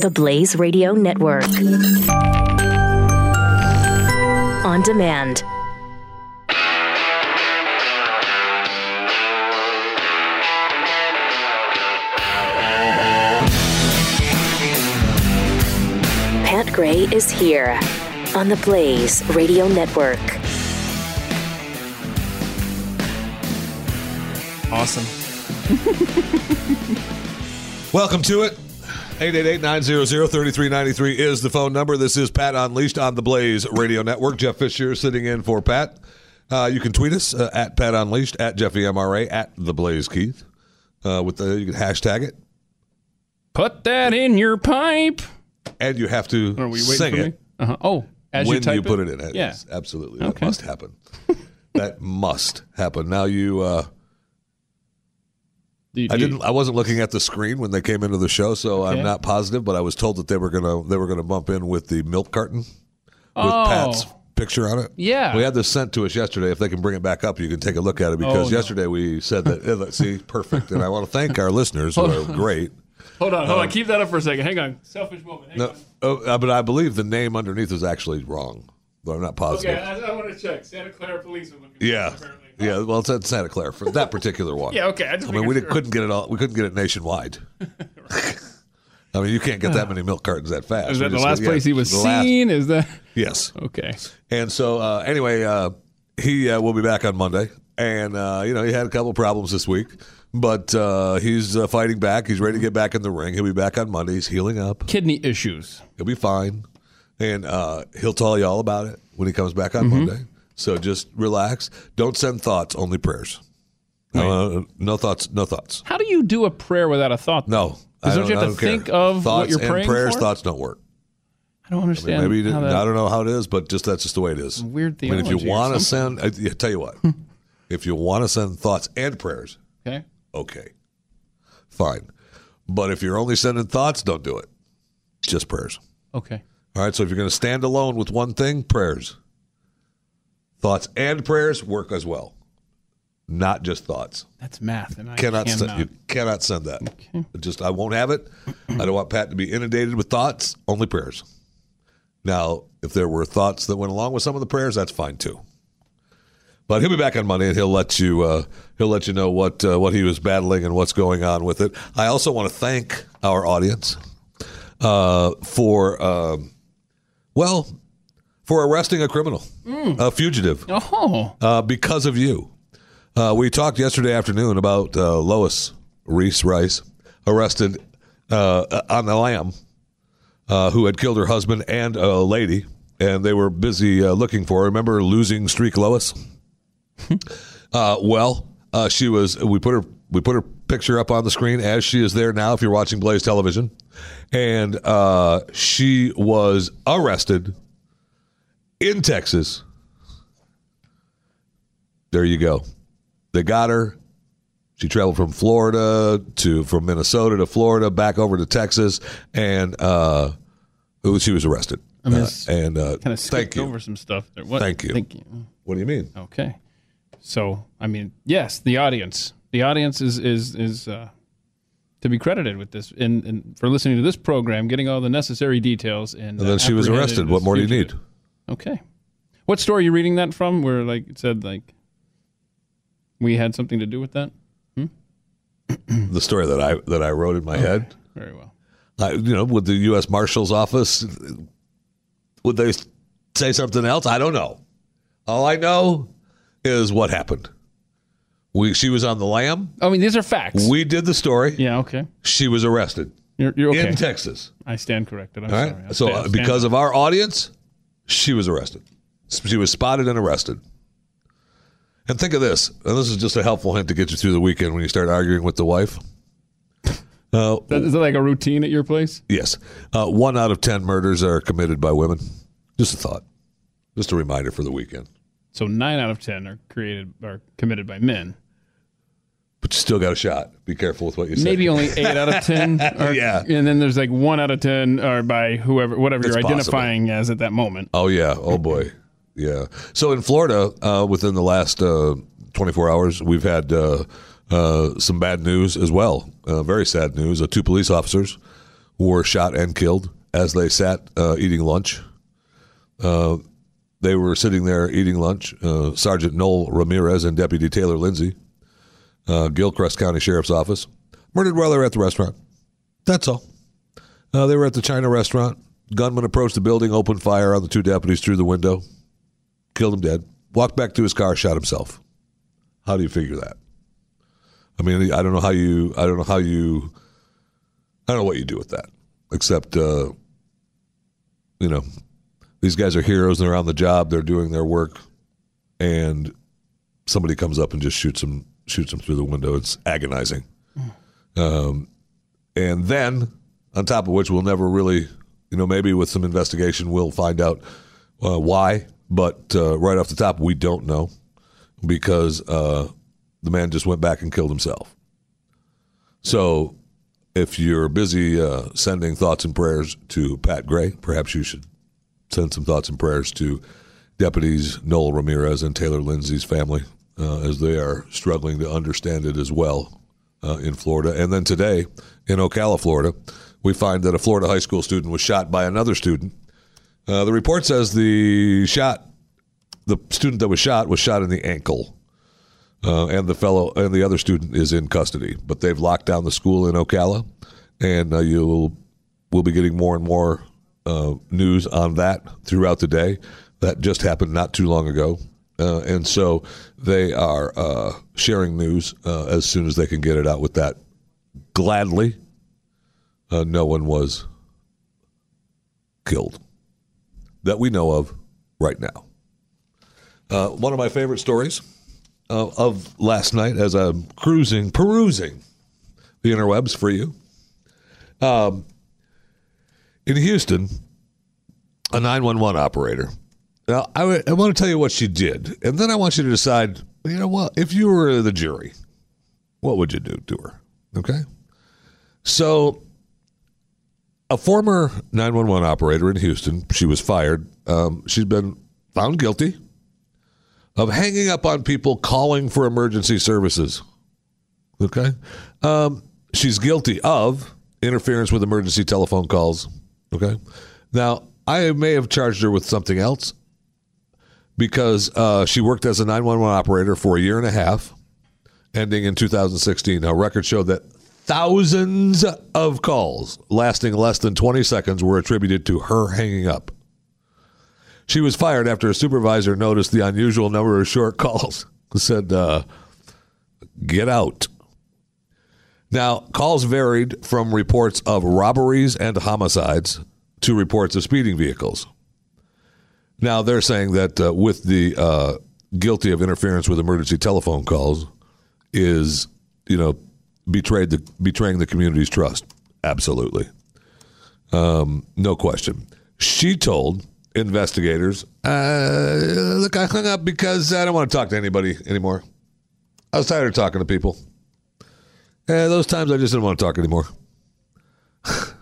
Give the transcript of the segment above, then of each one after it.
The Blaze Radio Network. On demand. Pat Gray is here on the Blaze Radio Network. Awesome. Welcome to it. 888-900-3393 is the phone number. This is Pat Unleashed on the Blaze Radio Network. Jeff Fisher sitting in for Pat. Uh, you can tweet us uh, at Pat Unleashed, at Jeffy MRA, at the Blaze Keith. Uh, with the you can hashtag it, Put that in your pipe. and you have to Are we sing it? Uh-huh. Oh, as when you type put it, it in. Yeah. Yes, absolutely. That Okay. must happen. that must happen. Now you. You- I didn't. I wasn't looking at the screen when they came into the show, so I'm not positive. But I was told that they were gonna they were gonna bump in with the milk carton with Oh. Pat's picture on it. Yeah. we had this sent to us yesterday. If they can bring it back up, you can take a look at it because Oh, no. yesterday we said that. eh, let's see, perfect. And I want to thank our listeners who are great. Hold on, hold on. Keep that up for a second. Hang on. Selfish moment. Hang Um, No, on. oh, uh, but I believe the name underneath is actually wrong. But I'm not positive. Okay, I, I want to check. Santa Clara police are looking. Yeah, apparently. Yeah. Well, it's at Santa Clara for that particular one. Yeah, okay. I, just I mean, we sure. couldn't get it all. We couldn't get it nationwide. I mean, you can't get that many milk cartons that fast. Is We that the last yeah, place he was the last- seen? Is that yes. okay? And so, uh, anyway, uh, he uh, will be back on Monday, and uh, you know he had a couple problems this week, but uh, he's uh, fighting back. He's ready to get back in the ring. He'll be back on Monday. He's healing up. Kidney issues. He'll be fine, and uh, he'll tell you all about it when he comes back on Mm-hmm. Monday. So just relax. Don't send thoughts. Only prayers. Uh, no thoughts. No thoughts. How do you do a prayer without a thought? No. Because I don't you have I to don't care. think of thoughts what you're and prayers. for? Thoughts don't work. I don't understand. Maybe you how didn't, that- I don't know how it is, but just that's just the way it is. weird I mean, if you want to send, I, yeah, tell you what, if you want to send thoughts and prayers, Okay. okay, fine. But if you're only sending thoughts, don't do it. Just prayers. Okay. All right. So if you're going to stand alone with one thing, prayers, thoughts and prayers work as well, not just thoughts. That's math, and I Cannot, cannot. send, you cannot send that. It Just I won't have it. I don't want Pat to be inundated with thoughts. Only prayers. Now, if there were thoughts that went along with some of the prayers, that's fine too. But he'll be back on Monday, and he'll let you uh, he'll let you know what uh, what he was battling and what's going on with it. I also want to thank our audience uh, for um, well for arresting a criminal, a fugitive oh, uh, because of you. Uh, we talked yesterday afternoon about uh, Lois Riess Rice arrested uh, on the lamb, uh, who had killed her husband and a lady, and they were busy uh, looking for her. Remember losing streak Lois? uh, well, uh, she was. We put her. We put her picture up on the screen as she is there now. If you're watching Blaze Television, and uh, she was arrested in Texas. There you go. They got her. She traveled from Florida to from Minnesota to Florida, back over to Texas, and uh, she was arrested. mean, Uh, and uh, kind of thank you. over some stuff there. What? Thank you. Thank you. What do you mean? Okay. So, I mean, yes, the audience. The audience is is is uh, to be credited with this, and, and for listening to this program, getting all the necessary details, and, And then she was arrested. What more do you need? Okay. What story are you reading that from? Where like it said like we had something to do with that? The story that I that I wrote in my head. Very well. I, you know, with the U.S. Marshal's office, would they say something else? I don't know. All I know is what happened. We she was on the lam. I mean, these are facts. We did the story. yeah. Okay. She was arrested You're, you're okay. in Texas. I stand corrected. I'm All sorry. right. I So stand- uh, stand- because of our audience, she was arrested. She was spotted and arrested. And think of this, and this is just a helpful hint to get you through the weekend when you start arguing with the wife. Uh, is that like a routine at your place? yes, uh, one out of ten murders are committed by women. Just a thought, just a reminder for the weekend. So nine out of ten are created are committed by men. But you still got a shot. Be careful with what you say. Maybe only eight out of ten. Are, Yeah. and then there's like one out of ten are by whoever, whatever It's you're possible. identifying as at that moment. Oh yeah. Oh boy. Yeah. So in Florida, uh, within the last uh, 24 hours, we've had uh, uh, some bad news as well. Uh, very sad news. Uh, two police officers were shot and killed as they sat uh, eating lunch. Uh, they were sitting there eating lunch. Uh, Sergeant Noel Ramirez and Deputy Taylor Lindsay, uh, Gilchrist County Sheriff's Office, murdered while they were at the restaurant. That's all. Uh, they were at the China restaurant. Gunman approached the building, opened fire on the two deputies through the window, killed him dead, walked back to his car, shot himself. How do you figure that? I mean, I don't know how you. I don't know how you. I don't know what you do with that, except uh, you know, these guys are heroes and they're on the job, they're doing their work, and somebody comes up and just shoots them, shoots him through the window. It's agonizing. Um, and then, on top of which, we'll never really, you know, maybe with some investigation, we'll find out uh, why. But uh, right off the top, we don't know because uh, the man just went back and killed himself. So, if you're busy uh, sending thoughts and prayers to Pat Gray, perhaps you should send some thoughts and prayers to deputies Noel Ramirez and Taylor Lindsay's family uh, as they are struggling to understand it as well uh, in Florida. And then today in Ocala, Florida, we find that a Florida high school student was shot by another student. Uh, the report says the shot, the student that was shot, was shot in the ankle. Uh, and the fellow and the other student is in custody, but they've locked down the school in Ocala, and uh, you'll we'll be getting more and more uh, news on that throughout the day. That just happened not too long ago. Uh, and so they are uh, sharing news uh, as soon as they can get it out with that. Gladly, uh, no one was killed that we know of right now. Uh, one of my favorite stories uh, of last night as I'm cruising, perusing the interwebs for you. Um, in Houston, a 911 operator. Now, I, w- I want to tell you what she did, and then I want you to decide, you know what, if you were the jury, what would you do to her? Okay? So, a former 911 operator in Houston, she was fired. Um, she's been found guilty of hanging up on people calling for emergency services. Okay? Um, she's guilty of interference with emergency telephone calls. Okay? Now, I may have charged her with something else because uh, she worked as a 911 operator for a year and a half, ending in 2016. Now, records show that thousands of calls lasting less than 20 seconds were attributed to her hanging up. She was fired after a supervisor noticed the unusual number of short calls. Said, uh, "Get out." Now, calls varied from reports of robberies and homicides to reports of speeding vehicles. Now, they're saying that uh, with the uh, guilty of interference with emergency telephone calls is, you know, betrayed the betraying the community's trust. Absolutely, um, no question. She told investigators, uh, "Look, I hung up because I don't want to talk to anybody anymore. I was tired of talking to people. Eh, those times I just didn't want to talk anymore."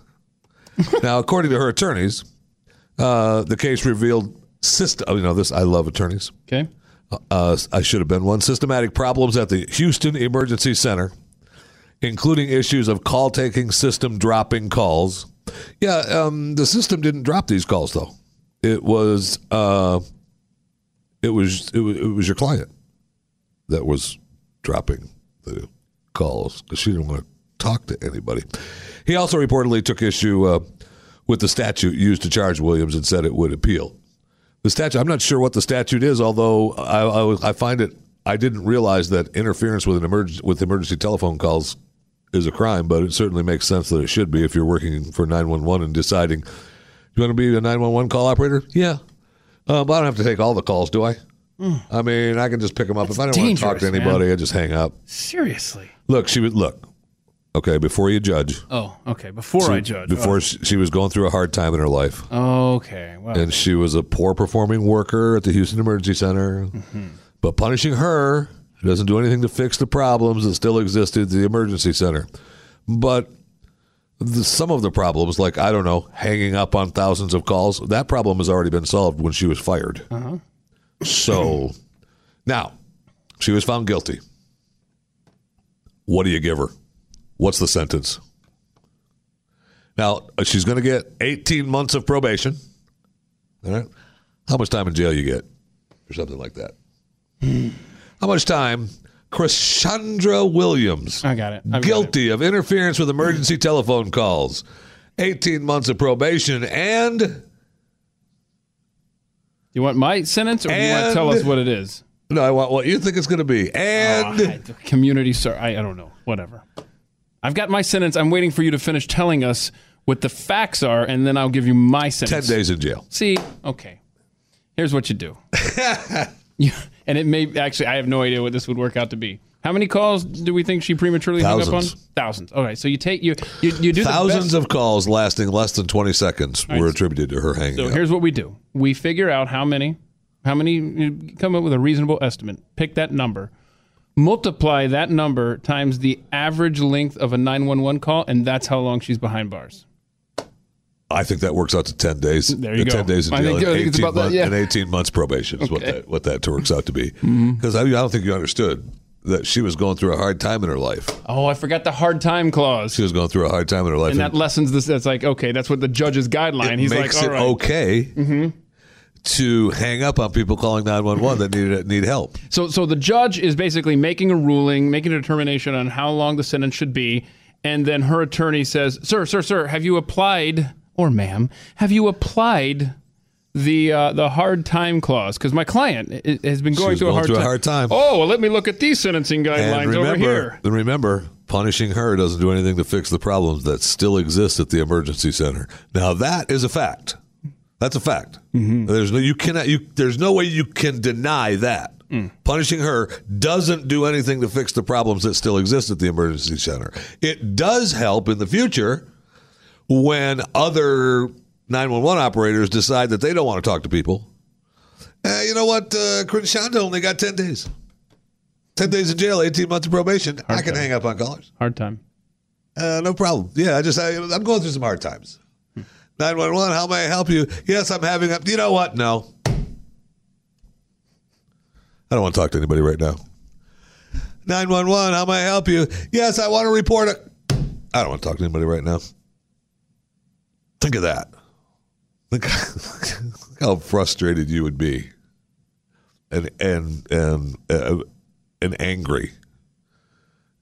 now, according to her attorneys, uh, the case revealed system. Oh, you know this. I love attorneys. Okay. Uh, I should have been one. Systematic problems at the Houston Emergency Center, including issues of call taking system dropping calls. Yeah, um, the system didn't drop these calls though. It was uh, it was it was it was your client that was dropping the calls because she didn't want to talk to anybody. He also reportedly took issue uh, with the statute used to charge Williams and said it would appeal. The statute, I'm not sure what the statute is, although I, I, I find it, I didn't realize that interference with an emergency, with emergency telephone calls is a crime, but it certainly makes sense that it should be if you're working for 911 and deciding, you want to be a 911 call operator? Yeah. Uh, but I don't have to take all the calls, do I? I mean, I can just pick them up. if I don't want to talk to anybody, man. I just hang up. Seriously. Look, she would look. Okay, before you judge, Oh, okay. Before I judge. before she, she was going through a hard time in her life, Oh, okay. Well, and she was a poor performing worker at the Houston Emergency Center. Mm-hmm. But punishing her doesn't do anything to fix the problems that still existed at the emergency center. But the, some of the problems, like I don't know, hanging up on thousands of calls, that problem has already been solved when she was fired. Uh-huh. So now she was found guilty. What do you give her? What's the sentence? Now uh, she's going to get 18 months of probation. All right. How much time in jail you get, or something like that? How much time? Crishanda Williams. I got it. I've got guilty of interference with emergency telephone calls. 18 months of probation and You want my sentence, or do you want to tell us what it is? no, I want what you think it's going to be. And Oh, I- community, sir. I, I don't know. Whatever. I've got my sentence. I'm waiting for you to finish telling us what the facts are, and then I'll give you my sentence. 10 days in jail. See, okay. Here's what you do. you, and it may actually, I have no idea what this would work out to be. How many calls do we think she prematurely hung up on? Thousands. Thousands. Okay, so you take you you, you do Thousands of calls lasting less than 20 seconds were attributed to her hanging So up. here's what we do: we figure out how many, how many. You come up with a reasonable estimate. Pick that number. Multiply that number times the average length of a 911 call, and that's how long she's behind bars. I think that works out to 10 days. There you go. 10 days in jail think- and, I think it's 18 about that, yeah. and 18 months probation is what that what that works out to be. Because I, I don't think you understood that she was going through a hard time in her life. Oh, I forgot the hard time clause. She was going through a hard time in her life. and that lessens this. That's like okay, that's what the judge's guideline. He's makes like, it all right. Mm-hmm. To hang up on people calling 911 that need need help. So, so the judge is basically making a ruling, making a determination on how long the sentence should be, and then her attorney says, "Sir, sir, sir, have you applied, or ma'am, have you applied the uh, the hard time clause? Because my client has been going through, a, going hard through a time. hard time. Oh, well, let me look at these sentencing guidelines And over here. and remember, punishing her doesn't do anything to fix the problems that still exist at the emergency center. Now that is a fact. That's a fact. Mm-hmm. There's no you cannot you. There's no way you can deny that. Mm. Punishing her doesn't do anything to fix the problems that still exist at the emergency center. It does help in the future when other 911 operators decide that they don't want to talk to people. Eh, you know what? Uh, Shonda only got 10 days. 10 days in jail, 18 months of probation. I can hang up on callers. Hard time. Uh, no problem. Yeah, I just, I, I'm going through some hard times. 911, how may I help you? Yes, I'm having a, you know what? No. I don't want to talk to anybody right now. 911, how may I help you? Yes, I want to report it. I don't want to talk to anybody right now. Think of that. Think how frustrated you would be and and and uh, and angry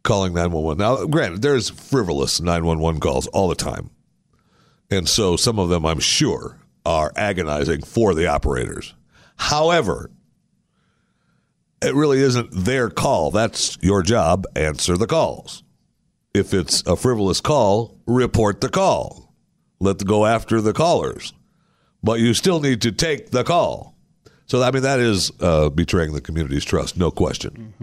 calling 911. Now, granted, there's frivolous 911 calls all the time. And so some of them, I'm sure, are agonizing for the operators. However, it really isn't their call. That's your job. Answer the calls. If it's a frivolous call, report the call. Let go after the callers. But you still need to take the call. So I mean that is uh, betraying the community's trust, no question.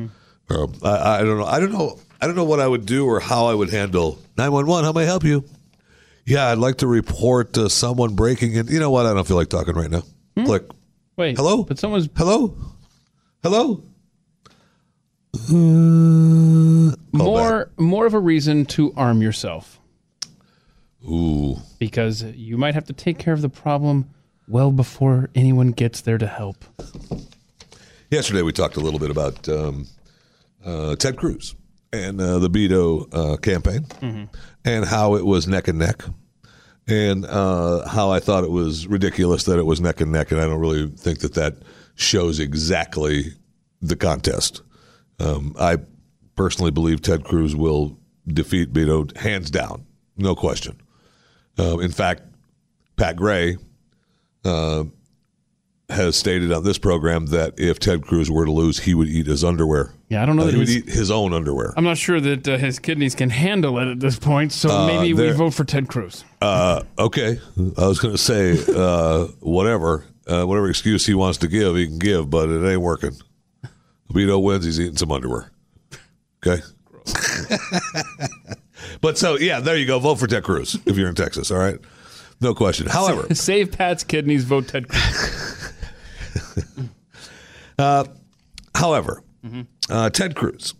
Um, I, I don't know. I don't know. I don't know what I would do or how I would handle nine one one. How may I help you? Yeah, I'd like to report uh, someone breaking in. You know what? I don't feel like talking right now. Click. Wait. Hello? But someone's Hello. Hello. Uh, more more of a reason to arm yourself. Ooh. because you might have to take care of the problem well before anyone gets there to help. Yesterday we talked a little bit about um, uh, Ted Cruz and uh, the Beto uh, campaign and how it was neck and neck. And uh, how I thought it was ridiculous that it was neck and neck, and I don't really think that that shows exactly the contest. Um, I personally believe Ted Cruz will defeat Beto hands down, no question. Uh, in fact, Pat Gray uh, has stated on this program that if Ted Cruz were to lose, he would eat his underwear. Yeah, I don't know Uh, that he would eat his own underwear. I'm not sure that uh, his kidneys can handle it at this point, so maybe we vote for Ted Cruz. Uh, okay, I was going to say uh, whatever, uh, whatever excuse he wants to give, he can give, but it ain't working. Beto wins. He's eating some underwear. Okay. but so yeah, there you go. Vote for Ted Cruz if you're in Texas. All right, no question. However, Save Pat's kidneys, vote Ted Cruz. However, uh, Ted Cruz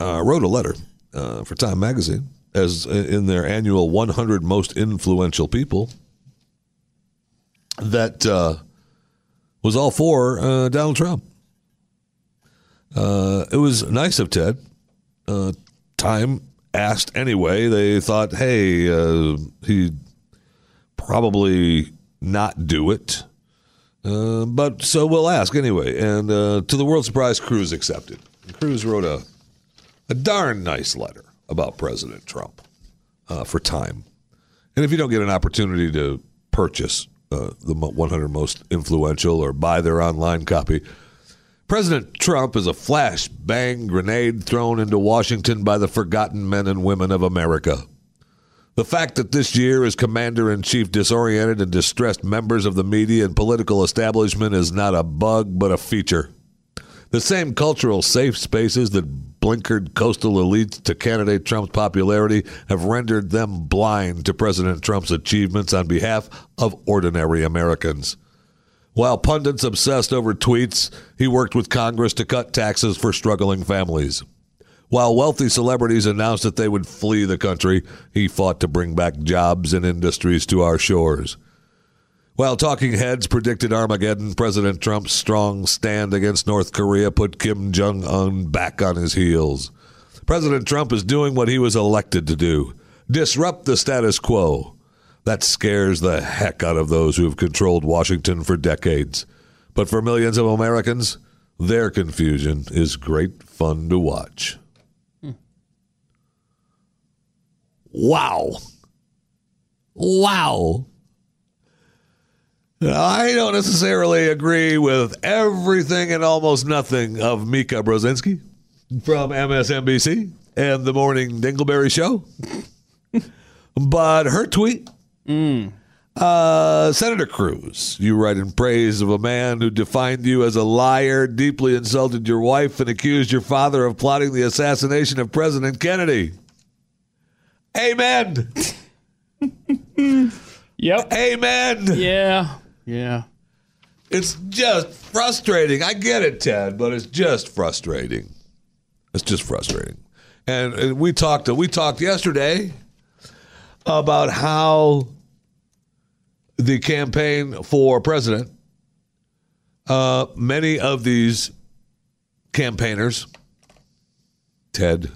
uh, wrote a letter uh, for Time Magazine as in their annual 100 most influential people that uh, was all for uh, Donald Trump. Uh, it was nice of Ted. Uh, Time asked anyway. They thought, hey, uh, he probably not do it. Uh, but so we'll ask anyway. And uh, to the world surprise, Cruz accepted. Cruz wrote a a darn nice letter about President Trump uh, for time. And if you don't get an opportunity to purchase uh, the 100 most influential or buy their online copy, President Trump is a flash bang grenade thrown into Washington by the forgotten men and women of America. The fact that this year is commander in chief disoriented and distressed members of the media and political establishment is not a bug, but a feature. The same cultural safe spaces that blinkered coastal elites to candidate Trump's popularity have rendered them blind to President Trump's achievements on behalf of ordinary Americans. While pundits obsessed over tweets, he worked with Congress to cut taxes for struggling families. While wealthy celebrities announced that they would flee the country, he fought to bring back jobs and industries to our shores. While talking heads predicted Armageddon, President Trump's strong stand against North Korea put Kim Jong un back on his heels. President Trump is doing what he was elected to do disrupt the status quo. That scares the heck out of those who have controlled Washington for decades. But for millions of Americans, their confusion is great fun to watch. Wow. Wow. I don't necessarily agree with everything and almost nothing of Mika Brzezinski from MSNBC and the Morning Dingleberry Show. but her tweet, uh, Senator Cruz, you write in praise of a man who defined you as a liar, deeply insulted your wife, and accused your father of plotting the assassination of President Kennedy. Amen. Yep. Amen. Yeah. Yeah. It's just frustrating. I get it, Ted, but it's just frustrating. It's just frustrating. And, and we talked we talked yesterday about how the campaign for president, uh, many of these campaigners, Ted,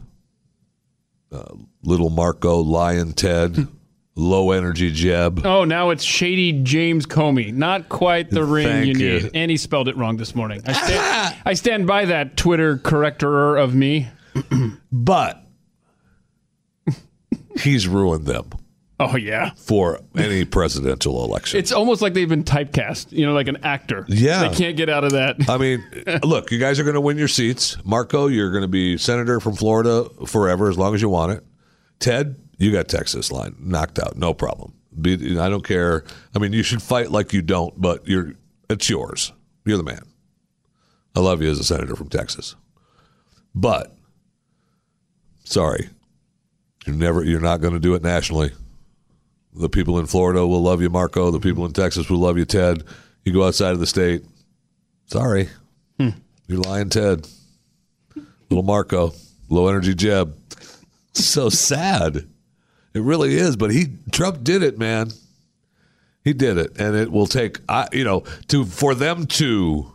uh, little Marco, Lyin' Ted, low energy Jeb. Oh, now it's Shady James Comey. Not quite the ring Thank you you. need. And he spelled it wrong this morning. I stand, I stand by that Twitter corrector of me. But he's ruined them Oh, yeah. for any presidential election. It's almost like they've been typecast, you know, like an actor. Yeah. They can't get out of that. I mean, look, you guys are going to win your seats. Marco, you're going to be senator from Florida forever as long as you want it. Ted, you got Texas line knocked out, no problem. Be, I don't care. I mean, you should fight like you don't, but you're it's yours. You're the man. I love you as a senator from Texas, but sorry, you're never. You're not going to do it nationally. The people in Florida will love you, Marco. The people in Texas will love you, Ted. You go outside of the state. Sorry. Hmm. You're lying, Ted. Little Marco. Low energy Jeb. So sad. It really is. But he Trump did it, man. He did it. And it will take I you know, to for them to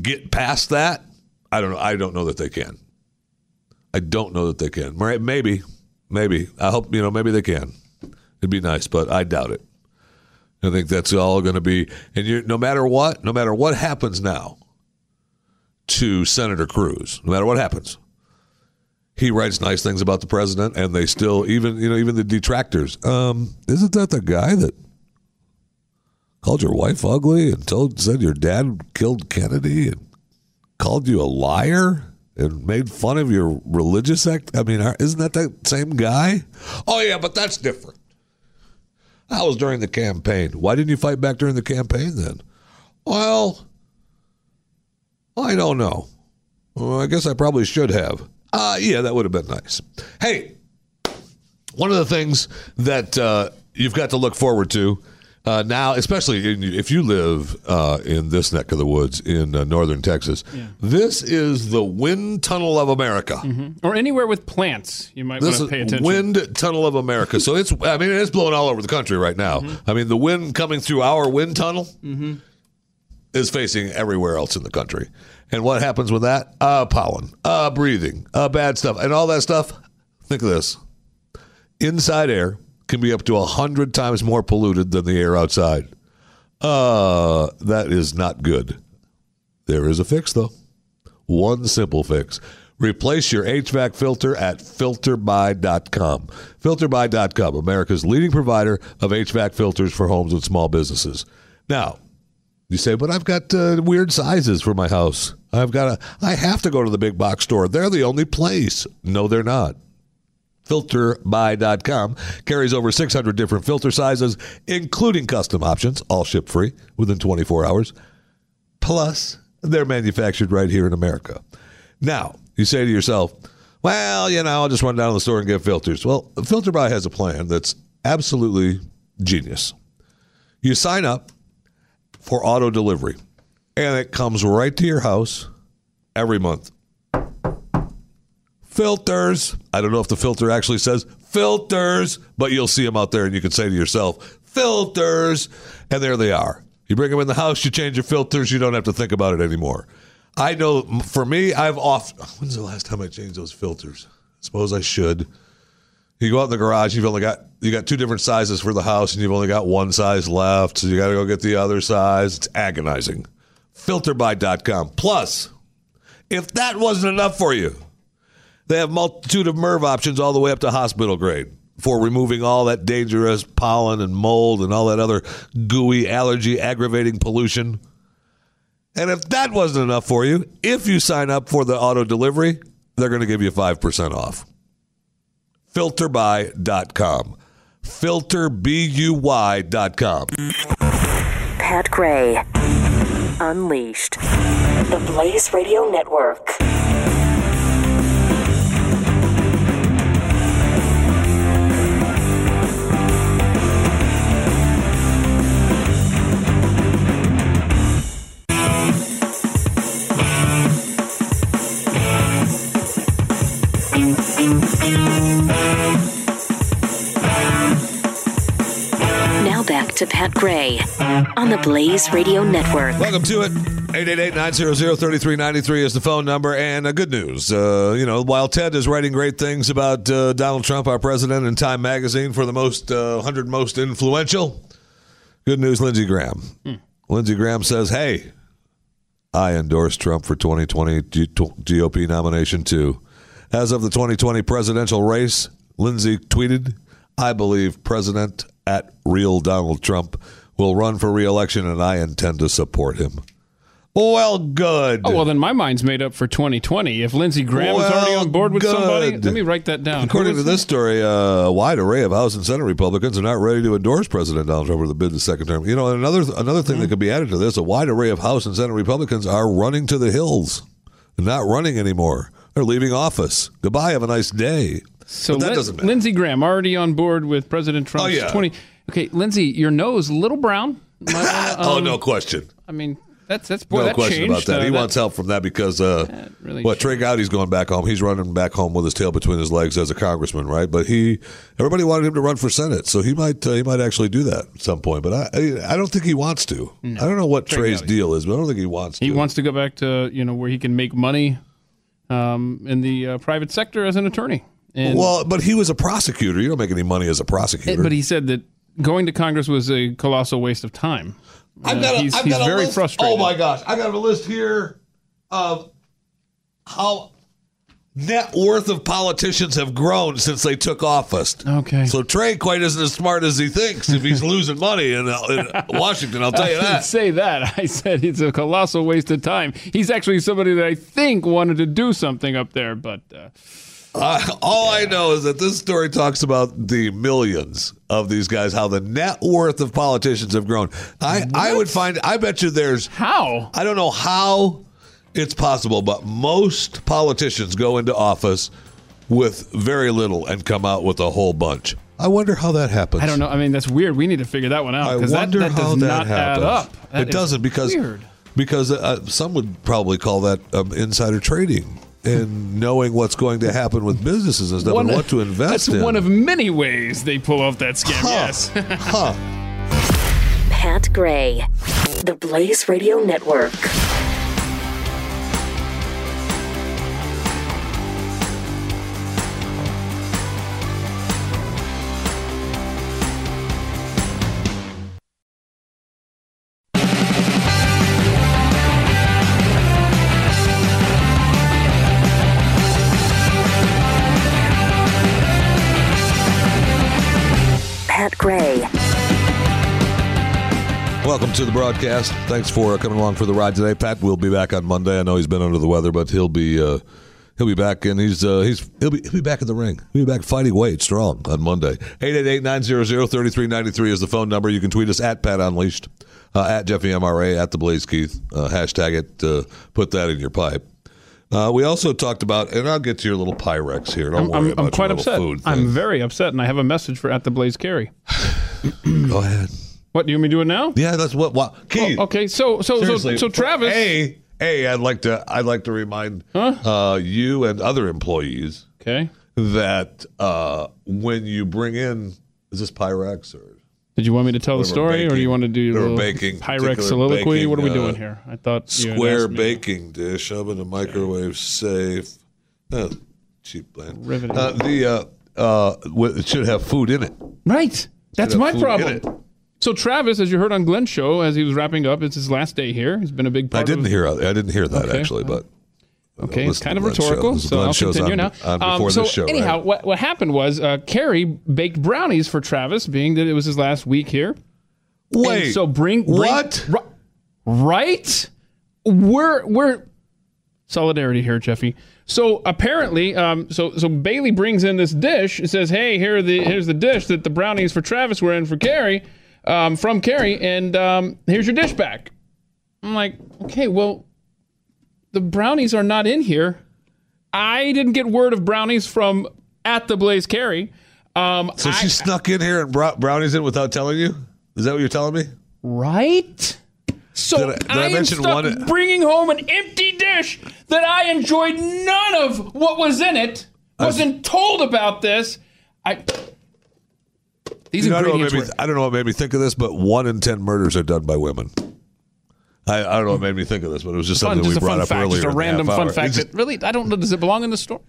get past that, I don't know. I don't know that they can. I don't know that they can. Maybe. Maybe. I hope, you know, maybe they can. It'd be nice, but I doubt it. I think that's all going to be, and you no matter what, no matter what happens now to Senator Cruz, no matter what happens, he writes nice things about the president, and they still, even you know, even the detractors. Um, isn't that the guy that called your wife ugly and told said your dad killed Kennedy and called you a liar? And made fun of your religious act. I mean, isn't that that same guy? Oh yeah, but that's different. That was during the campaign. Why didn't you fight back during the campaign then? Well, I don't know. Well, I guess I probably should have. Uh, yeah, that would have been nice. Hey, one of the things that uh, you've got to look forward to uh, now, especially in, if you live uh, in this neck of the woods in uh, northern Texas, this is the wind tunnel of America. or anywhere with plants, you might want to pay attention. wind tunnel of America. So it's, I mean, it's blowing all over the country right now. Mm-hmm. I mean, the wind coming through our wind tunnel is facing everywhere else in the country. And what happens with that? Uh, pollen, uh, breathing, uh, bad stuff, and all that stuff. Think of this inside air can be up to 100 times more polluted than the air outside. Uh, that is not good. There is a fix, though. One simple fix. Replace your HVAC filter at filterbuy.com. FilterBuy.com, America's leading provider of HVAC filters for homes and small businesses. Now, you say, but I've got uh, weird sizes for my house. I've got a, I have to go to the big box store. They're the only place. No, they're not. FilterBuy.com carries over 600 different filter sizes, including custom options, all ship free within 24 hours. Plus, they're manufactured right here in America. Now, you say to yourself, well, you know, I'll just run down to the store and get filters. Well, FilterBuy has a plan that's absolutely genius. You sign up for auto delivery, and it comes right to your house every month. Filters. I don't know if the filter actually says filters, but you'll see them out there, and you can say to yourself, filters. And there they are. You bring them in the house, you change your filters, you don't have to think about it anymore. I know for me, I've off. When's the last time I changed those filters? I suppose I should. You go out in the garage, you've only got you got two different sizes for the house, and you've only got one size left, so you got to go get the other size. It's agonizing. FilterBuy.com. Plus, if that wasn't enough for you, they have multitude of MERV options all the way up to hospital grade for removing all that dangerous pollen and mold and all that other gooey allergy aggravating pollution. And if that wasn't enough for you, if you sign up for the auto delivery, they're going to give you 5% off. Filterby.com. Filterbuy.com. Pat Gray. Unleashed. The Blaze Radio Network. To Pat Gray on the Blaze Radio Network. Welcome to it. 888-900-3393 is the phone number. And uh, good news. Uh, you know, while Ted is writing great things about uh, Donald Trump, our president, in Time Magazine for the most uh, 100 most influential, good news, Lindsey Graham. Lindsey Graham says, hey, I endorse Trump for 2020 G- GOP nomination too. As of the 2020 presidential race, Lindsey tweeted, I believe President at real Donald Trump will run for reelection and I intend to support him. Well, good. Oh well, then my mind's made up for 2020. If Lindsey Graham is already on board with somebody, let me write that down. According to is this story, uh, a wide array of House and Senate Republicans are not ready to endorse President Donald Trump for the bid the second term. You know, another another thing that could be added to this: a wide array of House and Senate Republicans are running to the hills, not running anymore. They're leaving office. Goodbye. Have a nice day. So but that Lin- doesn't matter. Lindsey Graham already on board with President Trump's Oh, yeah. 20. Okay, Lindsey, your nose a little brown. Might wanna, oh, um, no question. I mean, that's that's boy, No that question changed. about that. Uh, he wants help from that because uh, really what Trey Gowdy's going back home. He's running back home with his tail between his legs as a congressman, right? But he, everybody wanted him to run for senate, so he might uh, he might actually do that at some point. But I I, I don't think he wants to. I don't know what Trey's Gowdy. deal is, but I don't think he wants to. He wants to go back to you know where he can make money um, in the uh, private sector as an attorney. And, well, but he was a prosecutor. You don't make any money as a prosecutor. but he said that going to Congress was a colossal waste of time. I've Uh, got a, he's I've he's got a very list. frustrated. Oh my gosh, I got a list here of how net worth of politicians have grown since they took office. Okay. So Trey quite isn't as smart as he thinks if he's losing money in, in Washington. I'll tell you I didn't that. say that. I said it's a colossal waste of time. He's actually somebody that I think wanted to do something up there, but uh, Uh, all I know is that this story talks about the millions of these guys, how the net worth of politicians have grown. I, I would find, I bet you there's how? I don't know how it's possible, but most politicians go into office with very little and come out with a whole bunch. I wonder how that happens. I don't know. I mean, that's weird. We need to figure that one out I because that, wonder that how does that not happens. add up. That it doesn't because weird. because uh, some would probably call that um, insider trading and knowing what's going to happen with businesses and stuff and what to invest That's in. one of many ways they pull off that scam. Huh. Yes. huh. Pat Gray, the Blaze Radio Network. Welcome to the broadcast. Thanks for uh, coming along for the ride today. Pat We'll be back on Monday. I know he's been under the weather, but he'll be uh, he'll be back and he's uh, he's he'll be he'll be back in the ring. He'll be back fighting weight strong on Monday. 888-900-3393 is the phone number. You can tweet us at Pat Unleashed, uh, at Jeffy MRA, at the Blaze Keith. Uh, hashtag it. Uh, put that in your pipe. Uh, we also talked about, and I'll get to your little Pyrex here. Don't I'm, worry I'm, about I'm quite upset. I'm very upset, and I have a message for at the Blaze Carrie. Go ahead. What do you want me to do it now? Yeah, that's what. what Keith. Okay, so so so, so Travis. A, a, I'd like to, I'd like to remind uh, you and other employees Okay. that uh, when you bring in, is this Pyrex or Did you want me to tell the story, or do you want to do your baking Pyrex soliloquy? baking, what are we uh, doing here? I thought square asked me. baking dish oven and microwave safe? Uh, cheap land. Riveting. Uh, the uh, uh, it should have food in it. Right. That's my problem. So Travis, as you heard on Glenn's show, as he was wrapping up, it's his last day here. He's been a big part I didn't of hear. I didn't hear that Okay. actually, but Okay, Listen it's kind of rhetorical, so I'll continue on- now. Um, on before so show, right? anyhow, what what happened was uh, Carrie baked brownies for Travis, being that it was his last week here. wait. And so bring, bring what? ri- right? We're we're solidarity here, Jeffy. So apparently, um, so so Bailey brings in this dish. It says, "Hey, here are the here's the dish that the brownies for Travis were in for Carrie, um, from Carrie, and um, here's your dish back." I'm like, okay, well, the brownies are not in here. I didn't get word of brownies from at the Blaze Carrie. Um, So I- she snuck in here and brought brownies in without telling you? Is that what you're telling me? Right? So Did I- did I am mention stuck one- bringing home an empty dish that I enjoyed none of what was in it. Wasn't told about this. I these You know, I, don't know what made were me, I don't know what made me think of this, but one in ten murders are done by women. I, I don't know what made me think of this, but it was just fun, something just we brought up fact, earlier. just a random fun hour. fact just- that really I don't know. Does it belong in the story?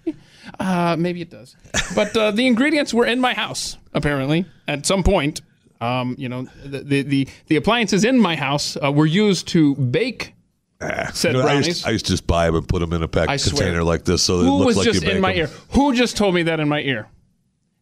Uh, maybe it does. But uh, the ingredients were in my house apparently at some point. Um, you know, the the the, appliances in my house uh, were used to bake said You know, I, used, I used to just buy them and put them in a I swear. container like this, so that it Who looks was like just you in my them. ear? Who just told me that in my ear?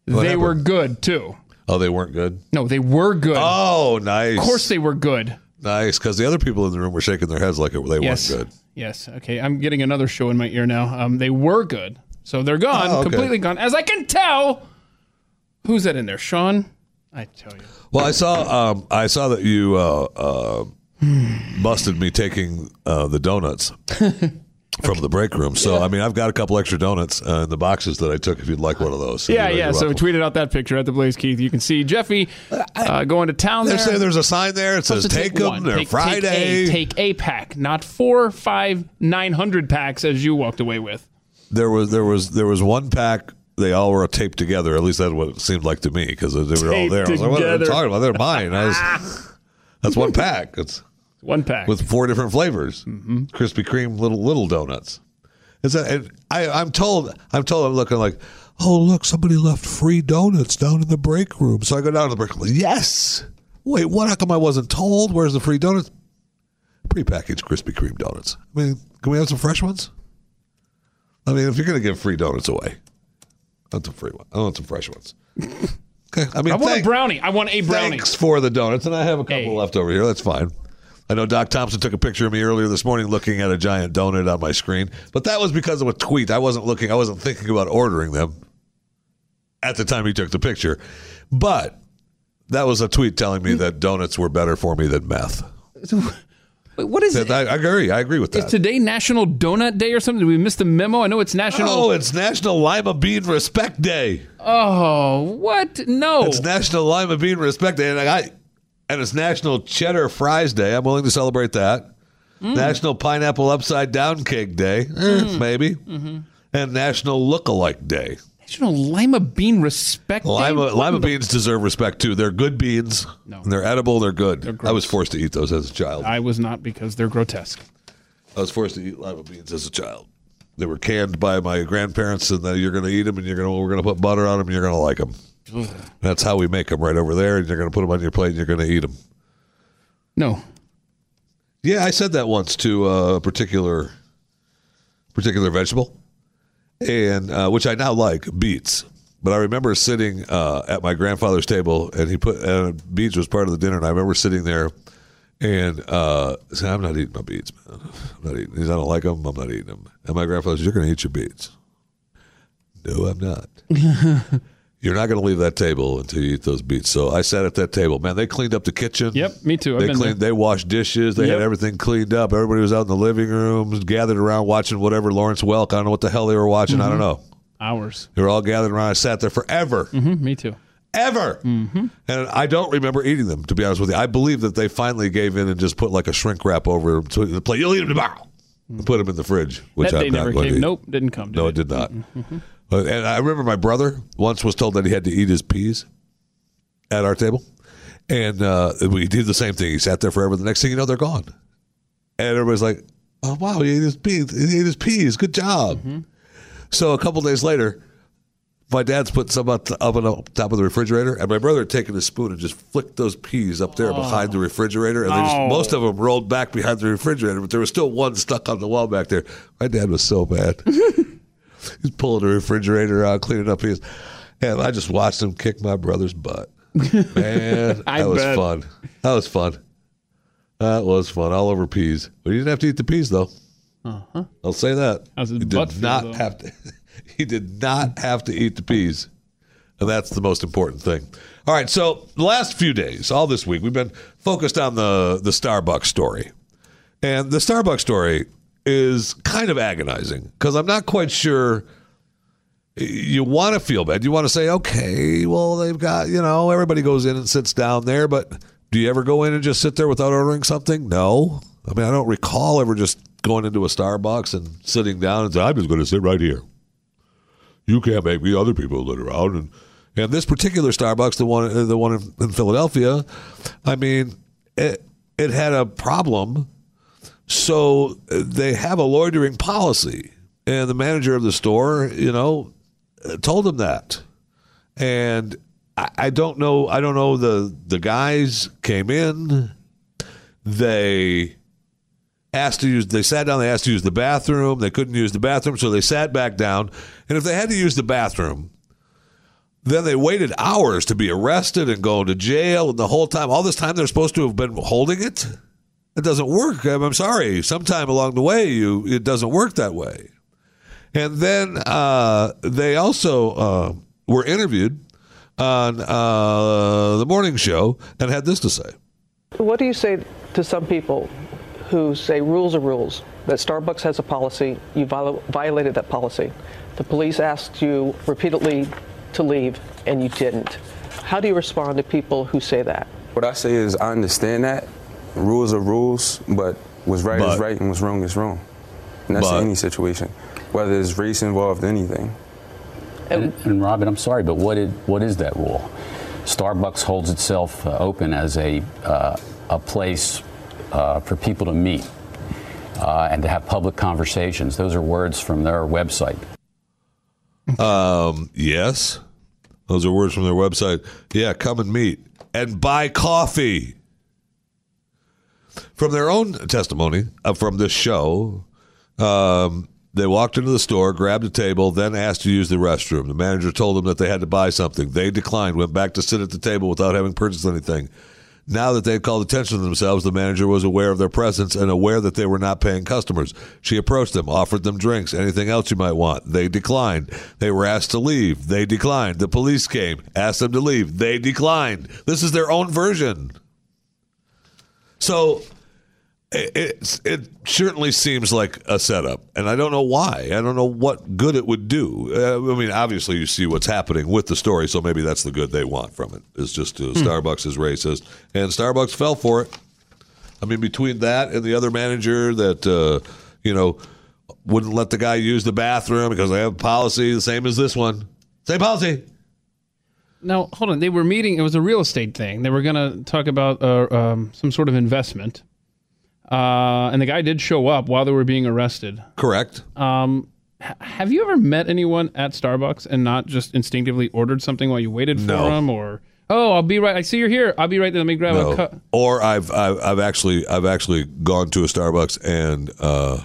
they happened? were good too. Oh, they weren't good. No, they were good. Oh, nice. of course they were good. nice. Because the other people in the room were shaking their heads like it, they Yes. weren't good. Yes. Okay. I'm getting another show in my ear now. Um, they were good. So they're gone, Oh, okay. completely gone. As I can tell. Who's that in there? Sean? I tell you. Well, I saw. Um, I saw that you uh, uh, busted me taking uh, the donuts from the break room. So I mean, I've got a couple extra donuts uh, in the boxes that I took. If you'd like one of those. Yeah, yeah. So we tweeted out that picture at the Blaze Keith. You can see Jeffy uh, going to town They there. say there's a sign there. It says take, them. They're Take- Friday. Take a, take a pack, not four, five, nine hundred packs as you walked away with. there was there was there was one pack. They all were taped together. At least that's what it seemed like to me because they were all there. I was like, "What are they talking about? They're mine." I was, that's one pack. It's One pack. with four different flavors: Mm-hmm. Krispy Kreme, little little donuts. Is that? And I, I'm told. I'm told. I'm looking like, oh look, somebody left free donuts down in the break room. So I go down to the break room. Yes. Wait, what? How come I wasn't told? Where's the free donuts? Prepackaged Krispy Kreme donuts. I mean, can we have some fresh ones? I mean, if you're going to give free donuts away, I want some free ones. I want some fresh ones. Okay. I mean, I want thank- a brownie. I want a brownie. Thanks for the donuts, and I have a couple left over here. That's fine. I know Doc Thompson took a picture of me earlier this morning looking at a giant donut on my screen, but that was because of a tweet. I wasn't looking. I wasn't thinking about ordering them at the time he took the picture, but that was a tweet telling me hmm. that donuts were better for me than meth. Wait, what is it? I, I agree. I agree with Is that. today National Donut Day or something? Did we miss the memo? I know it's National. Oh, it's National Lima Bean Respect Day. Oh, what? No. It's National Lima Bean Respect Day, and I and it's National Cheddar Fries Day. I'm willing to celebrate that. Mm. National Pineapple Upside Down Cake Day, Eh, maybe, Mm-hmm. and National Lookalike Day. National Lima Bean Respect Lima What lima in the- beans deserve respect too. They're good beans. No. And they're edible. They're good. I was forced to eat those as a child. I I was not because they're grotesque. I was forced to eat lima beans as a child. They were canned by my grandparents, and then you're going to eat them, and you're going to we're going to put butter on them, and you're going to like them. That's how we make them right over there, and you're going to put them on your plate, and you're going to eat them. No. Yeah, I said that once to a particular particular vegetable, and uh, which I now like beets. But I remember sitting uh, at my grandfather's table, and he put uh, beets was part of the dinner, and I remember sitting there And uh, said, I'm not eating my beets, man. I'm not eating these. I don't like them. I'm not eating them. And my grandfather says, You're going to eat your beets. No, I'm not. You're not going to leave that table until you eat those beets. So I sat at that table. Man, they cleaned up the kitchen. Yep, me too. I've They cleaned. there. They washed dishes. They had everything cleaned up. Everybody was out in the living room, gathered around watching whatever Lawrence Welk. I don't know what the hell they were watching. I don't know. Hours. They were all gathered around. I sat there forever, hmm me too. ever, Mm-hmm. and I don't remember eating them. To be honest with you, I believe that they finally gave in and just put like a shrink wrap over the plate. You'll eat them tomorrow. And Put them in the fridge, which that I'm day not never going to came. eat. Nope, didn't come. Did No, it it did not. And I remember my brother once was told that he had to eat his peas at our table, and uh, we did the same thing. He sat there forever. The next thing you know, they're gone, and everybody's like, "Oh wow, he ate his peas. He ate his peas. Good job." So a couple days later, my dad's putting some up, up on the top of the refrigerator, and my brother had taken a spoon and just flicked those peas up there behind the refrigerator, and they just, Oh. most of them rolled back behind the refrigerator, but there was still one stuck on the wall back there. My dad was so bad. He's pulling the refrigerator out, cleaning up his, and I just watched him kick my brother's butt. Man, I that was bet. fun. That was fun. That was fun. All over peas, but he didn't have to eat the peas though. Uh-huh. I'll say that. How's his he butt did feel, not though? have to. He did not have to eat the peas, and that's the most important thing. All right. So the last few days, all this week, we've been focused on the the Starbucks story, and the Starbucks story is kind of agonizing because I'm not quite sure. You want to feel bad. You want to say, okay, well, they've got, you know, everybody goes in and sits down there, but do you ever go in and just sit there without ordering something? No. I mean, I don't recall ever just going into a Starbucks and sitting down and saying, I'm just going to sit right here. You can't make me. Other people that are out. And, and this particular Starbucks, the one, the one in, in Philadelphia, I mean, it, it had a problem. So uh, they have a loitering policy. And the manager of the store, you know, uh, told them that. And I, I don't know. I don't know. The the guys came in. They asked to use. They sat down. They asked to use the bathroom. They couldn't use the bathroom, so they sat back down. And if they had to use the bathroom, then they waited hours to be arrested and go to jail. And the whole time, all this time, they're supposed to have been holding it. It doesn't work. I'm, I'm sorry. Sometime along the way, you it doesn't work that way. And then uh, they also uh, were interviewed on uh, the morning show and had this to say. What do you say to some people who say rules are rules, that Starbucks has a policy, you viol- violated that policy? The police asked you repeatedly to leave, and you didn't. How do you respond to people who say that? What I say is I understand that rules are rules, but what's right But- is right and what's wrong is wrong. And that's But- in any situation, whether it's race involved, anything. And, and Robin, I'm sorry, but what is, what is that rule? Starbucks holds itself uh, open as a, uh, a place uh, for people to meet uh, and to have public conversations. Those are words from their website. Um, yes, those are words from their website. Yeah, come and meet and buy coffee. From their own testimony uh, from this show, um, they walked into the store, grabbed a table, then asked to use the restroom. The manager told them that they had to buy something. They declined, went back to sit at the table without having purchased anything. Now that they had called attention to themselves, the manager was aware of their presence and aware that they were not paying customers. She approached them, offered them drinks, anything else you might want. They declined. They were asked to leave. They declined. The police came, asked them to leave. They declined. This is their own version. So it, it's it certainly seems like a setup, and I don't know why. I don't know what good it would do. Uh, I mean, obviously, you see what's happening with the story, so maybe that's the good they want from it. Is just uh, Starbucks is racist, and Starbucks fell for it. I mean, between that and the other manager that uh, you know wouldn't let the guy use the bathroom because they have a policy the same as this one, same policy. Now, hold on. They were meeting. It was a real estate thing. They were going to talk about uh, um, some sort of investment. Uh, and the guy did show up while they were being arrested. Correct. H- have you ever met anyone at Starbucks and not just instinctively ordered something while you waited for No. them? Or, oh, I'll be right. I see you're here. I'll be right there. Let me grab a No. cup. Or I've, I've I've actually I've actually gone to a Starbucks and uh,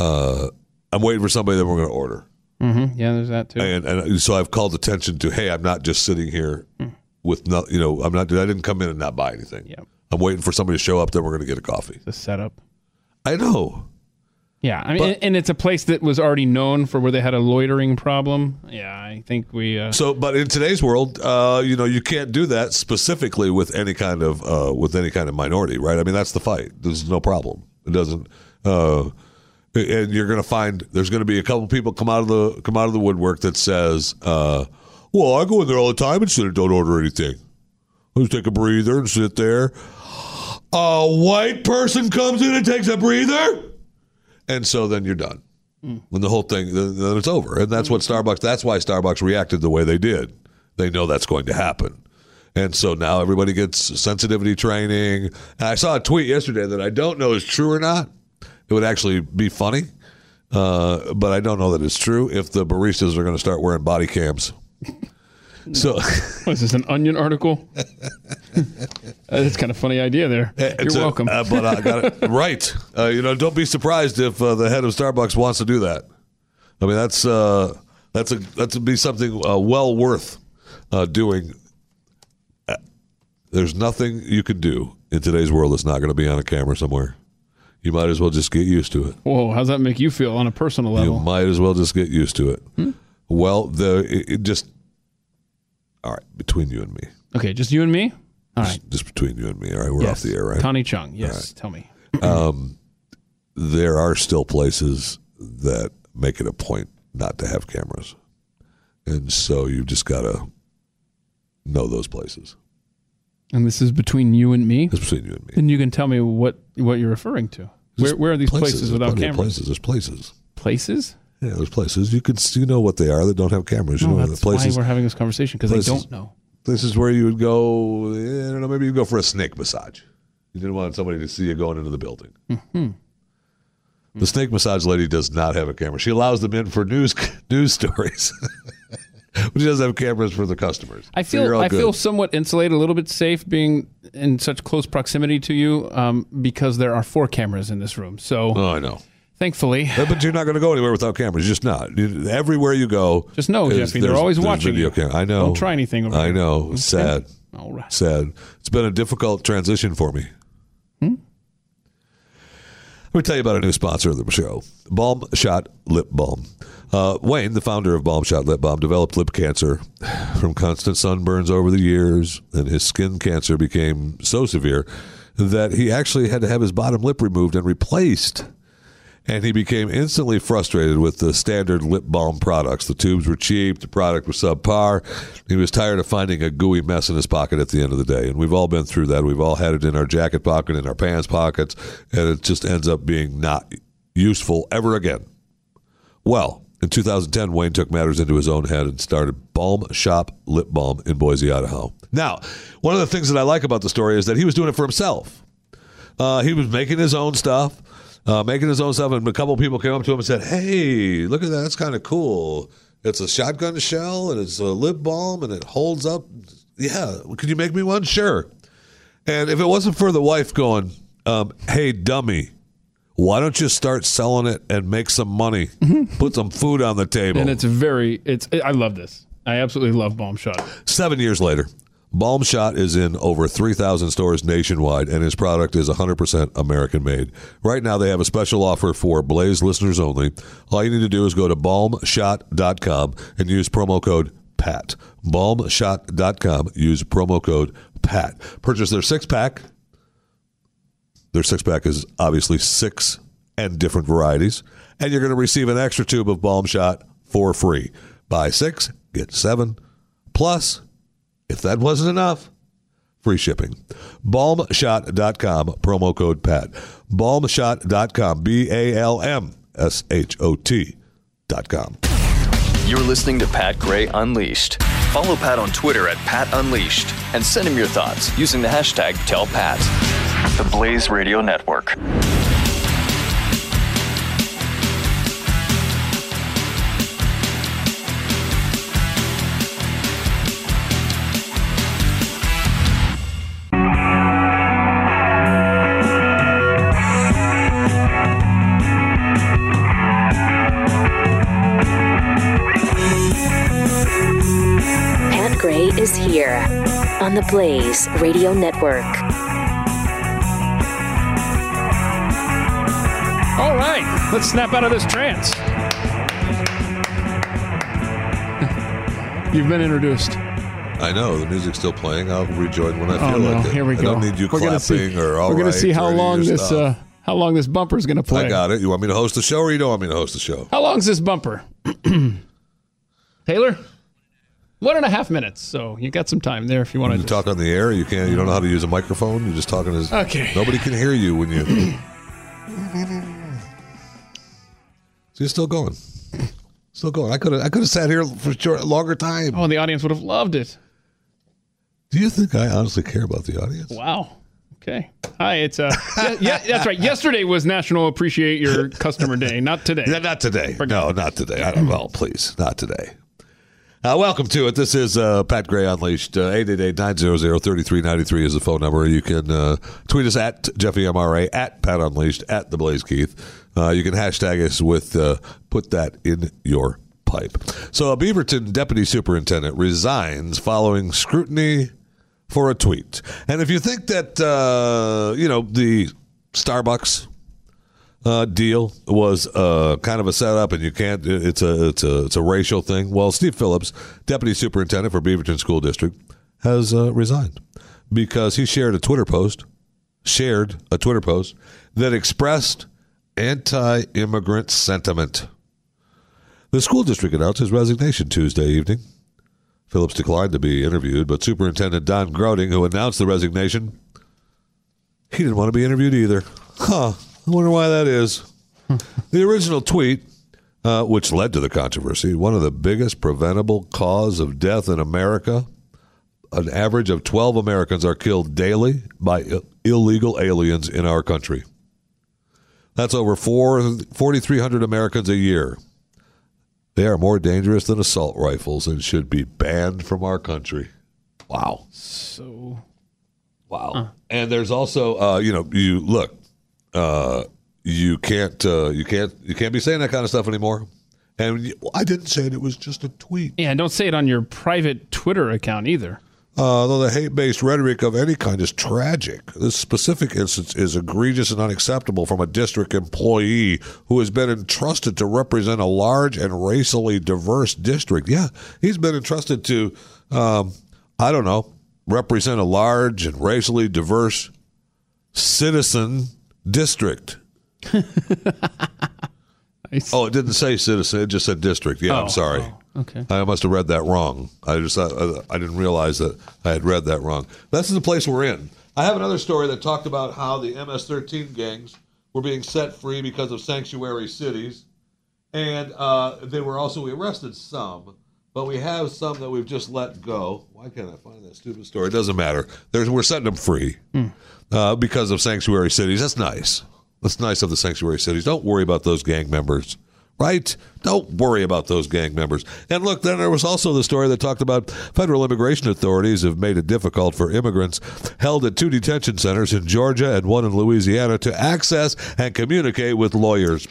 uh, I'm waiting for somebody that we're going to order, Mm-hmm. Yeah, there's that too. and and so I've called attention to hey, I'm not just sitting here with no, you know, I'm not I didn't come in and not buy anything. Yeah. I'm waiting for somebody to show up. Then we're going to get a coffee. The setup. I know. Yeah, I mean, But- and, and it's a place that was already known for where they had a loitering problem. Yeah, I think we. Uh, So, but in today's world, uh, you know, you can't do that specifically with any kind of uh, with any kind of minority, right? I mean, that's the fight. There's no problem. It doesn't. Uh, and you're going to find there's going to be a couple people come out of the come out of the woodwork that says, uh, "Well, I go in there all the time and sit and don't order anything. I just take a breather and sit there." A white person comes in and takes a breather, and so then you're done. When the whole thing, then then it's over, and that's what Starbucks. That's why Starbucks reacted the way they did. They know that's going to happen, and so now everybody gets sensitivity training. And I saw a tweet yesterday that I don't know is true or not. It would actually be funny, uh, but I don't know that it's true. If the baristas are going to start wearing body cams, so what is this an Onion article? That's kind of funny idea there. You're It's a- welcome. uh, but I got it right. Uh, you know, don't be surprised if uh, the head of Starbucks wants to do that. I mean, that's uh, that's a that's be something uh, well worth uh, doing. Uh, There's nothing you can do in today's world that's not going to be on a camera somewhere. You might as well just get used to it. Whoa, how's that make you feel on a personal level? You might as well just get used to it. Hmm? Well, the it, it just all right between you and me, Okay, just you and me. All right. just between you and me. All right, we're yes. off the air, right? Connie Chung. Yes. Tell me. there are still places that make it a point not to have cameras. And so you've just got to know those places. And this is between you and me. It's between you and me. And you can tell me what what you're referring to. Where, where are these places, There's without cameras? Places. There's places. Places? Yeah, there's places. You can you know what they are that don't have cameras. You No, know that's the places. why we're having this conversation because they don't know. This is where you would go. eh, I don't know. Maybe you go for a snake massage. You didn't want somebody to see you going into the building. Mm-hmm. The snake massage lady does not have a camera. She allows them in for news news stories, but she doesn't have cameras for the customers. I feel all I good. feel somewhat insulated, a little bit safe being in such close proximity to you um, because there are four cameras in this room. So Oh, I know. thankfully, Uh, But you're not going to go anywhere without cameras. Just not. Everywhere you go, Just know, Jeffy, they're always watching video you. cam- I know. Don't try anything over I know. Sad. all right. Sad. It's been a difficult transition for me. Hmm? Let me tell you about a new sponsor of the show, Balm Shot Lip Balm. Uh, Wayne, the founder of Balm Shot Lip Balm, developed lip cancer from constant sunburns over the years, and his skin cancer became so severe that he actually had to have his bottom lip removed and replaced and he became instantly frustrated with the standard lip balm products. The tubes were cheap, the product was subpar. He was tired of finding a gooey mess in his pocket at the end of the day. And we've all been through that. We've all had it in our jacket pocket, in our pants pockets, and it just ends up being not useful ever again. Well, in 2010, Wayne took matters into his own head and started Balm Shot Lip Balm in Boise, Idaho. Now, one of the things that I like about the story is that he was doing it for himself. Uh, he was making his own stuff, uh, making his own stuff, and a couple people came up to him and said, "Hey, look at that! That's kind of cool. It's a shotgun shell and it's a lip balm and it holds up. Yeah, could you make me one? Sure." And if it wasn't for the wife going, um, "Hey, dummy." Why don't you start selling it and make some money? Mm-hmm. Put some food on the table. And it's very it's I love this. I absolutely love Balm Shot. Seven years later, Balm Shot is in over 3,000 stores nationwide, and his product is 100% American made. Right now, they have a special offer for Blaze listeners only. All you need to do is go to balmshot.com and use promo code PAT. Balmshot.com, use promo code PAT. Purchase their six pack. Their six pack is obviously six and different varieties, and you're going to receive an extra tube of Balm Shot for free. Buy six, get seven, plus if that wasn't enough, free shipping. Balmshot.com, promo code PAT. Balmshot.com, B A L M S H O T.com. You're listening to Pat Gray Unleashed. Follow Pat on Twitter at Pat Unleashed and send him your thoughts using the hashtag TellPat. The Blaze Radio Network. Pat Gray is here on the Blaze Radio Network. Let's snap out of this trance. You've been introduced. I know the music's still playing. I'll rejoin when I Oh feel no! like it. Here we go. I go. don't need you we're gonna clapping see, or all We're gonna see how or any of long this uh, how long this bumper is gonna play. I got it. You want me to host the show, or you don't want me to host the show? How long's this bumper? Taylor? One and a half minutes. So you got some time there if you want You to talk on the air. You can't. You don't know how to use a microphone. You're just talking as. Okay. Nobody can hear you when you. so you're still going. Still going. I could have. I could have sat here for short, longer time. Oh, and the audience would have loved it. Do you think I honestly care about the audience? Wow. Okay. Hi, it's uh yeah, yeah, that's right. Yesterday was National Appreciate Your Customer Day, not today. Yeah, not today. No, not today. I don't, well, please, not today. Uh, welcome to it. This is uh, Pat Gray Unleashed. Uh, 888-900-3393 is the phone number. You can uh, tweet us at Jeffy MRA, at Pat Unleashed, at The Blaze Keith. Uh, you can hashtag us with uh, put that in your pipe. So a Beaverton deputy superintendent resigns following scrutiny for a tweet. And if you think that, uh, you know, the Starbucks uh, deal was uh, kind of a setup, and you can't. It's a it's a it's a racial thing. Well, Steve Phillips, deputy superintendent for Beaverton School District, has uh, resigned because he shared a Twitter post, shared a Twitter post that expressed anti-immigrant sentiment. The school district announced his resignation Tuesday evening. Phillips declined to be interviewed, but Superintendent Don Grotting, who announced the resignation, he didn't want to be interviewed either. Huh. I wonder why that is. the original tweet, uh, which led to the controversy, one of the biggest preventable cause of death in America. An average of 12 Americans are killed daily by Ill- illegal aliens in our country. That's over four- 4,300 Americans a year. They are more dangerous than assault rifles and should be banned from our country. Wow. So Wow. And there's also, uh, you know, you look, uh, you can't, uh, you can't, you can't be saying that kind of stuff anymore. And you- I didn't say it; it was just a tweet. yeah, don't say it on your private Twitter account either. Uh, though the hate-based rhetoric of any kind is tragic, this specific instance is egregious and unacceptable from a district employee who has been entrusted to represent a large and racially diverse district. Yeah, he's been entrusted to, um, I don't know, represent a large and racially diverse citizen district. Nice. Oh, it didn't say citizen; it just said district. Yeah, Oh, I'm sorry. oh, okay. I must have read that wrong. I just I, I didn't realize that I had read that wrong. This is the place we're in. I have another story that talked about how the MS-13 gangs were being set free because of sanctuary cities, and uh, they were also we arrested some, but we have some that we've just let go. Why can't I find that stupid story? It doesn't matter. There's, we're setting them free uh, because of sanctuary cities. That's nice. That's nice of the sanctuary cities. Don't worry about those gang members, right? Don't worry about those gang members. And look, then there was also the story that talked about federal immigration authorities have made it difficult for immigrants held at two detention centers in Georgia and one in Louisiana to access and communicate with lawyers.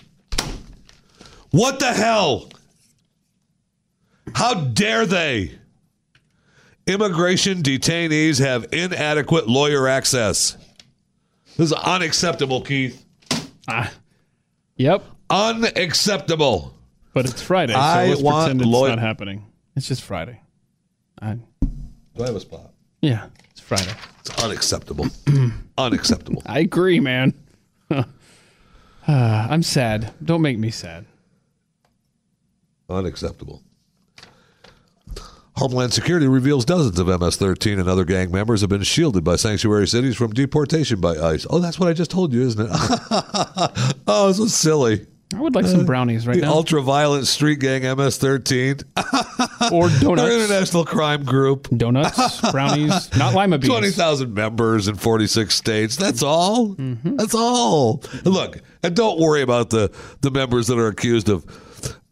What the hell? How dare they? Immigration detainees have inadequate lawyer access. This is unacceptable, Keith. Ah, yep. Unacceptable. But it's Friday, so I let's want pretend it's lawyer- not happening. It's just Friday. I, Do I have a spot? yeah, it's Friday. It's unacceptable. unacceptable. I agree, man. Ah, I'm sad. Don't make me sad. Unacceptable. Homeland Security reveals dozens of MS 13 and other gang members have been shielded by sanctuary cities from deportation by ICE. Oh, that's what I just told you, isn't it? oh, so silly. I would like some uh, brownies right The now, ultra violent street gang MS 13, or donuts. international crime group. Donuts, brownies, not lima beans. 20,000 members in 46 states. That's all. Mm-hmm. That's all. And look, and don't worry about the, the members that are accused of,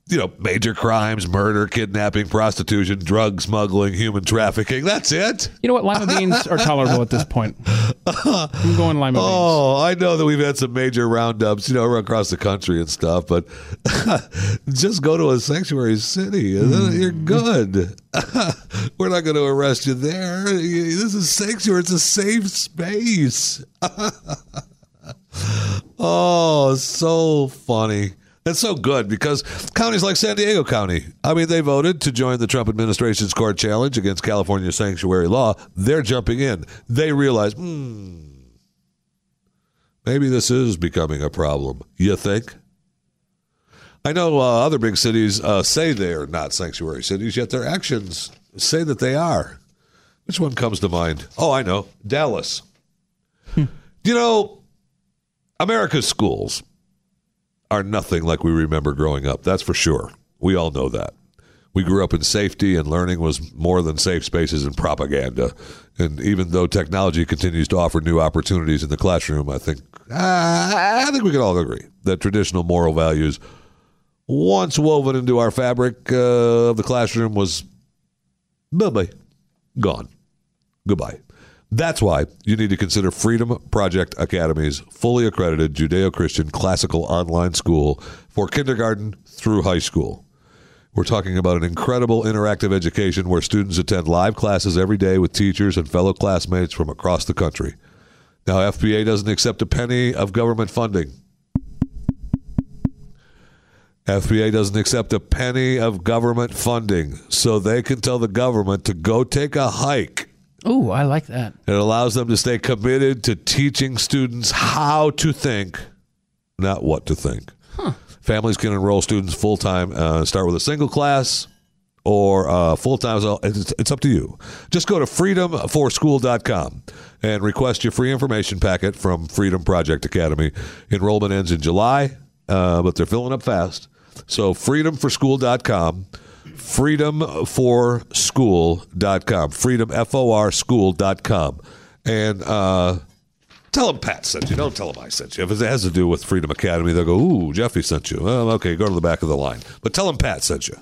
you know, major crimes, murder, kidnapping, prostitution, drug smuggling, human trafficking. That's it. You know what? Lima beans are tolerable at this point. I'm going lima beans. Oh, I know that we've had some major roundups, you know, across the country and stuff, but just go to a sanctuary city then you're good. We're not going to arrest you there. This is sanctuary. It's a safe space. Oh, so funny. That's so good because counties like San Diego County, I mean, they voted to join the Trump administration's court challenge against California sanctuary law. They're jumping in. They realize, hmm, maybe this is becoming a problem. You think? I know uh, other big cities uh, say they're not sanctuary cities, yet their actions say that they are. Which one comes to mind? Oh, I know. Dallas. You know, America's schools are nothing like we remember growing up. That's for sure. We all know that. We grew up in safety, and learning was more than safe spaces and propaganda. And even though technology continues to offer new opportunities in the classroom, I think I think we can all agree that traditional moral values, once woven into our fabric uh, of the classroom, was bye bye, gone, goodbye. That's why you need to consider Freedom Project Academy's fully accredited Judeo Christian classical online school for kindergarten through high school. We're talking about an incredible interactive education where students attend live classes every day with teachers and fellow classmates from across the country. Now, FPA doesn't accept a penny of government funding. FPA doesn't accept a penny of government funding, so they can tell the government to go take a hike. Ooh, I like that. It allows them to stay committed to teaching students how to think, not what to think. Families can enroll students full time, uh, start with a single class or uh, full time. It's, it's up to you. Just go to freedomforschool.com and request your free information packet from Freedom Project Academy. Enrollment ends in July, uh, but they're filling up fast. So, freedomforschool.com freedomforschool.com freedom f-o-r school.com and uh, tell them pat sent you. Don't tell them i sent you. If it has to do with freedom academy they'll go ooh jeffy sent you. Well okay go to the back of the line. But tell them pat sent you.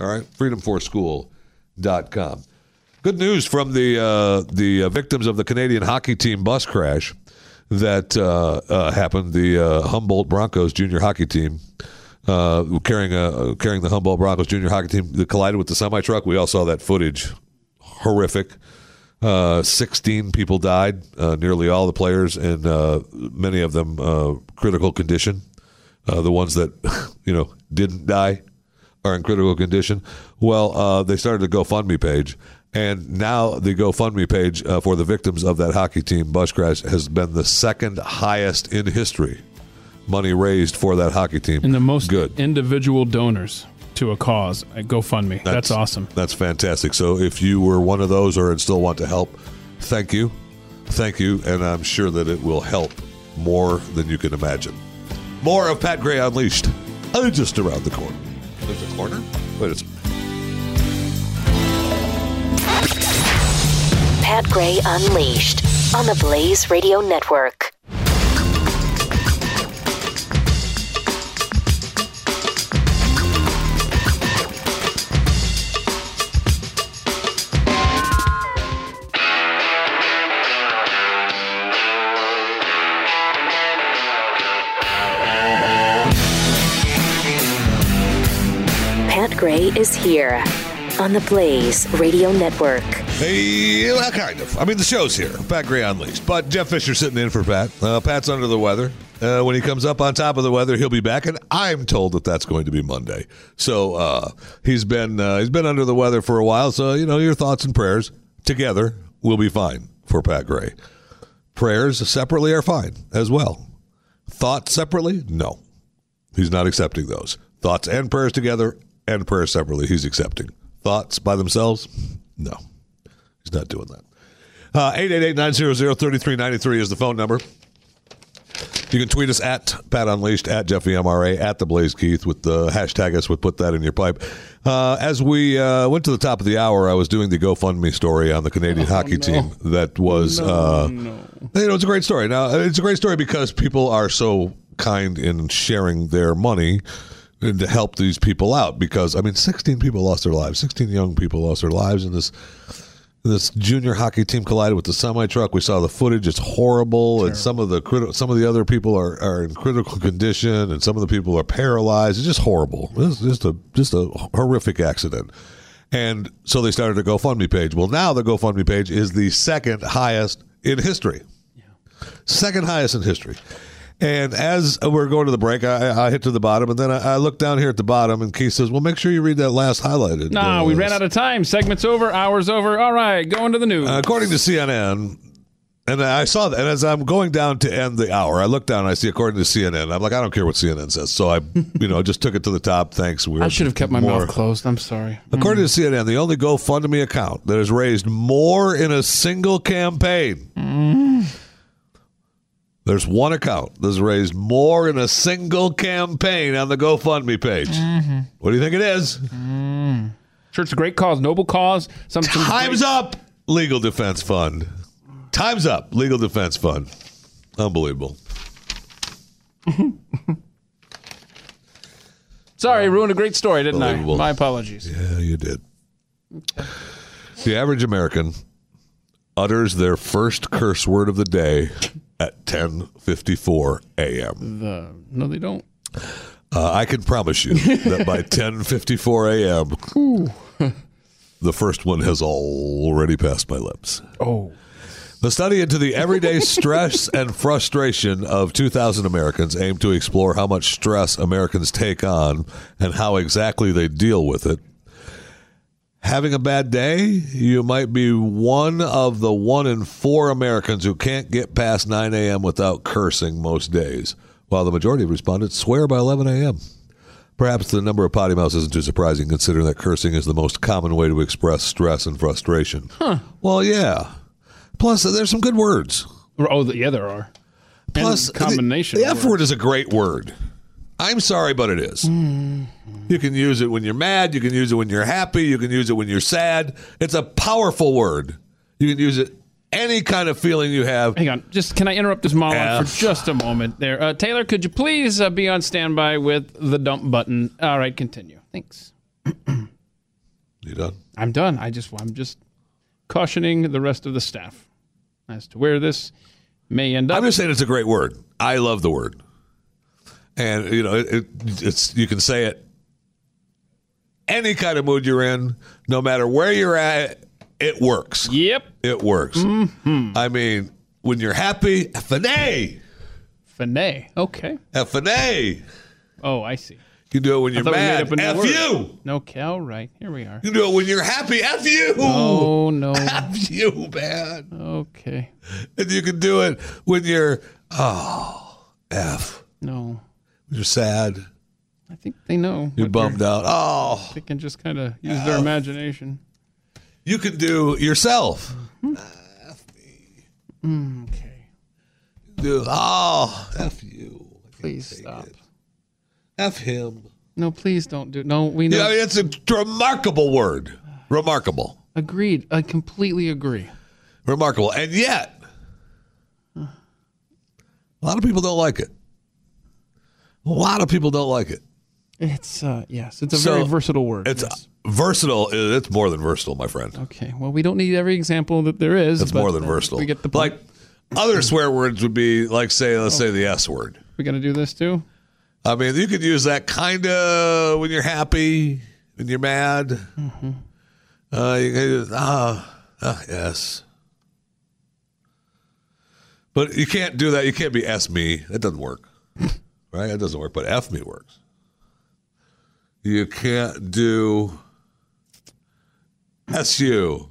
All right? Freedomforschool.com good news from the uh, the uh, victims of the canadian hockey team bus crash that uh, uh, happened. The uh, humboldt broncos junior hockey team uh, carrying a carrying the Humboldt Broncos junior hockey team that collided with the semi truck. We all saw that footage. Horrific. Uh, 16 people died, uh, nearly all the players, and uh, many of them uh, critical condition. Uh, the ones that you know didn't die are in critical condition. Well, uh, they started a GoFundMe page, and now the GoFundMe page uh, for the victims of that hockey team bus crash has been the second highest in history. Money raised for that hockey team. And the most good. individual donors to a cause at GoFundMe. That's, awesome. That's fantastic. So if you were one of those or and still want to help, thank you. Thank you. And I'm sure that it will help more than you can imagine. More of Pat Gray Unleashed. Uh, just around the corner. There's a corner? Wait a second. Pat Gray Unleashed on the Blaze Radio Network. Gray is here on the Blaze Radio Network. Hey, well, kind of. I mean, the show's here. Pat Gray Unleashed. But Jeff Fisher sitting in for Pat. Uh, Pat's under the weather. Uh, when he comes up on top of the weather, he'll be back, and I'm told that that's going to be Monday. So uh, he's been uh, he's been under the weather for a while. So you know, your thoughts and prayers together will be fine for Pat Gray. Prayers separately are fine as well. Thoughts separately, no, he's not accepting those. Thoughts and prayers together and prayer separately, he's accepting. Thoughts by themselves, no, he's not doing that. Uh, 888-900-3393 is the phone number. You can tweet us at Pat Unleashed, at Jeffy MRA, at the Blaze Keith with the hashtag us would put that in your pipe. Uh, as we uh, went to the top of the hour, I was doing the GoFundMe story on the Canadian hockey team. That was, no, uh, you know, it's a great story. Now, it's a great story because people are so kind in sharing their money and to help these people out. Because I mean, 16 people lost their lives. 16 young people lost their lives in this this junior hockey team collided with the semi truck. We saw the footage; it's horrible, and some of the criti- some of the other people are, are in critical condition, and some of the people are paralyzed. It's just horrible. It's just a just a horrific accident. And so they started a GoFundMe page. Well, now the GoFundMe page is the second highest in history. Second highest in history. And as we're going to the break, I, I hit to the bottom, and then I, I look down here at the bottom, and Keith says, "Well, make sure you read that last highlighted." Nah, uh, we ran out of time. Segment's over. Hours over. All right, going to the news. Uh, according to CNN, and I saw that, and as I'm going down to end the hour, I look down and I see, according to CNN, I'm like, I don't care what CNN says. So I, you know, just took it to the top. Thanks. We I should have kept my more- mouth closed. I'm sorry. According to CNN, the only GoFundMe account that has raised more in a single campaign. There's one account that's raised more in a single campaign on the GoFundMe page. Mm-hmm. What do you think it is? Mm. Sure, it's a great cause, noble cause. Some, Time's great- up. Legal Defense Fund. Time's up. Legal Defense Fund. Unbelievable. Sorry, ruined a great story, didn't I? My apologies. Yeah, you did. The average American utters their first curse word of the day at 10:54 a.m. The, no, they don't. Uh, I can promise you that by 10:54 a.m. the first one has already passed my lips. Oh, The study into the everyday stress and frustration of 2,000 Americans aimed to explore how much stress Americans take on and how exactly they deal with it. Having a bad day, you might be one of the one in four Americans who can't get past 9 a.m. without cursing most days, while the majority of respondents swear by 11 a.m. Perhaps the number of potty mouths isn't too surprising considering that cursing is the most common way to express stress and frustration. Huh. Well, yeah. Plus, there's some good words. oh, yeah, there are. Plus, and combination. The, of F word is a great word. I'm sorry, but it is. You can use it when you're mad. You can use it when you're happy. You can use it when you're sad. It's a powerful word. You can use it any kind of feeling you have. Hang on, just can I interrupt this monologue F. for just a moment there? Uh, Taylor, could you please uh, be on standby with the dump button? All right, continue. Thanks. You done? I'm done. I just I'm just cautioning the rest of the staff as to where this may end up. I'm just saying it's a great word. I love the word, and you know it, it, it's you can say it any kind of mood you're in, no matter where you're at. It works. yep. It works. Mm-hmm. I mean, when you're happy, F and Okay. F and A. You Oh, I see. You do it when you're mad. up a new F word. you. Okay. All right. Here we are. You do it when you're happy. F you. Oh no. F you, man. Okay. And you can do it when you're oh F. No. You're sad. I think they know. You're bummed out. Oh. They can just kind of use their oh. imagination. You can do yourself. Hmm. Mm, okay. Do oh F you. Please stop. F him. No, please don't do. No, we know. Yeah, it's a remarkable word. Remarkable. Agreed. I completely agree. Remarkable. And yet, a lot of people don't like it. A lot of people don't like it. It's uh yes, it's a So, very versatile word. It's yes. versatile. It's more than versatile, my friend. okay. Well, we don't need every example that there is. It's but, more than versatile. We get the like point. other swear words would be like say let's say the S word. we gonna do this too. I mean, you could use that kind of when you're happy, when you're mad. Mm-hmm. Uh, you can use ah ah, yes. But you can't do that. You can't be S me. That doesn't work, right? That doesn't work. But F me works. You can't do S U.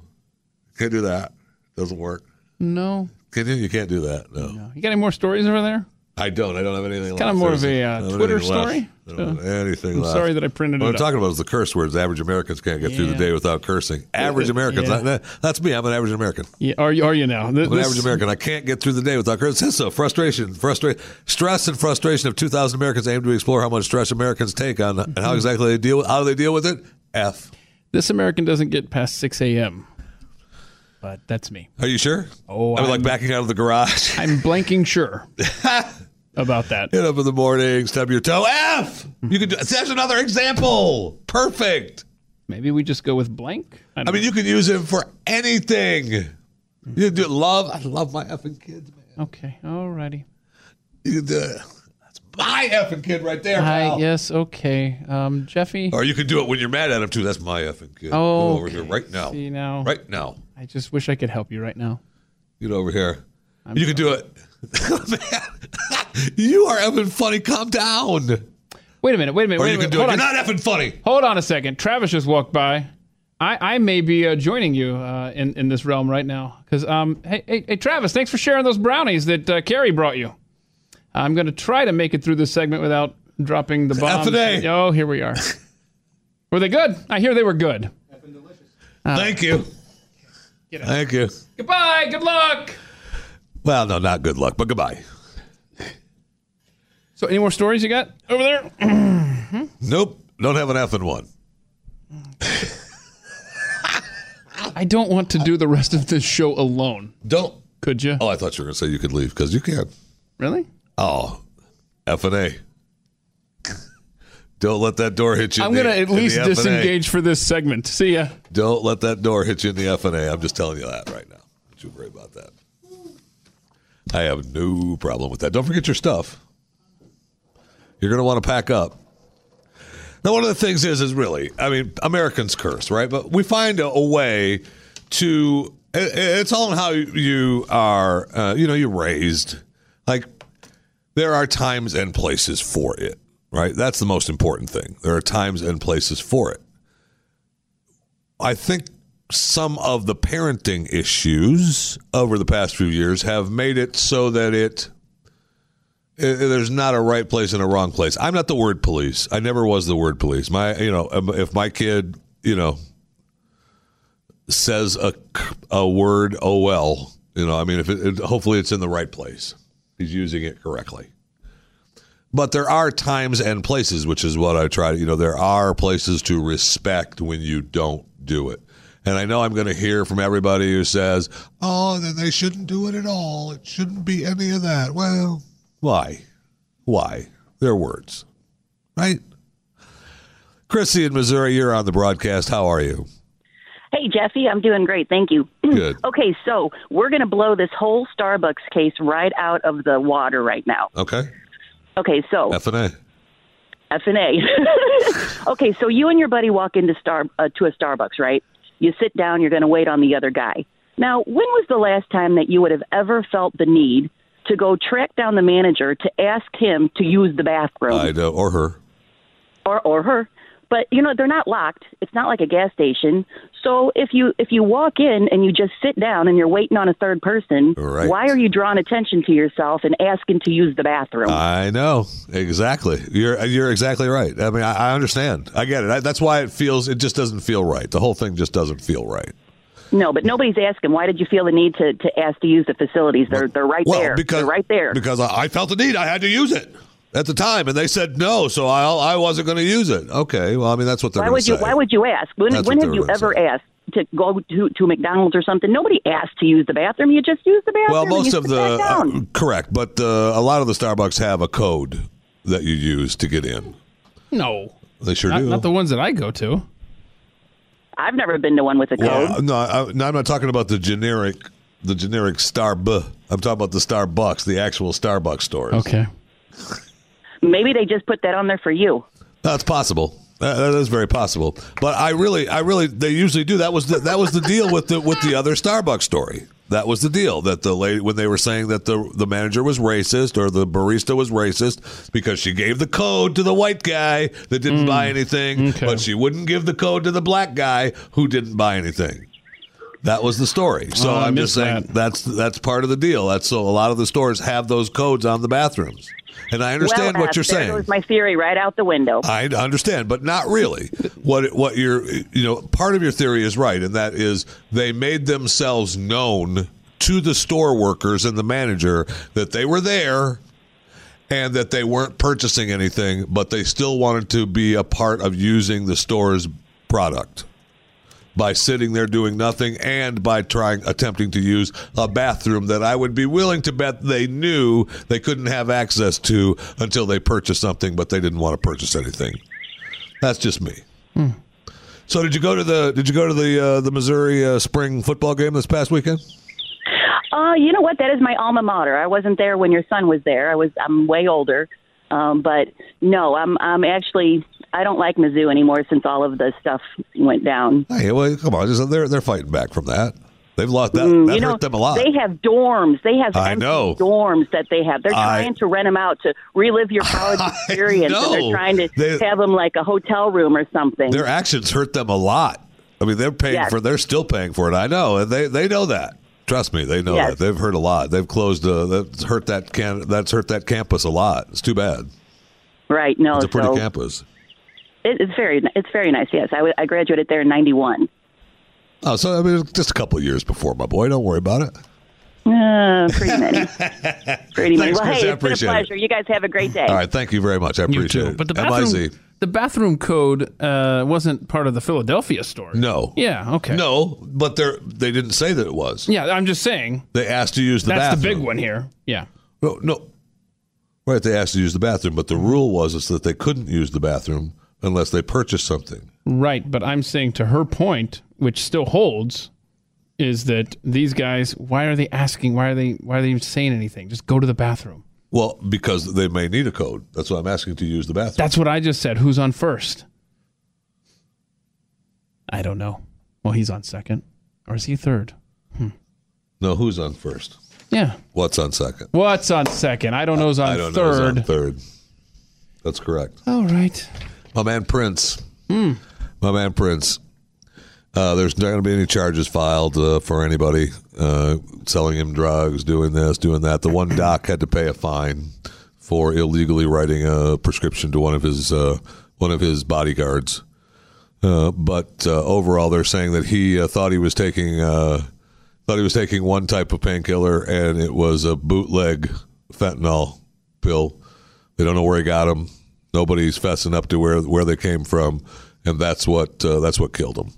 Can't do that. Doesn't work. No. Can you? You can't do that. No. no. You got any more stories over there? I don't. I don't have anything. kinda left. more of a, uh, I don't have Twitter story. left. Story. Don't have anything I'm left. sorry that I printed What it I'm up. talking about is the curse words. Average Americans can't get through the Yeah. day without cursing. Average Americans. Yeah. That- that's me. I'm an average American. Yeah. Are you? Are you now? Th- I'm an this- average American. I can't get through the day without cursing. So. Frustration, frustration, stress, and frustration of 2,000 Americans aim to explore how much stress Americans take on and Mm-hmm. how exactly they deal. with How do they deal with it? F. This American doesn't get past 6 a.m. But that's me. Are you sure? Oh, I mean, like I'm- backing out of the garage. I'm blanking sure about that. Get up in the morning, stub your toe. F. You can do. That's another example. Perfect. Maybe we just go with blank. I, I mean, you can use it for anything. You can do love. I love my effing kids, man. know. okay. Alrighty. You can do it. That's my effing kid right there, Hi. pal. Yes. Okay. Um, Jeffy. Or you can do it when you're mad at him too. That's my effing kid. Oh, Get over here right now. See now. Right now. I just wish I could help you right now. Get over here. you can do it. Man. You are effing funny. Calm down. Wait a minute. Wait a minute. Or wait you a can minute. do it. You're on. not effing funny. Hold on a second. Travis just walked by. I, I may be uh, joining you uh, in in this realm right now because um hey, hey hey Travis, thanks for sharing those brownies that uh, Carrie brought you. I'm going to try to make it through this segment without dropping the bomb. F&A. Oh, here we are. were they good? I hear they were good. Thank you. Thank you. Goodbye. Good luck. Well, no, not good luck, but goodbye. So, any more stories you got over there? Nope. Don't have an effing one. I don't want to do the rest of this show alone. Don't. Could you? Oh, I thought you were going to say you could leave because you can. Really? Oh, F and A. Don't let that door hit you. I'm going to at least disengage for this segment. See ya. Don't let that door hit you in the F and A. I'm just telling you that right now. Don't you worry about that. I have no problem with that. Don't forget your stuff. You're going to want to pack up. Now, one of the things is, is really, I mean, Americans curse, right? But we find a, a way to. it- It's all in how you are. Uh, you know, you're raised. Like there are times and places for it, right? That's the most important thing. There are times and places for it. I think some of the parenting issues over the past few years have made it so that it, i there's not a right place and a wrong place. I'm not the word police. I never was the word police. My you know um, if my kid you know says a a word oh well you know I mean if it, it hopefully it's in the right place. He's using it correctly. But there are times and places, which is what I try to, you know, there are places to respect when you don't do it. And I know I'm going to hear from everybody who says, oh, then they shouldn't do it at all. It shouldn't be any of that. Well, why? Why? They're words, right? Chrissy in Missouri, you're on the broadcast. How are you? Hey, Jesse, I'm doing great. Thank you. Good. Okay, so we're going to blow this whole Starbucks case right out of the water right now. Okay. Okay, so F and A. F and A. okay, so you and your buddy walk into Star uh, to a Starbucks, right? You sit down. You're going to wait on the other guy. Now, when was the last time that you would have ever felt the need to go track down the manager to ask him to use the bathroom I know, or her. or or her? But you know they're not locked. It's not like a gas station. So if you if you walk in and you just sit down and you're waiting on a third person, Right. why are you drawing attention to yourself and asking to use the bathroom? I know exactly. You're you're exactly right. I mean, I, I understand. I get it. I, that's why it feels. It just doesn't feel right. The whole thing just doesn't feel right. no, but nobody's asking. Why did you feel the need to, to ask to use the facilities? They're they're right Well, there. because they're right there. Because I, I felt the need. I had to use it at the time, and they said no, so I I wasn't going to use it. Okay. Well, I mean, that's what they're why would to you. Why would you ask? When That's when have you ever say. asked to go to to McDonald's or something? Nobody asked to use the bathroom. You just use the bathroom. well, most of the uh, correct, but uh, a lot of the Starbucks have a code that you use to get in. No. They sure Not, do. not the ones that I go to. I've never been to one with a code. Well, no, I, no, I'm not talking about the generic, the generic Starbu. I'm talking about the Starbucks, the actual Starbucks stores. Okay. Maybe they just put that on there for you. That's possible. That, that is very possible. But I really, I really, they usually do. That was the, that was the deal with the with the other Starbucks story. That was the deal that the lady when they were saying that the the manager was racist or the barista was racist because she gave the code to the white guy that didn't buy mm. anything, okay. but she wouldn't give the code to the black guy who didn't buy anything. That was the story. So Oh, I I'm just saying that. that's that's part of the deal. That's so a lot of the stores have those codes on the bathrooms, and I understand well, what you're there saying. goes my theory right out the window. I understand, but not really. What what you're you know part of your theory is right, and that is they made themselves known to the store workers and the manager that they were there and that they weren't purchasing anything, but they still wanted to be a part of using the store's product by sitting there doing nothing and by trying attempting to use a bathroom that I would be willing to bet they knew they couldn't have access to until they purchased something but they didn't want to purchase anything. That's just me. So did you go to the did you go to the uh, the Missouri uh, spring football game this past weekend? Uh, you know what? That is my alma mater. I wasn't there when your son was there. I was. I'm way older. Um, but no, I'm. I'm actually. I don't like Mizzou anymore since all of the stuff went down. Hey, well, come on, they're they're fighting back from that. They've lost that. Mm, that you know, hurt them a lot. They have dorms. They have I know. dorms that they have. They're I- trying to rent them out to relive your college experience, and they're trying to They- have them like a hotel room or something. Their actions hurt them a lot. I mean, they're paying Yes. for. They're still paying for it. I know, and they they know that. Trust me, they know Yes. that. They've hurt a lot. They've closed. Uh, that's hurt that can. That's hurt that campus a lot. It's too bad. right? No, It's a pretty so campus. it's very it's very nice. Yes, I, w- I graduated there in '91. Oh, so I mean, just a couple of years before, my boy. Don't worry about it. Uh, pretty many. pretty many. Thanks, Well, Chris. Hey, it's been a appreciate it. pleasure. You guys have a great day. All right, thank you very much. I You appreciate too. it. But the MIZ. The bathroom code uh, wasn't part of the Philadelphia story. No. Yeah. Okay. No, but they they didn't say that it was. Yeah, I'm just saying They asked to use the bathroom. that's bathroom. the big one here. Yeah. No, no. Right, they asked to use the bathroom, but the rule was is that they couldn't use the bathroom unless they purchased something. Right, but I'm saying to her point, which still holds, is that these guys, why are they asking? Why are they? Why are they even saying anything? Just go to the bathroom. Well, because they may need a code. That's why I'm asking to use the bathroom. That's what I just said. Who's on first? I don't know. Well, he's on second, or is he third? no, who's on first? Yeah. What's on second? What's on second? I don't know. Who's on I don't know. who's third? on third. That's correct. All right. My man Prince. Hmm. My man Prince. Uh, there's not going to be any charges filed uh, for anybody uh, selling him drugs, doing this, doing that. The one doc had to pay a fine for illegally writing a prescription to one of his uh, one of his bodyguards. Uh, but uh, overall, they're saying that he thought he was taking thought he was taking one type of painkiller, and it was a bootleg fentanyl pill. They don't know where he got them. Nobody's fessing up to where where they came from, and that's what that's what killed him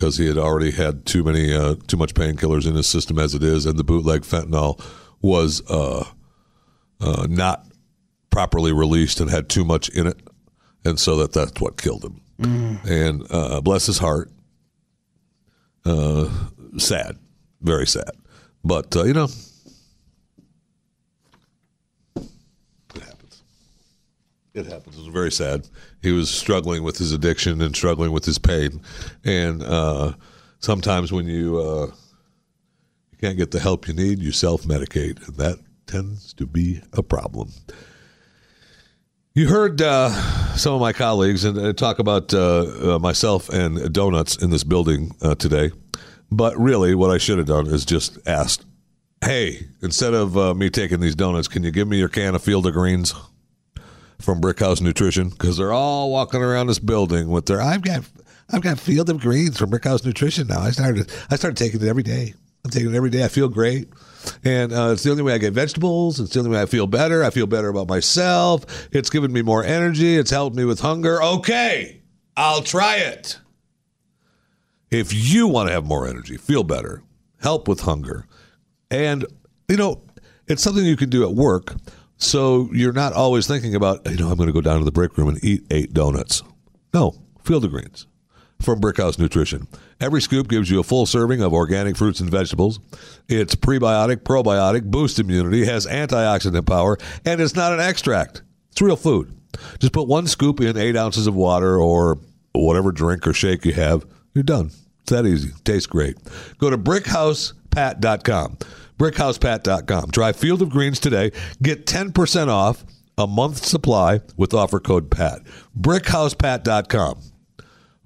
because he had already had too many uh, too much painkillers in his system as it is, and the bootleg fentanyl was uh, uh, not properly released and had too much in it, and so that that's what killed him. And uh, bless his heart, uh, sad, very sad, but uh, you know. It happens. It happens. It was very sad. He was struggling with his addiction and struggling with his pain, and uh, sometimes when you uh, you can't get the help you need, you self medicate, and that tends to be a problem. You heard uh, some of my colleagues and uh, talk about uh, uh, myself and donuts in this building today, but really, what I should have done is just asked, "Hey, instead of me taking these donuts, can you give me your can of Field of Greens?" From Brickhouse Nutrition because they're all walking around this building with their I've got I've got Field of Greens from Brickhouse Nutrition now. I started I started taking it every day. I'm taking it every day. I feel great. And uh, it's the only way I get vegetables. It's the only way I feel better. I feel better about myself. It's given me more energy. It's helped me with hunger. Okay, I'll try it. If you want to have more energy, feel better, help with hunger, and you know, it's something you can do at work. So you're not always thinking about, you know, I'm going to go down to the break room and eat eight donuts. No, Field of Greens from Brickhouse Nutrition. Every scoop gives you a full serving of organic fruits and vegetables. It's prebiotic, probiotic, boosts immunity, has antioxidant power, and it's not an extract. It's real food. Just put one scoop in eight ounces of water or whatever drink or shake you have. You're done. It's that easy. Tastes great. Go to brickhousepat.com. Brickhousepat.com. Try Field of Greens today. Get 10% off a month's supply with offer code PAT. Brickhousepat.com.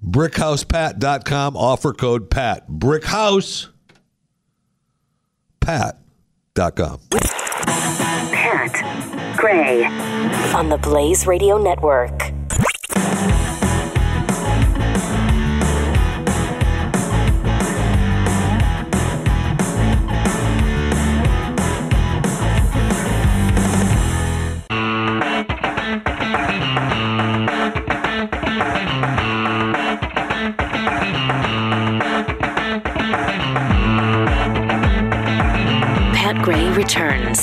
Brickhousepat.com. Offer code PAT. Brickhousepat.com. Pat Gray on the Blaze Radio Network.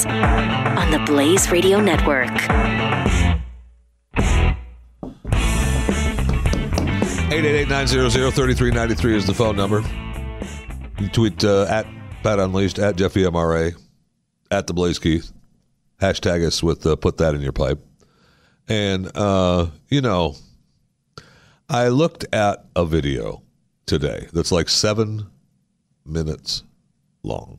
On the Blaze Radio Network. 888-900-3393 is the phone number. You tweet uh, at Pat Unleashed, at Jeffy MRA, at the Blaze Keith. Hashtag us with uh, put that in your pipe. And, uh, you know, I looked at a video today that's like seven minutes long.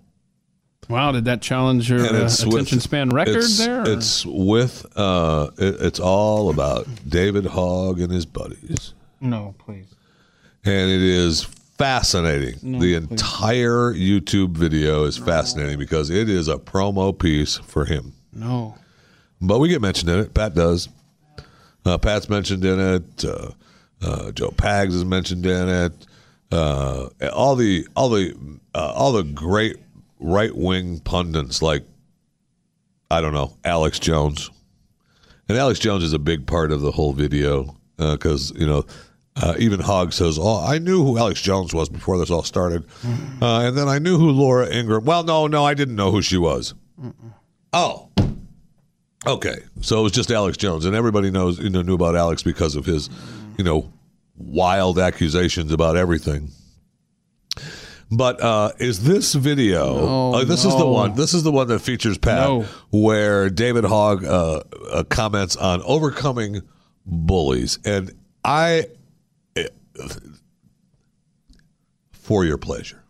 Wow, did that challenge your uh, attention with- span record it's, there? or- It's with uh, it, it's all about David Hogg and his buddies, no, please. and it is fascinating. the entire YouTube video is fascinating because it is a promo piece for him. No. But we get mentioned in it. Pat does. Uh, Pat's mentioned in it. Uh, uh, Joe Pags is mentioned in it. Uh, all the all the uh, all the great right wing pundits like I don't know Alex Jones, and Alex Jones is a big part of the whole video because you know. Uh, even Hogg says, "Oh, I knew who Alex Jones was before this all started, uh, and then I knew who Laura Ingraham. Well, no, no, I didn't know who she was. Oh, Okay, so it was just Alex Jones, and everybody knows you know knew about Alex because of his, you know, wild accusations about everything. But uh, is this video? No, uh, this is the one. This is the one that features Pat, No. where David Hogg uh, uh, comments on overcoming bullies, and I, for your pleasure.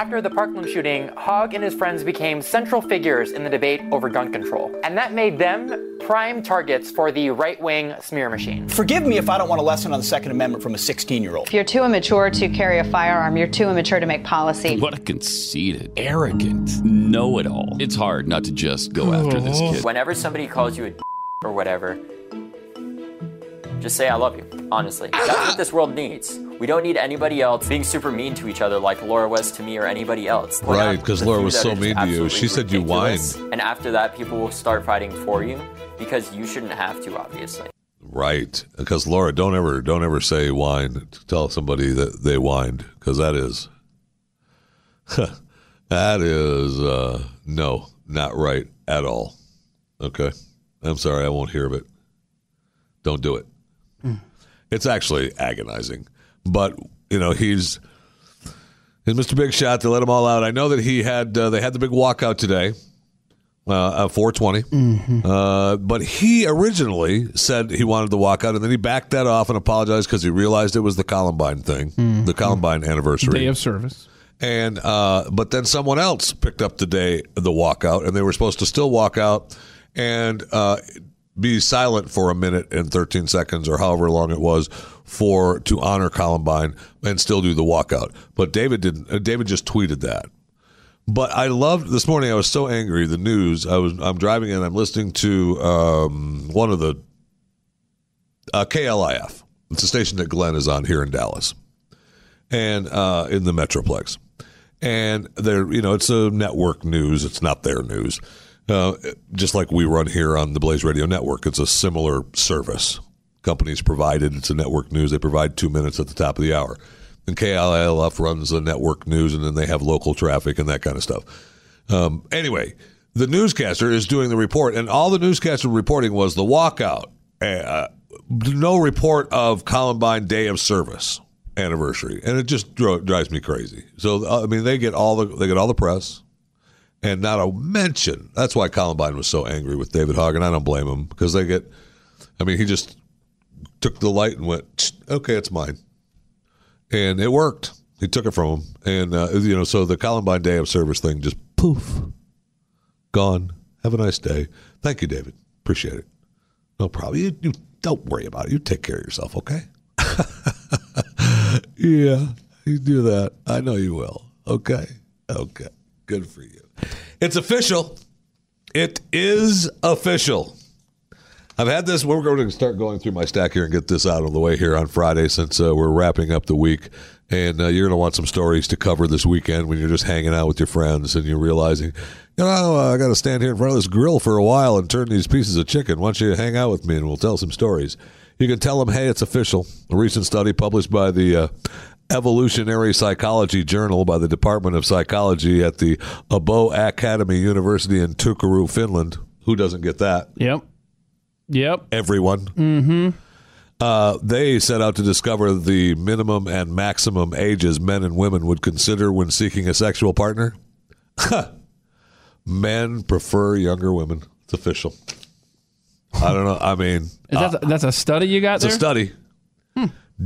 After the Parkland shooting, Hogg and his friends became central figures in the debate over gun control, and that made them prime targets for the right wing smear machine. Forgive me if I don't want a lesson on the Second Amendment from a 16 year old. If you're too immature to carry a firearm, you're too immature to make policy. What a conceited, arrogant, know it all. It's hard not to just go after this kid. Whenever somebody calls you a d- or whatever, just say I love you. Honestly, that's what this world needs. We don't need anybody else being super mean to each other like Laura was to me or anybody else. Point Right, because Laura was so mean to you. She said you ridiculous, whined. and after that, people will start fighting for you because you shouldn't have to, obviously. Right, because Laura, don't ever, don't ever say whine. To tell somebody that they whined, because that is, that is, uh, no, not right at all. Okay, I'm sorry, I won't hear of it. Don't do it. It's actually agonizing, but you know he's he's Mr. Big Shot to let them all out. I know that he had uh, they had the big walkout today, uh, at 420. Uh, but he originally said he wanted to walk out, and then he backed that off and apologized because he realized it was the Columbine thing, the Columbine anniversary. Day of service. And uh, but then someone else picked up the day the walkout, and they were supposed to still walk out and uh, be silent for a minute and 13 seconds or however long it was for to honor Columbine and still do the walkout. But David didn't. Uh, David just tweeted that. But I loved this morning. I was so angry. The news. I was. I'm driving and I'm listening to um, one of the uh, KLIF. It's a station that Glenn is on here in Dallas, and uh, in the Metroplex. And they're, you know, it's a network news. It's not their news. Just like we run here on the Blaze Radio Network, it's a similar service. Companies provided. It's a network news. They provide two minutes at the top of the hour. And KLIF runs the network news, and then they have local traffic and that kind of stuff. Um, anyway, the newscaster is doing the report, and all the newscaster reporting was the walkout. Uh, no report of Columbine Day of Service anniversary, and it just dro- drives me crazy. So uh, I mean, they get all the they get all the press, and not a mention. That's why Columbine was so angry with David Hogg, and I don't blame him because they get. I mean, he just took the light and went, "Okay, it's mine," and it worked. He took it from him, and uh, you know, so the Columbine Day of Service thing just poof, gone. Have a nice day. Thank you, David. Appreciate it. No problem. You, you don't worry about it. You take care of yourself, okay? yeah, you do that. I know you will. Okay. Okay. Good for you. It's official. It is official. I've had this. We're going to start going through my stack here and get this out of the way here on Friday since uh, we're wrapping up the week. And uh, you're going to want some stories to cover this weekend when you're just hanging out with your friends and you're realizing, you know, I got to stand here in front of this grill for a while and turn these pieces of chicken. Why don't you hang out with me and we'll tell some stories? You can tell them, hey, it's official. A recent study published by the uh, Evolutionary Psychology Journal by the Department of Psychology at the Abo Academy University in Turku, Finland. Who doesn't get that? Yep. Yep. Everyone. Mm-hmm. Uh, they set out to discover the minimum and maximum ages men and women would consider when seeking a sexual partner. Men prefer younger women. It's official. I don't know. I mean, Is that, that's a study you got it's there? a study.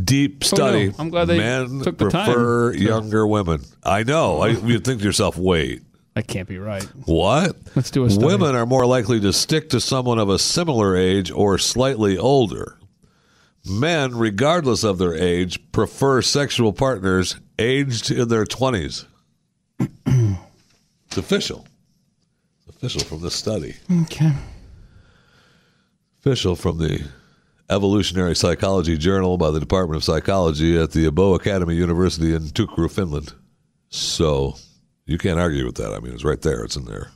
Deep oh, study. no. I'm glad they Men took the time prefer to- younger women. I know. I, you'd think to yourself, wait, That can't be right. what? Let's do a study. Women are more likely to stick to someone of a similar age or slightly older. Men, regardless of their age, prefer sexual partners aged in their 20s. it's official. It's official from this study. Okay. Official from the Evolutionary Psychology Journal by the Department of Psychology at the Abo Academy University in Tukru, Finland. So you can't argue with that. I mean, it's right there. It's in there.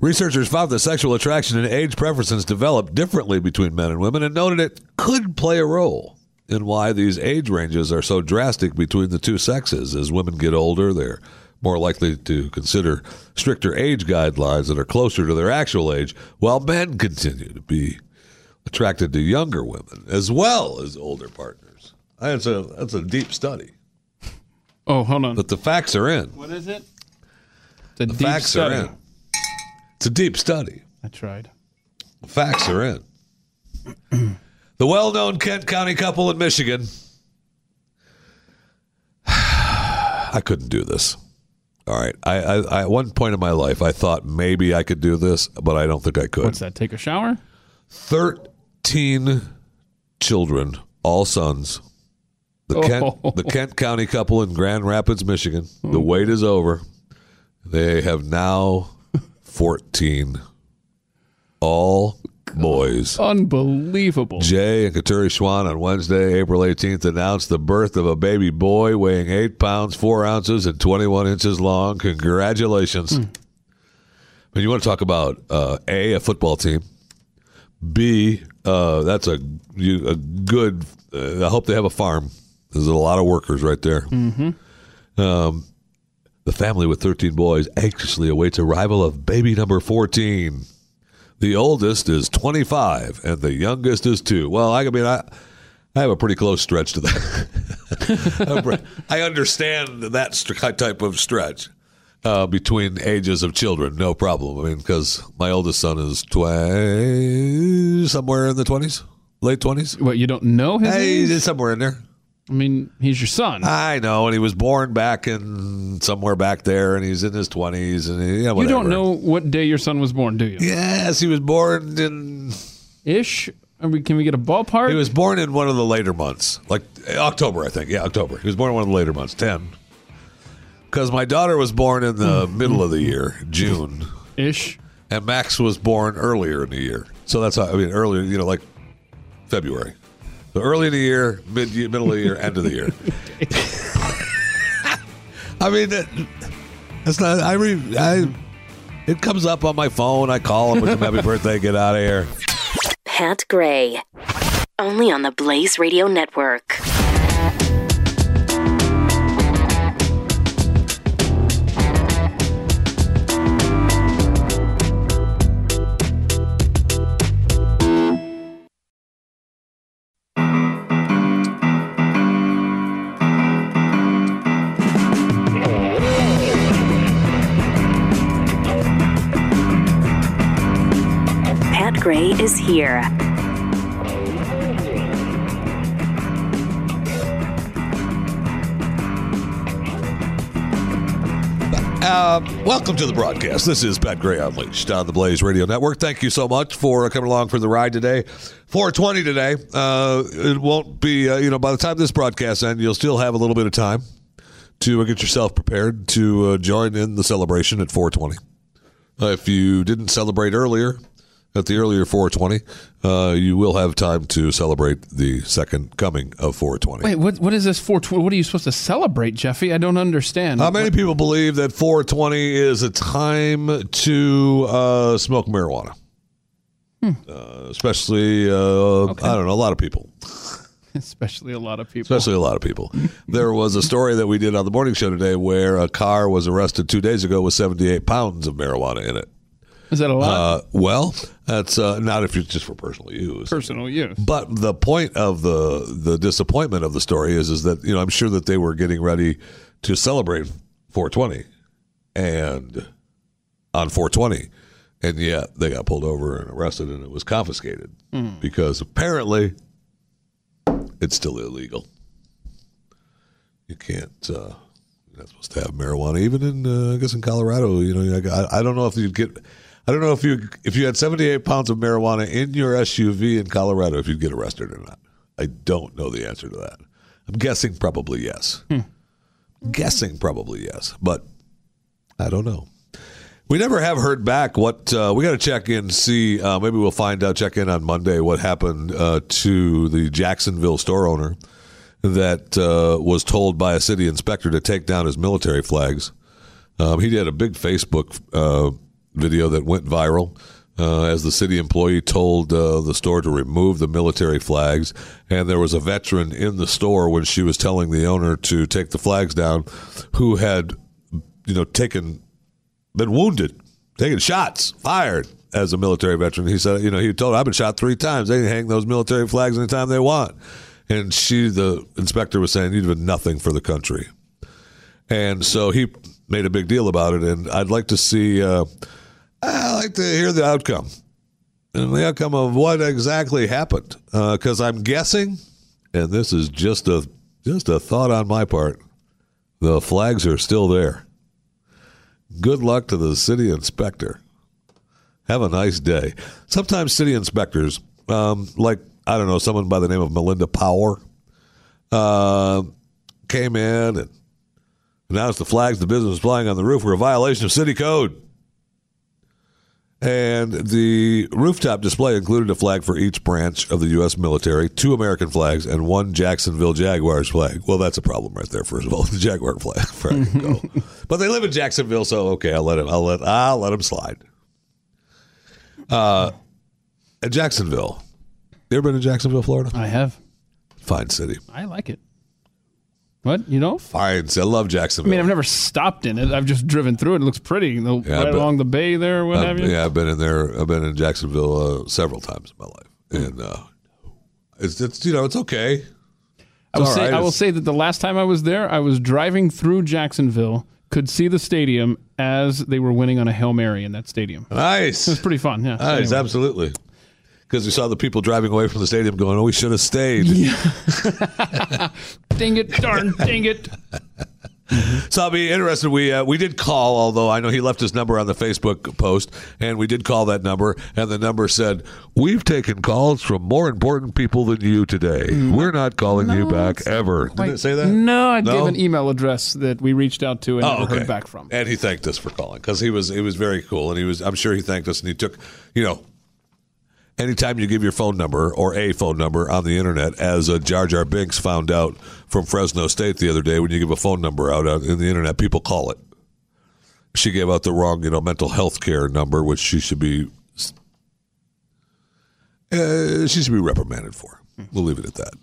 Researchers found that sexual attraction and age preferences develop differently between men and women and noted it could play a role in why these age ranges are so drastic between the two sexes. As women get older, they're more likely to consider stricter age guidelines that are closer to their actual age, while men continue to be attracted to younger women as well as older partners. That's a that's a deep study. Oh, hold on. But the facts are in. What is it? The, The deep facts study. are in. It's a deep study. I tried. The facts are in. the well known Kent County couple in Michigan. I couldn't do this. All right. I, I, I at one point in my life I thought maybe I could do this, but I don't think I could. What's that? Take a shower? Thirteen children, all sons. The oh. Kent Oh. the Kent County couple in Grand Rapids, Michigan. The hmm. wait is over. They have now fourteen. All boys. Unbelievable. Jay and Kateri Schwandt on Wednesday, April 18th, announced the birth of a baby boy weighing 8 pounds, 4 ounces, and 21 inches long. Congratulations. When you want to talk about uh, A, a football team, B, uh, that's a, you, a good, uh, I hope they have a farm. There's a lot of workers right there. Mm-hmm. Um, the family with 13 boys anxiously awaits arrival of baby number 14. The oldest is 25 and the youngest is 2. Well, I mean I I have a pretty close stretch to that. I understand that type of stretch uh, between ages of children, no problem. I mean, because my oldest son is tw- somewhere in the 20s, late 20s. What, you don't know his Hey, age? he's somewhere in there. I mean, he's your son. I know, and he was born back in somewhere back there, and he's in his twenties, and he, yeah, you don't know what day your son was born, do you? Yes, he was born in Ish? We, can we get a ballpark? He was born in one of the later months, like eh, October, I think. Yeah, October. He was born in one of the later months, ten. Because my daughter was born in the middle of the year, June ish, and Max was born earlier in the year. So that's how, I mean earlier, you know, like February. So early in the year, mid, middle of the year, end of the year. I mean, that, that's not. I re, I. It comes up on my phone. I call him, wish him happy birthday, get out of here. Pat Gray. Only on the Blaze Radio Network. Is here. Uh, welcome to the broadcast. This is Pat Gray Unleashed on the Blaze Radio Network. Thank you so much for coming along for the ride today. 420 today. Uh, it won't be, uh, you know, by the time this broadcast ends, you'll still have a little bit of time to uh, get yourself prepared to uh, join in the celebration at 420. Uh, if you didn't celebrate earlier, at the earlier 420, uh, you will have time to celebrate the second coming of 420. Wait, what? What is this 420? What are you supposed to celebrate, Jeffy? I don't understand. How many people believe that 420 is a time to uh, smoke marijuana? Hmm. Uh, especially, uh, I don't know, a lot of people. Especially a lot of people. Especially a lot of people. there was a story that we did on the morning show today where a car was arrested two days ago with 78 pounds of marijuana in it. Is that a lot? Uh, well, that's uh, not if it's just for personal use. Personal use. But the point of the the disappointment of the story is is that you know I'm sure that they were getting ready to celebrate 420, and on 420 and yet they got pulled over and arrested, and it was confiscated Hmm. because apparently it's still illegal. You can't. Uh, you're not supposed to have marijuana, even in uh, I guess in Colorado. You know, I, I don't know if you'd get. I don't know if you if you had 78 pounds of marijuana in your SUV in Colorado, if you'd get arrested or not. I don't know the answer to that. I'm guessing probably yes. Guessing probably yes, but I don't know. We never have heard back. What uh, we got to check in, see. Uh, maybe we'll find out. Check in on Monday. What happened uh, to the Jacksonville store owner that uh, was told by a city inspector to take down his military flags? Um, he did a big Facebook uh, video that went viral. Uh, as the city employee told uh, the store to remove the military flags, and there was a veteran in the store when she was telling the owner to take the flags down, who had, you know, taken been wounded, taken shots, fired as a military veteran. He said, you know, he told her, I've been shot three times. They can hang those military flags anytime they want. And she, the inspector, was saying, you've done nothing for the country. And so he made a big deal about it. And I'd like to see, uh, I'd like to hear the outcome and the outcome of what exactly happened. Because I'm guessing, and this is just a just a thought on my part, the flags are still there. Good luck to the city inspector. Have a nice day. Sometimes city inspectors, um, like I don't know, someone by the name of Melinda Power, uh, came in and announced the flags the business flying on the roof were a violation of city code. And the rooftop display included a flag for each branch of the U.S. military, two American flags, and one Jacksonville Jaguars flag. Well, that's a problem right there. First of all, the Jaguar flag. Where I can go. but they live in Jacksonville, so okay, I'll let him. I'll let. I'll let him slide. Uh, at Jacksonville. You ever been to Jacksonville, Florida? I have. Fine city. I like it. What you know? Fine. I love Jacksonville. I mean, I've never stopped in it. I've just driven through it. It looks pretty. The, Yeah, right but- along the bay there, what I've- have you. Yeah, I've been in there. I've been in Jacksonville uh, several times in my life, and uh, it's it's you know it's okay. I will say, right. I will say that the last time I was there, I was driving through Jacksonville, could see the stadium as they were winning on a hail mary in that stadium. Nice. It was pretty fun. Yeah. Nice, Anyway. absolutely. Because we saw the people driving away from the stadium going, "Oh, we should have stayed." Dang it! Darn! dang it! So I'll be interested. We uh, we did call, although I know he left his number on the Facebook post, and we did call that number, and the number said, "We've taken calls from more important people than you today. We're not calling you back ever." Did it say that? No, I No? gave an email address that we reached out to and Oh, never okay. heard back from. And he thanked us for calling because he was he was very cool, and he was I'm sure he thanked us, and he took you know. Anytime you give your phone number or a phone number on the internet, as uh, Jar Jar Binks found out from Fresno State the other day, when you give a phone number out on in the internet, people call it. She gave out the wrong, you know, mental health care number, which she should be uh, she should be reprimanded for. We'll leave it at that.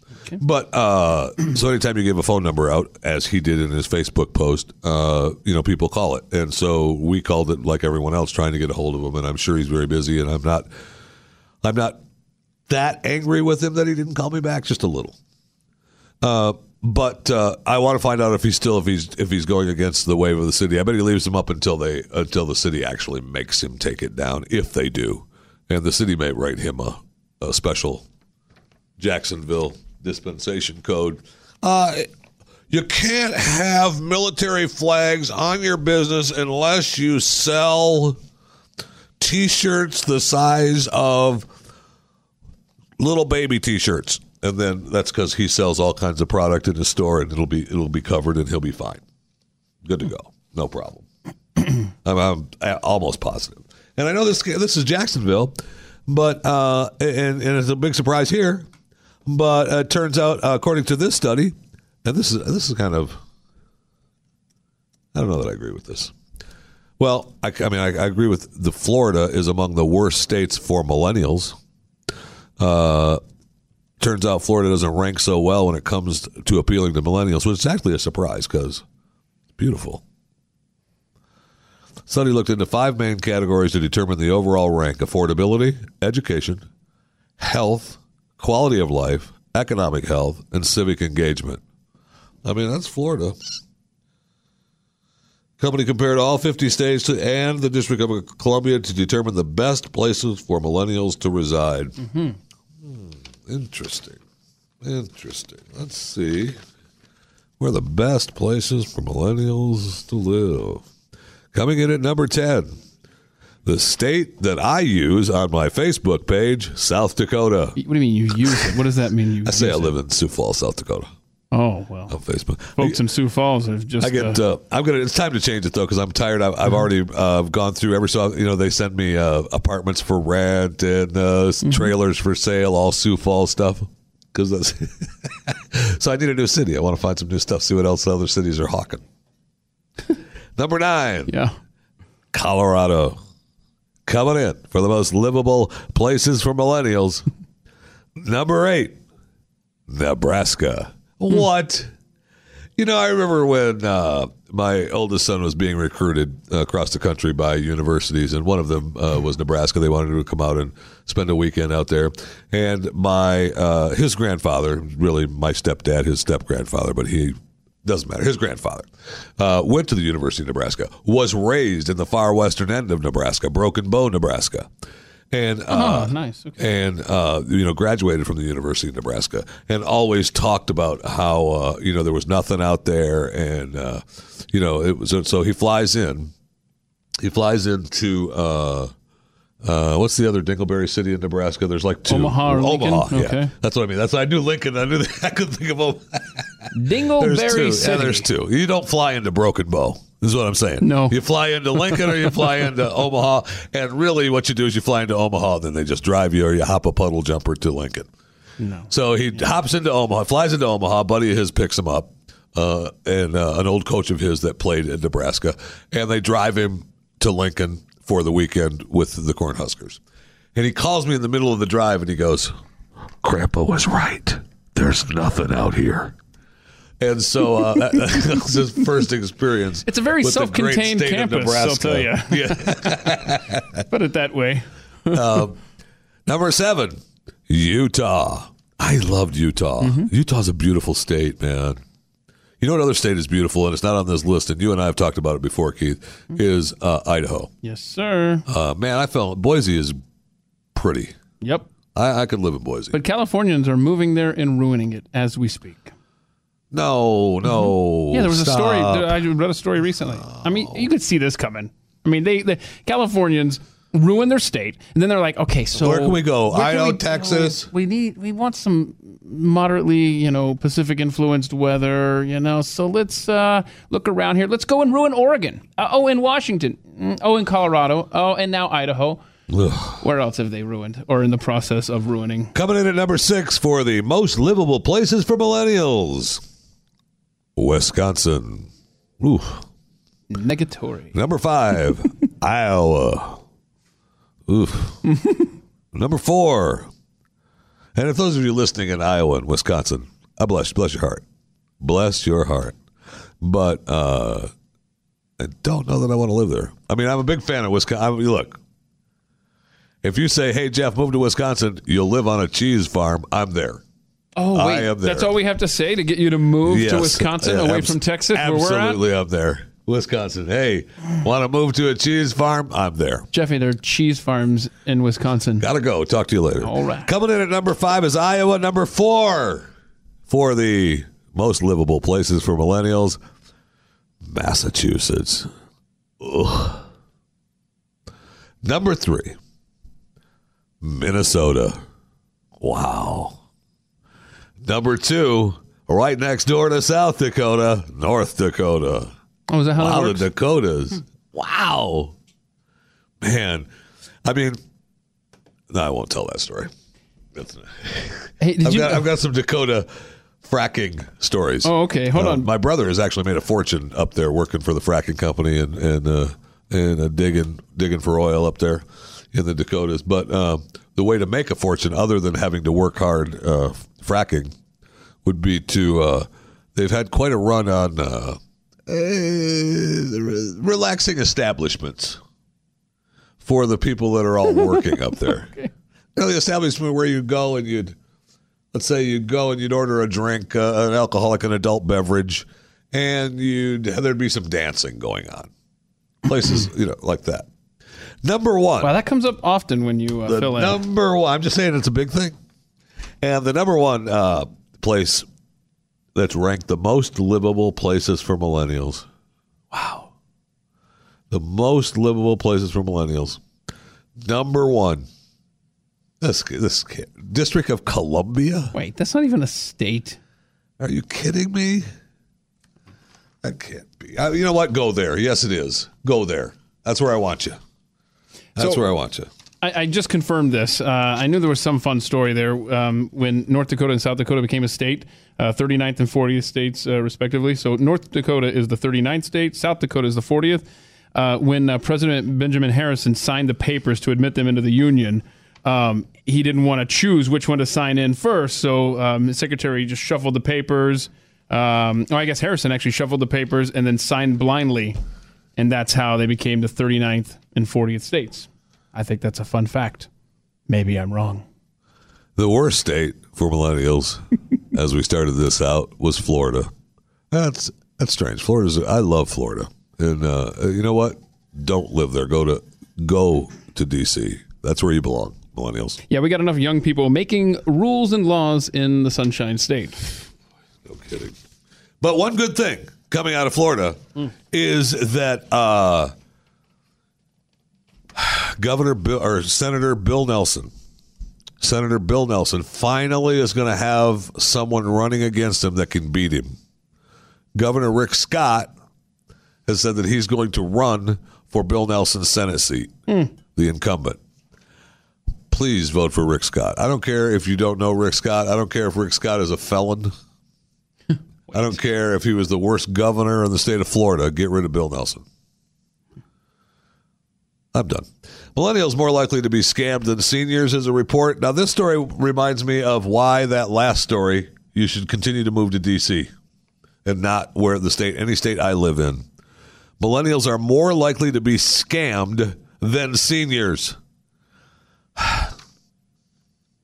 But uh, so anytime you give a phone number out, as he did in his Facebook post, uh, you know, people call it, and so we called it like everyone else, trying to get a hold of him. And I'm sure he's very busy, and I'm not, I'm not that angry with him that he didn't call me back, just a little. Uh, but uh, I want to find out if he's still if he's if he's going against the wave of the city. I bet he leaves him up until they until the city actually makes him take it down. If they do, and the city may write him a, a special Jacksonville dispensation code. Uh, you can't have military flags on your business unless you sell T-shirts the size of little baby T-shirts, and then that's because he sells all kinds of product in his store, and it'll be it'll be covered, and he'll be fine. Good to go, no problem. I'm, I'm almost positive, and I know this this is Jacksonville, but uh, and and it's a big surprise here, but uh, it turns out according to this study, and this is this is kind of I don't know that I agree with this. Well, I, I mean, I, I agree with the Florida is among the worst states for millennials. Uh, turns out Florida doesn't rank so well when it comes to appealing to millennials, which is actually a surprise because it's beautiful. Study looked into five main categories to determine the overall rank affordability, education, health, quality of life, economic health, and civic engagement. I mean, that's Florida. Company compared all 50 states to, and the District of Columbia to determine the best places for millennials to reside. Mm-hmm. Hmm, interesting. Interesting. Let's see. Where the best places for millennials to live? Coming in at number 10. The state that I use on my Facebook page, South Dakota. What do you mean you use it? What does that mean? You I say I use it? live in Sioux Falls, South Dakota. Oh well, on Facebook. folks in Sioux Falls have just. I get. uh, Uh, I'm gonna. It's time to change it though because I'm tired. I've, I've already uh, gone through every so. You know, they send me uh, apartments for rent and uh, Mm-hmm. trailers for sale, all Sioux Falls stuff. Because that's. so I need a new city. I want to find some new stuff. See what else other cities are hawking. Number nine. Yeah. Colorado. Coming in for the most livable places for millennials. Number eight. Nebraska. What? You know, I remember when uh, my oldest son was being recruited uh, across the country by universities, and one of them uh, was Nebraska. They wanted to come out and spend a weekend out there. And my uh, his grandfather, really my stepdad, his step grandfather, but he doesn't matter. His grandfather uh, went to the University of Nebraska, was raised in the far western end of Nebraska, Broken Bow, Nebraska, and uh, oh, nice. Okay. and uh, you know graduated from the University of Nebraska, and always talked about how uh, you know there was nothing out there, and uh, you know it was so he flies in, he flies into. Uh, uh, what's the other Dingleberry city in Nebraska? There's like two. Omaha or Lincoln? Omaha, yeah. Okay. That's what I mean. That's what I knew Lincoln. I knew that. I couldn't think of Omaha. There's Dingleberry two. City. Yeah, there's two. You don't fly into Broken Bow. This is what I'm saying. No. You fly into Lincoln or you fly into Omaha, and really what you do is you fly into Omaha, then they just drive you, or you hop a puddle jumper to Lincoln. No. So he hops into Omaha, flies into Omaha. A buddy of his picks him up, uh, and uh, an old coach of his that played in Nebraska, and they drive him to Lincoln for the weekend with the Cornhuskers. And he calls me in the middle of the drive, and he goes, "Grandpa was right. There's nothing out here." And so uh, that, was his first experience. It's a very with the great self-contained campus, I'll tell you. Yeah. Put it that way. Um, number seven, Utah. I loved Utah. Utah's a beautiful state, man. You know what other state is beautiful, and it's not on this list, and you and I have talked about it before, Keith, is uh, Idaho. Yes, sir. Uh, man, I felt Boise is pretty. Yep. I, I could live in Boise. But Californians are moving there and ruining it as we speak. No, no. Yeah, there was a story. I read a story recently. I mean, you could see this coming. I mean, they the Californians ruin their state, and then they're like, okay, so Where can we go? Idaho, we? Texas? We need we want some moderately, you know, Pacific influenced weather. You know, so let's uh, look around here. Let's go and ruin Oregon. Uh, oh, in Washington. Mm, Oh, in Colorado. Oh, and now Idaho. Ugh. Where else have they ruined or in the process of ruining? Coming in at number six for the most livable places for millennials, Wisconsin. Ooh. Negatory. Number five, Iowa. Oof. Number four. And if those of you listening in Iowa and Wisconsin, I bless bless your heart. Bless your heart. But uh I don't know that I want to live there. I mean, I'm a big fan of Wisconsin. I mean, look, if you say, "Hey, Jeff, move to Wisconsin," you'll live on a cheese farm. I'm there. Oh I wait, am there. that's all we have to say to get you to move Yes. to Wisconsin, Uh, away abs- from Texas, where we're at. Absolutely up there. Wisconsin. Hey, want to move to a cheese farm? I'm there. Jeffy, there are cheese farms in Wisconsin. Gotta go. Talk to you later. All right. Coming in at number five is Iowa. Number four for the most livable places for millennials, Massachusetts. Ugh. Number three, Minnesota. Wow. Number two, right next door to South Dakota, North Dakota. Oh, is that how that wow, works? the Dakotas. Wow. Man, I mean, no, I won't tell that story. Hey, did I've, you? got, I've got some Dakota fracking stories. Oh, okay. Hold Uh, on. My brother has actually made a fortune up there working for the fracking company and and uh, and uh, digging digging for oil up there in the Dakotas. But uh, the way to make a fortune, other than having to work hard uh, fracking, would be to. Uh, they've had quite a run on uh, uh, relaxing establishments for the people that are all working up there. You know, the establishment where you go and you'd, let's say you'd go and you'd order a drink, uh, an alcoholic, an adult beverage, and you'd there'd be some dancing going on. Places, you know, like that. Number one. Wow, that comes up often when you uh, fill in. number one. I'm just saying it's a big thing. And the number one uh, place that's ranked the most livable places for millennials. Wow. The most livable places for millennials. Number one. This this District of Columbia. Wait, that's not even a state. Are you kidding me? That can't be. Uh, you know what? Go there. Yes, it is. Go there. That's where I want you. That's So- where I want you. I, I just confirmed this. Uh, I knew there was some fun story there um, when North Dakota and South Dakota became a state, uh, 39th and 40th states, uh, respectively. So North Dakota is the 39th state, South Dakota is the 40th. Uh, when uh, President Benjamin Harrison signed the papers to admit them into the Union, um, he didn't want to choose which one to sign in first. So um, secretary just shuffled the papers. Um, oh, I guess Harrison actually shuffled the papers and then signed blindly. And that's how they became the 39th and 40th states. I think that's a fun fact. Maybe I'm wrong. The worst state for millennials, as we started this out, was Florida. That's that's strange. Florida's. I love Florida, and uh, you know what? Don't live there. Go to go to DC. That's where you belong, millennials. Yeah, we got enough young people making rules and laws in the Sunshine State. No kidding. But one good thing coming out of Florida is that uh, Governor Bill or Senator Bill Nelson, Senator Bill Nelson, finally is going to have someone running against him that can beat him. Governor Rick Scott has said that he's going to run for Bill Nelson's Senate seat, hmm. the incumbent. Please vote for Rick Scott. I don't care if you don't know Rick Scott. I don't care if Rick Scott is a felon. I don't care if he was the worst governor in the state of Florida. Get rid of Bill Nelson. I'm done. Millennials more likely to be scammed than seniors is a report. Now, this story reminds me of why that last story you should continue to move to D.C. and not where the state, any state I live in. Millennials are more likely to be scammed than seniors.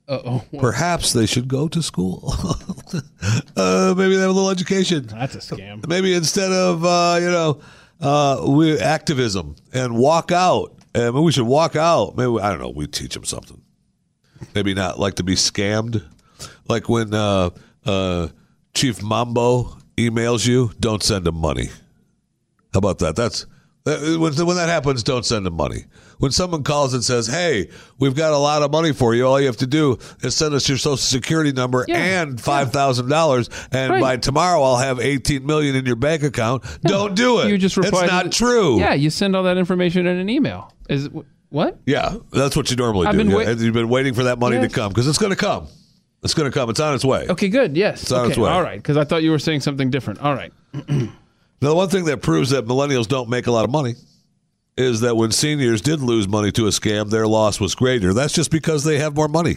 Uh-oh. Perhaps they should go to school. uh, maybe they have a little education. That's a scam. Maybe instead of uh, you know uh, we activism and walk out, and maybe we should walk out. Maybe I don't know. We teach them something. Maybe not like to be scammed, like when uh, uh, Chief Mambo emails you, don't send him money. How about that? That's that, Uh, when, when that happens, don't send them money. When someone calls and says, "Hey, we've got a lot of money for you. All you have to do is send us your social security number and five thousand dollars, and Right. by tomorrow I'll have eighteen million in your bank account." Don't do it. You just reply. It's not true. Yeah, you send all that information in an email. Is what? Yeah, that's what you normally I've do. been Yeah, wait- You've been waiting for that money Yes. to come because it's going to come. It's going to come. It's on its way. Okay, good. Yes. It's on okay. its way. All right, because I thought you were saying something different. All right. Now, the one thing that proves that millennials don't make a lot of money is that when seniors did lose money to a scam, their loss was greater. That's just because they have more money.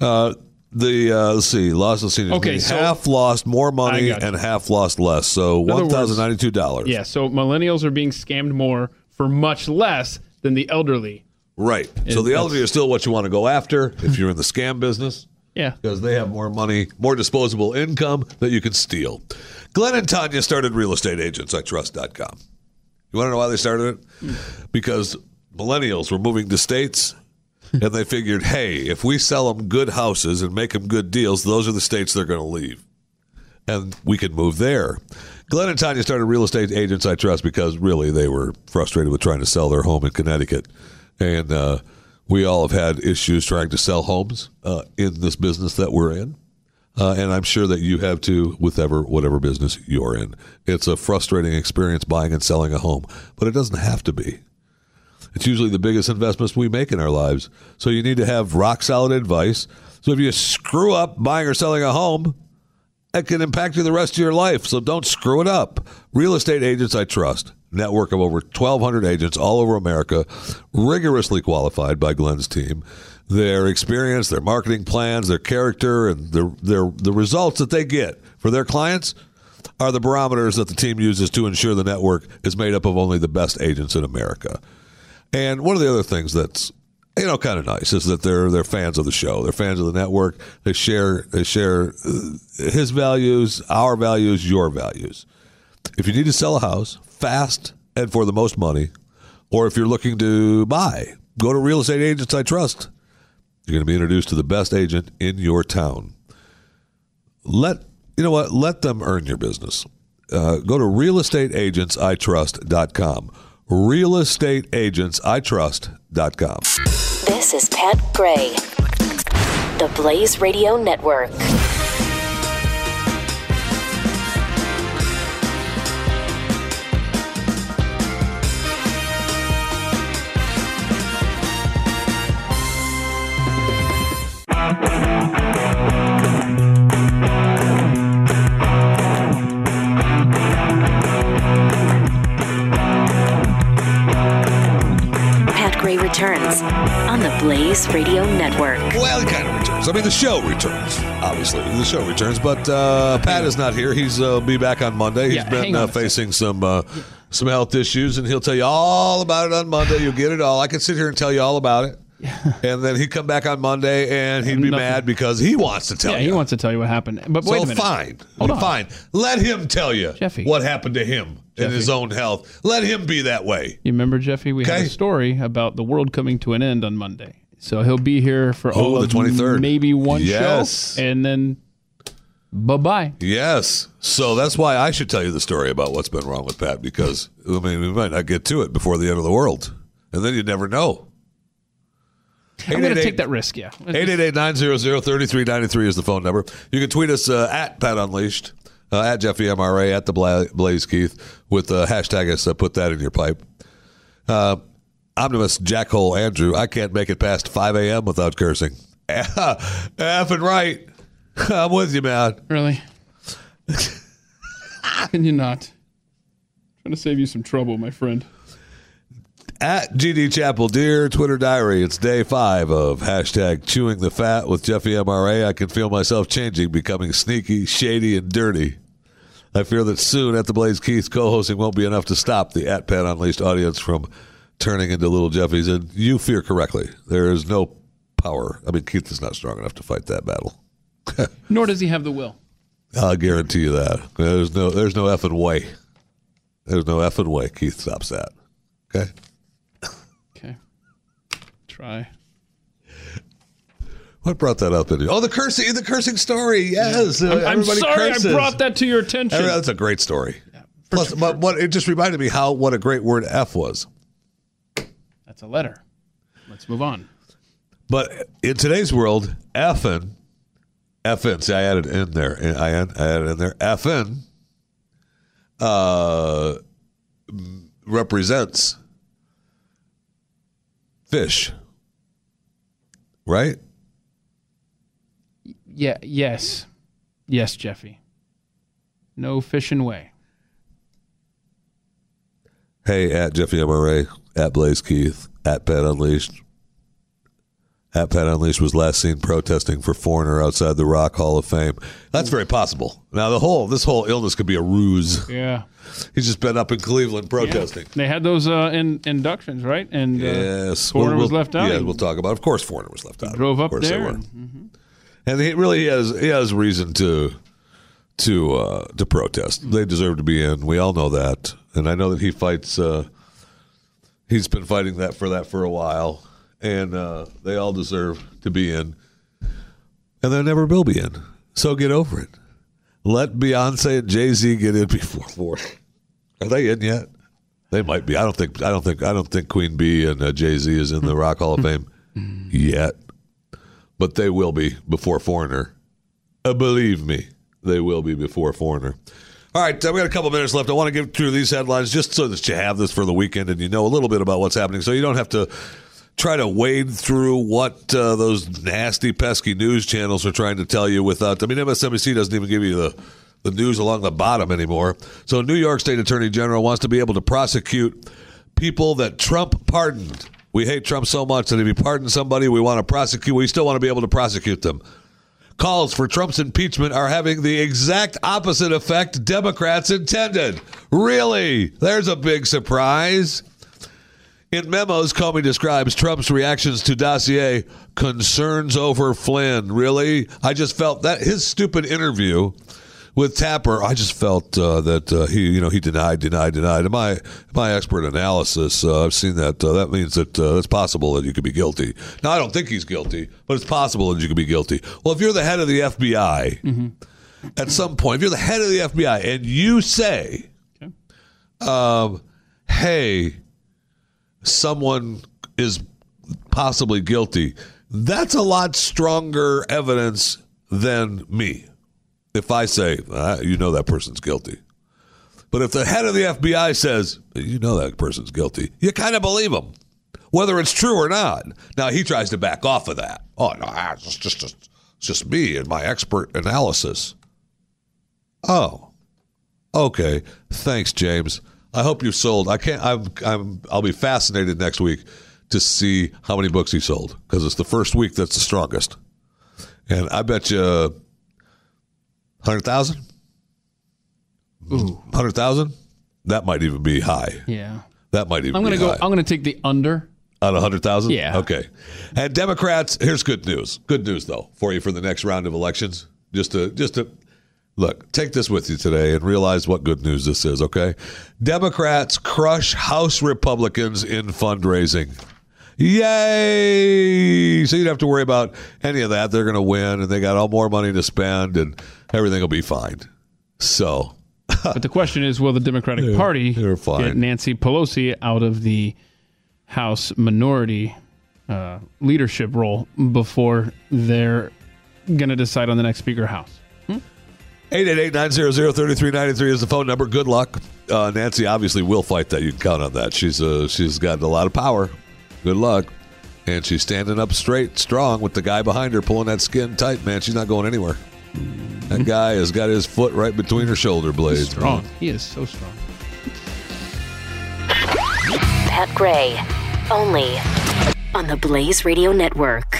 Uh, the uh, let's see, loss of seniors. Okay, so- half lost more money I got you. and half lost less. So one thousand ninety-two dollars. Yeah. So millennials are being scammed more for much less than the elderly. Right. So the elderly are still what you want to go after if you're in the scam business. Yeah. Because they have more money, more disposable income that you can steal. Glenn and Tanya started real estate agents at trust.com. You want to know why they started it? Because millennials were moving to states and they figured, hey, if we sell them good houses and make them good deals, those are the states they're going to leave. And we can move there. Glenn and Tanya started real estate agents I trust because really they were frustrated with trying to sell their home in Connecticut. And uh, we all have had issues trying to sell homes uh, in this business that we're in. Uh, and I'm sure that you have too with ever, whatever business you're in. It's a frustrating experience buying and selling a home, but it doesn't have to be. It's usually the biggest investments we make in our lives. So you need to have rock solid advice. So if you screw up buying or selling a home, it can impact you the rest of your life. So don't screw it up. Real estate agents I trust. Network of over 1,200 agents all over America, rigorously qualified by Glenn's team. Their experience, their marketing plans, their character, and their, their, the results that they get for their clients are the barometers that the team uses to ensure the network is made up of only the best agents in America. And one of the other things that's you know, kind of nice is that they're they're fans of the show. They're fans of the network. They share they share uh, his values, our values, your values. If you need to sell a house fast and for the most money, or if you're looking to buy, go to Real Estate Agents I Trust. You're going to be introduced to the best agent in your town. Let you know what? Let them earn your business. Uh, go to realestateagentsitrust.com. Realestateagentsitrust.com. This is Pat Gray, the Blaze Radio Network. Returns on the Blaze Radio Network. Well, it kind of returns. I mean, the show returns. Obviously, the show returns, but uh, Pat is not here. He's uh, be back on Monday. He's Yeah, been uh, facing some uh, some health issues, and he'll tell you all about it on Monday. You'll get it all. I could sit here and tell you all about it, and then he'd come back on Monday and he'd be Nothing. mad because he wants to tell yeah, you. he wants to tell you what happened. But wait so a minute. fine, Hold on. fine. Let him tell you Jeffy. what happened to him in Jeffy. his own health. Let him be that way. You remember, Jeffy? We had Okay. a story about the world coming to an end on Monday. So he'll be here for Oh, all the of 23rd. maybe one Yes. show, and then bye bye. Yes. So that's why I should tell you the story about what's been wrong with Pat because I mean we might not get to it before the end of the world, and then you'd never know. I'm going to take that risk. Yeah. 888-900-3393 is the phone number. You can tweet us uh, at Pat Unleashed, uh, at Jeffy MRA, at the Bla- Blaze Keith with uh, hashtag us. Uh, put that in your pipe. Uh, Omnibus Jackhole Andrew, I can't make it past 5 a.m. without cursing. Effing right. I'm with you, man. Really? Can you not? trying to save you some trouble, my friend. At GD Chapel, dear Twitter diary, it's day five of hashtag chewing the fat with Jeffy MRA. I can feel myself changing, becoming sneaky, shady, and dirty. I fear that soon at the Blaze Keith co hosting won't be enough to stop the at Pat Unleashed audience from turning into little Jeffies. And you fear correctly. There is no power. I mean, Keith is not strong enough to fight that battle. Nor does he have the will. I'll guarantee you that. There's no there's no effing way. There's no effing way Keith stops that. Okay? Okay. Try. What brought that up? Oh, the cursing, the cursing story. Yes, I'm, I'm sorry curses. I brought that to your attention. That's a great story. Plus, but what it just reminded me how what a great word "f" was. That's a letter. Let's move on. But in today's world, effing, effing. See, I added in there. I I added in there. Effing uh, represents fish, right? Yeah. Yes. Yes, Jeffy. No fishing way. Hey, at Jeffy MRA, at Blaze Keith, at Pat Unleashed. At Pat Unleashed was last seen protesting for Foreigner outside the Rock Hall of Fame. That's very possible. Now, the whole this whole illness could be a ruse. Yeah. He's just been up in Cleveland protesting. They had those uh, in, inductions, right? And uh, Yes, Foreigner We'll- was left out. Yeah, we'll talk about. Of course, Foreigner was left out. drove up course there. And- and he really has he has reason to to uh, to protest. They deserve to be in. We all know that, and I know that he fights. Uh, he's been fighting that for that for a while, and uh, they all deserve to be in, and they never will be in. So get over it. Let Beyonce and Jay Z get in before Foreigner. Are they in yet? They might be. I don't think. I don't think. I don't think Queen Bee and uh, Jay Z is in the Rock Hall of Fame yet, but they will be before Foreigner. Uh, believe me, they will be before Foreigner. All right, uh, we got a couple minutes left. I want to get through these headlines just so that you have this for the weekend and you know a little bit about what's happening, so you don't have to try to wade through what uh, those nasty, pesky news channels are trying to tell you. Without, I mean, MSNBC doesn't even give you the the news along the bottom anymore. So, New York State Attorney General wants to be able to prosecute people that Trump pardoned. We hate Trump so much that if he pardons somebody, we want to prosecute. We still want to be able to prosecute them. Calls for Trump's impeachment are having the exact opposite effect Democrats intended. Really? There's a big surprise. In memos, Comey describes Trump's reactions to dossier concerns over Flynn. Really? I just felt that his stupid interview with Tapper, I just felt uh, that uh, he, you know, he denied, denied, denied. In my my expert analysis, uh, I've seen that. Uh, that means that uh, it's possible that you could be guilty. Now, I don't think he's guilty, but it's possible that you could be guilty. Well, if you're the head of the FBI, at some point, if you're the head of the FBI and you say, um, "Hey," someone is possibly guilty, that's a lot stronger evidence than me. If I say, uh, you know, that person's guilty. But if the head of the FBI says, you know, that person's guilty, you kind of believe him, whether it's true or not. Now, he tries to back off of that. Oh, no, ah, it's just, it's just me and my expert analysis. Oh, okay. Thanks, James. I hope you sold. I can't. I'm. I'm. I'll be fascinated next week to see how many books he sold because it's the first week that's the strongest, and I bet you hundred thousand. Ooh, hundred thousand. That might even be high. Yeah. That might even. I'm gonna be go. high. I'm gonna take the under. On a hundred thousand? Yeah. Okay. And Democrats, here's good news. Good news though for you for the next round of elections. Just to just to look, take this with you today and realize what good news this is, okay? Democrats crush House Republicans in fundraising. Yay! So you don't have to worry about any of that. They're going to win and they got all more money to spend and everything will be fine. So, But the question is, will the Democratic Party get Nancy Pelosi out of the House minority uh, leadership role before they're going to decide on the next Speaker House? 888-900-3393 is the phone number. Good luck. Uh, Nancy obviously will fight that. You can count on that. She's uh, she's got a lot of power. Good luck. And she's standing up straight, strong with the guy behind her pulling that skin tight, man. She's not going anywhere. That guy has got his foot right between her shoulder blades. Strong. He is so strong. Pat Gray, only on the Blaze Radio Network.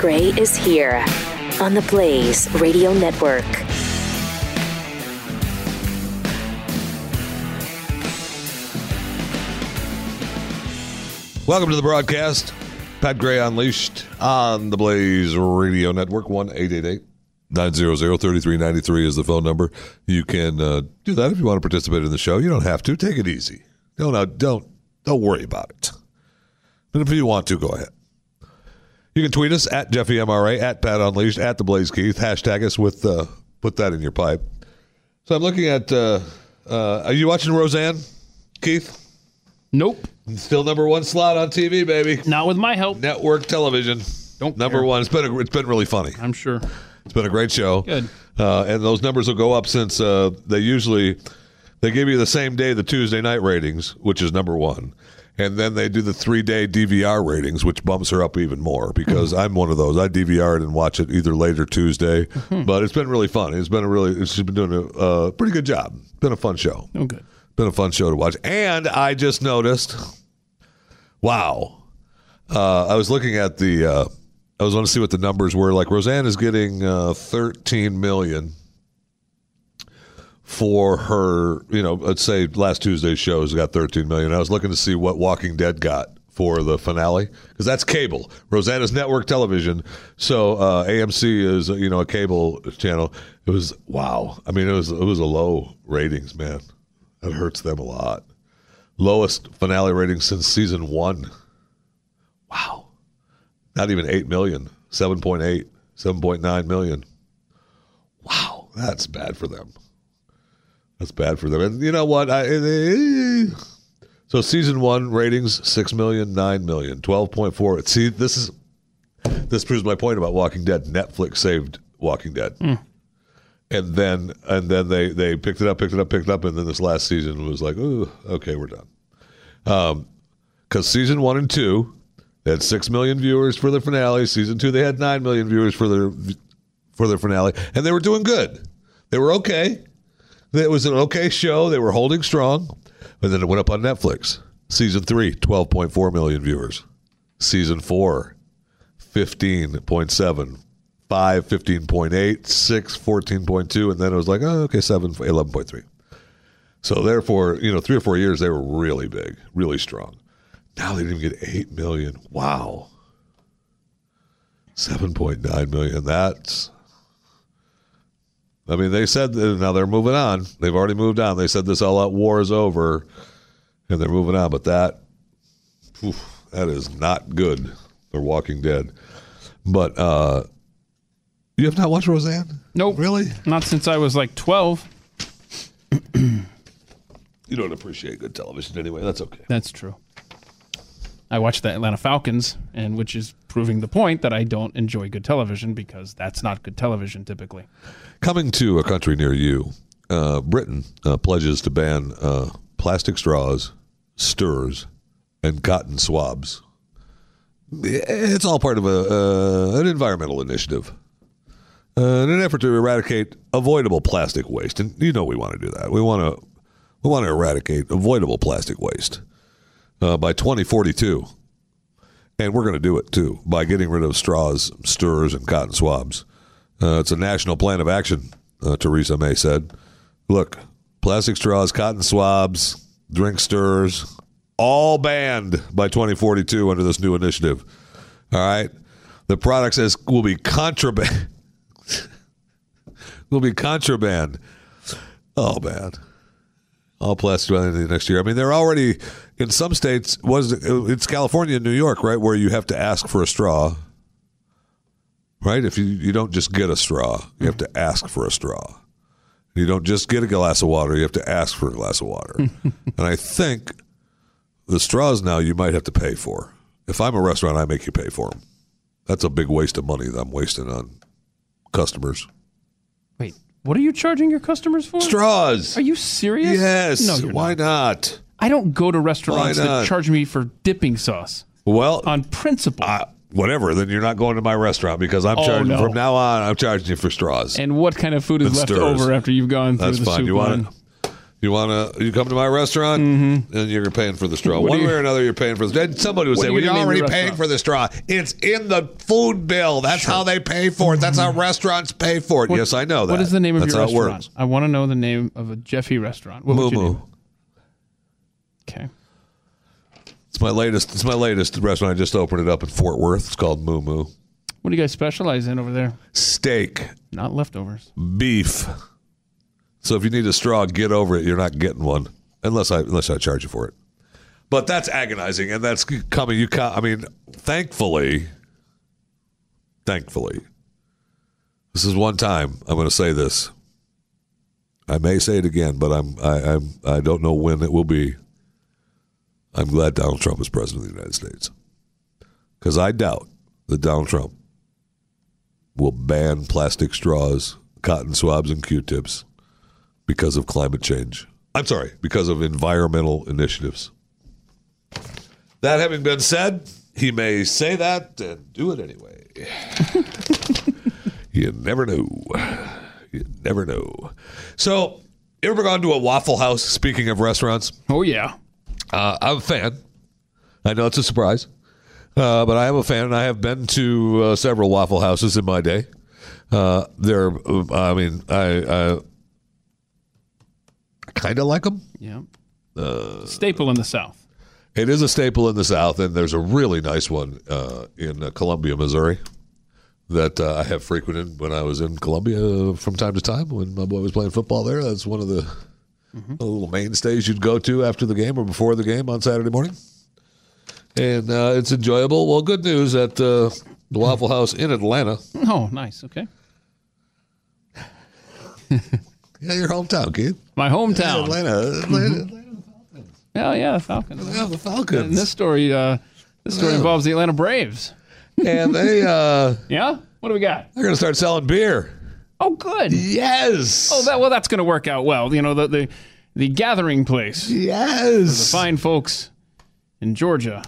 Gray is here on the Blaze Radio Network. Welcome to the broadcast. Pat Gray Unleashed on the Blaze Radio Network. 1 888 900 3393 is the phone number. You can uh, do that if you want to participate in the show. You don't have to. Take it easy. Don't, uh, don't, don't worry about it. But if you want to, go ahead. You can tweet us at Jeffy MRA, at Pat Unleashed, at the Blaze Keith. Hashtag us with, uh, put that in your pipe. So I'm looking at, uh, uh, are you watching Roseanne, Keith? Nope. Still number one slot on TV, baby. Not with my help. Network television. Don't number care. one. It's been a, it's been really funny. I'm sure. It's been a great show. Good. Uh, and those numbers will go up since uh, they usually they give you the same day the Tuesday night ratings, which is number one, and then they do the three day DVR ratings, which bumps her up even more because I'm one of those. I DVR it and watch it either late or Tuesday, but it's been really fun. It's been a really she's been doing a uh, pretty good job. Been a fun show. Oh, good. Been a fun show to watch. And I just noticed, wow. Uh, I was looking at the, uh, I was want to see what the numbers were. Like Roseanne is getting uh, 13 million for her, you know, let's say last Tuesday's show has got 13 million. I was looking to see what Walking Dead got for the finale because that's cable. Roseanne's network television. So uh, AMC is, you know, a cable channel. It was, wow. I mean, it was, it was a low ratings, man. That hurts them a lot. Lowest finale rating since season one. Wow. Not even 8 million. 7.8, 7.9 million. Wow. That's bad for them. That's bad for them. And you know what? I, so season one ratings, 6 million, 9 million, 12.4. See, this is, this proves my point about Walking Dead. Netflix saved Walking Dead and then and then they they picked it up, picked it up, picked it up, and then this last season was like, ooh, okay, we're done. Um, because season one and two, they had six million viewers for the finale. Season two, they had nine million viewers for their for their finale, and they were doing good. They were okay. It was an okay show. They were holding strong. And then it went up on Netflix. Season three, 12.4 million viewers. Season four, 15.7. 5, 15.8, 6, 14.2. And then it was like, oh, okay, 7, 11.3. So therefore, you know, three or four years, they were really big, really strong. Now they didn't even get 8 million. Wow. 7.9 million. That's I mean, they said now they're moving on. They've already moved on. They said this all out war is over, and they're moving on. But that, oof, that is not good. They're Walking Dead. But uh, you have not watched Roseanne? Nope. Really? Not since I was like 12. You don't appreciate good television anyway. That's okay. That's true. I watched the Atlanta Falcons, and which is proving the point that I don't enjoy good television because that's not good television typically. Coming to a country near you, uh, Britain uh, pledges to ban uh, plastic straws, stirs, and cotton swabs. It's all part of a, uh, an environmental initiative. Uh, in an effort to eradicate avoidable plastic waste, and you know we want to do that. We want to we want to eradicate avoidable plastic waste uh, by 2042, and we're going to do it too by getting rid of straws, stirs, and cotton swabs. Uh, it's a national plan of action, uh, Theresa May said. Look, plastic straws, cotton swabs, drink stirs, all banned by 2042 under this new initiative. All right? The product says will be contraband. will be contraband. Oh, man. All plastic by the end of the next year. I mean, they're already in some states. Was it's California and New York, right, where you have to ask for a straw right? If you, you don't just get a straw, you have to ask for a straw. You don't just get a glass of water, you have to ask for a glass of water. and I think the straws now you might have to pay for. If I'm a restaurant, I make you pay for them. That's a big waste of money that I'm wasting on customers. What are you charging your customers for? Straws. Are you serious? Yes. No, you're Why not. not? I don't go to restaurants Why that charge me for dipping sauce. Well, on principle. Whatever, then you're not going to my restaurant because I'm Oh, charging no. from now on. I'm charging you for straws. and what kind of food is left over after you've gone through That's the fine. soup You line? want to? You want to? You come to my restaurant, and you're paying for the straw. Mm-hmm. What One you- way or another, you're paying for the. and Somebody would say, "Well, you're already paying for the straw. It's in the food bill. That's how they pay for it. That's how restaurants pay for it." What- yes, I know that. What is the name of That's your how it restaurant? works. I want to know the name of a Jeffy restaurant. What Moo would you Moo. Okay. It's my latest. It's my latest restaurant. I just opened it up in Fort Worth. It's called Moo Moo. What do you guys specialize in over there? Steak, Not leftovers. beef. So if you need a straw, get over it. You're not getting one unless I unless I charge you for it. But that's agonizing, and that's coming. You, ca- I mean, thankfully, thankfully, this is one time I'm going to say this. I may say it again, but I'm I, I'm I don't know when it will be. I'm glad Donald Trump is president of the United States because I doubt that Donald Trump will ban plastic straws, cotton swabs, and Q-tips because of climate change. I'm sorry, because of environmental initiatives. That having been said, he may say that and do it anyway. you never know. You never know. So, you ever gone to a Waffle House? Speaking of restaurants, Oh yeah. uh, I'm a fan. I know it's a surprise, uh, but I am a fan, and I have been to uh, several Waffle Houses in my day. Uh, they're, I mean, I, I kind of like them. Yeah. Uh, Staple in the South. It is a staple in the South, and there's a really nice one uh, in uh, Columbia, Missouri, that uh, I have frequented when I was in Columbia from time to time when my boy was playing football there. That's one of the, the little mainstays you'd go to after the game or before the game on Saturday morning. And uh, it's enjoyable. Well, good news at uh, the Waffle House in Atlanta. Oh, nice. Okay. Yeah, your hometown, kid. My hometown. Atlanta. Atlanta. Oh yeah, the Falcons. Yeah, the Falcons. And this story, uh, this story Yeah. involves the Atlanta Braves. And they, uh, Yeah. What do we got? they're going to start selling beer. Oh, good. Yes. Oh, that well, that's going to work out well. You know, the the, the gathering place. for the fine folks in Georgia.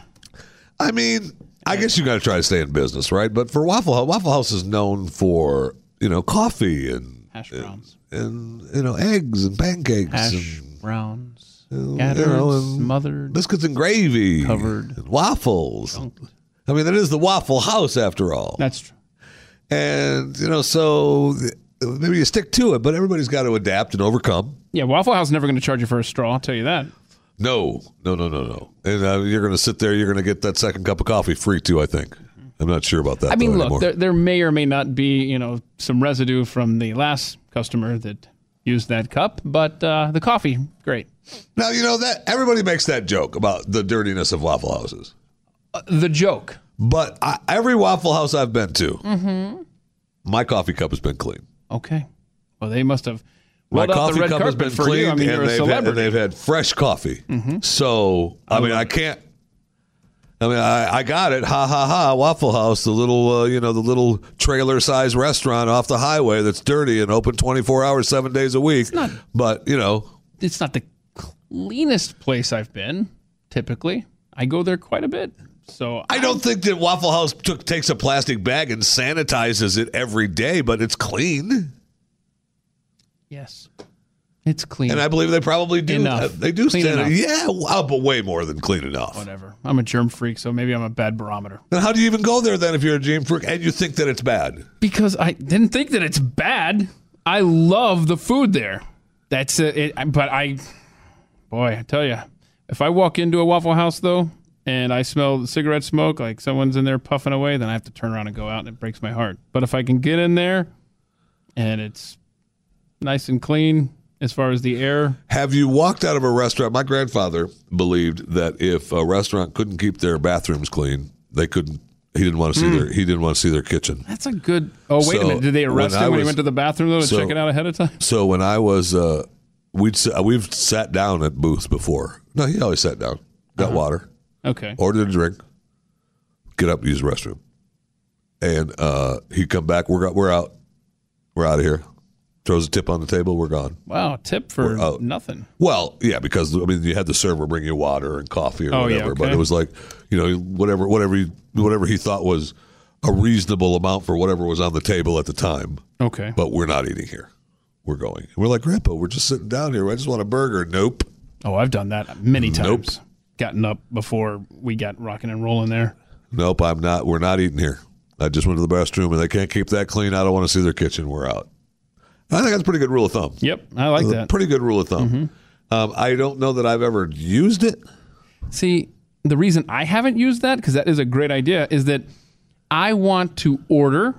I mean, I guess you got to try to stay in business, right? But for Waffle House, Waffle House is known for you know coffee and Hash browns. and you know eggs and pancakes Hash and browns. you Scattered, know, and smothered. biscuits and gravy, Covered. and waffles. I mean, that is the Waffle House after all. That's true. And you know, so maybe you stick to it, but everybody's got to adapt and overcome. Yeah, Waffle House is never going to charge you for a straw. I'll tell you that. No, no, no, no, no. And uh, you're going to sit there. You're going to get that second cup of coffee free too. I think. I'm not sure about that. I mean, though, look, there, there may or may not be, you know, some residue from the last customer that used that cup, but uh, the coffee, great. now you know that everybody makes that joke about the dirtiness of Waffle Houses. Uh, the joke. But I, every Waffle House I've been to, Mm-hmm. my coffee cup has been clean. Okay. Well, they must have My coffee the red cup has been you. I mean, and they've, had, and they've had fresh coffee. Mhm. So I mean, I can't. I mean, I, I got it. Ha ha ha! Waffle House, the little, uh, you know, the little trailer-sized restaurant off the highway that's dirty and open 24 hours, seven days a week. Not, but you know, it's not the cleanest place I've been. Typically, I go there quite a bit. So I don't think that Waffle House took, takes a plastic bag and sanitizes it every day, but it's clean. yes, it's clean. And I believe they probably do. Enough. uh, they do Clean stand. enough. Yeah, wow, but way more than clean enough. Whatever. I'm a germ freak, so maybe I'm a bad barometer. Then how do you even go there then if you're a germ freak and you think that it's bad? Because I didn't think that it's bad. I love the food there. That's it. it but I, boy, I tell you, if I walk into a Waffle House though, and I smell cigarette smoke, like someone's in there puffing away, then I have to turn around and go out, and it breaks my heart. But if I can get in there, and it's nice and clean as far as the air, Have you walked out of a restaurant? My grandfather believed that if a restaurant couldn't keep their bathrooms clean, they couldn't. He didn't want to see Hmm. their. He didn't want to see their kitchen. that's a good. Oh wait So, a minute, did they arrest when him when he went to the bathroom though to so- check it out ahead of time? So when I was, uh, we'd we've sat down at booths before. No, he always sat down, got Uh-huh. water, Okay. ordered a drink, get up, use the restroom, and uh, he'd come back. We're we're out. We're out of here. Throws a tip on the table. We're gone. Wow, tip for nothing. Well, yeah, because I mean, you had the server bring you water and coffee or Oh, yeah, whatever, but it was like, you know, whatever, whatever, he, whatever he thought was a reasonable amount for whatever was on the table at the time. Okay. But we're not eating here. We're going. We're like, Grandpa, we're just sitting down here. I just want a burger. Nope. Oh, I've done that many times. Nope. Gotten up before we got rocking and rolling there. Nope. I'm not. We're not eating here. I just went to the restroom and they can't keep that clean. I don't want to see their kitchen. We're out. I think that's a pretty good rule of thumb. Yep, I like A that. Mm-hmm. Pretty good rule of thumb. Um, I don't know that I've ever used it. See, the reason I haven't used that because that is a great idea is that I want to order.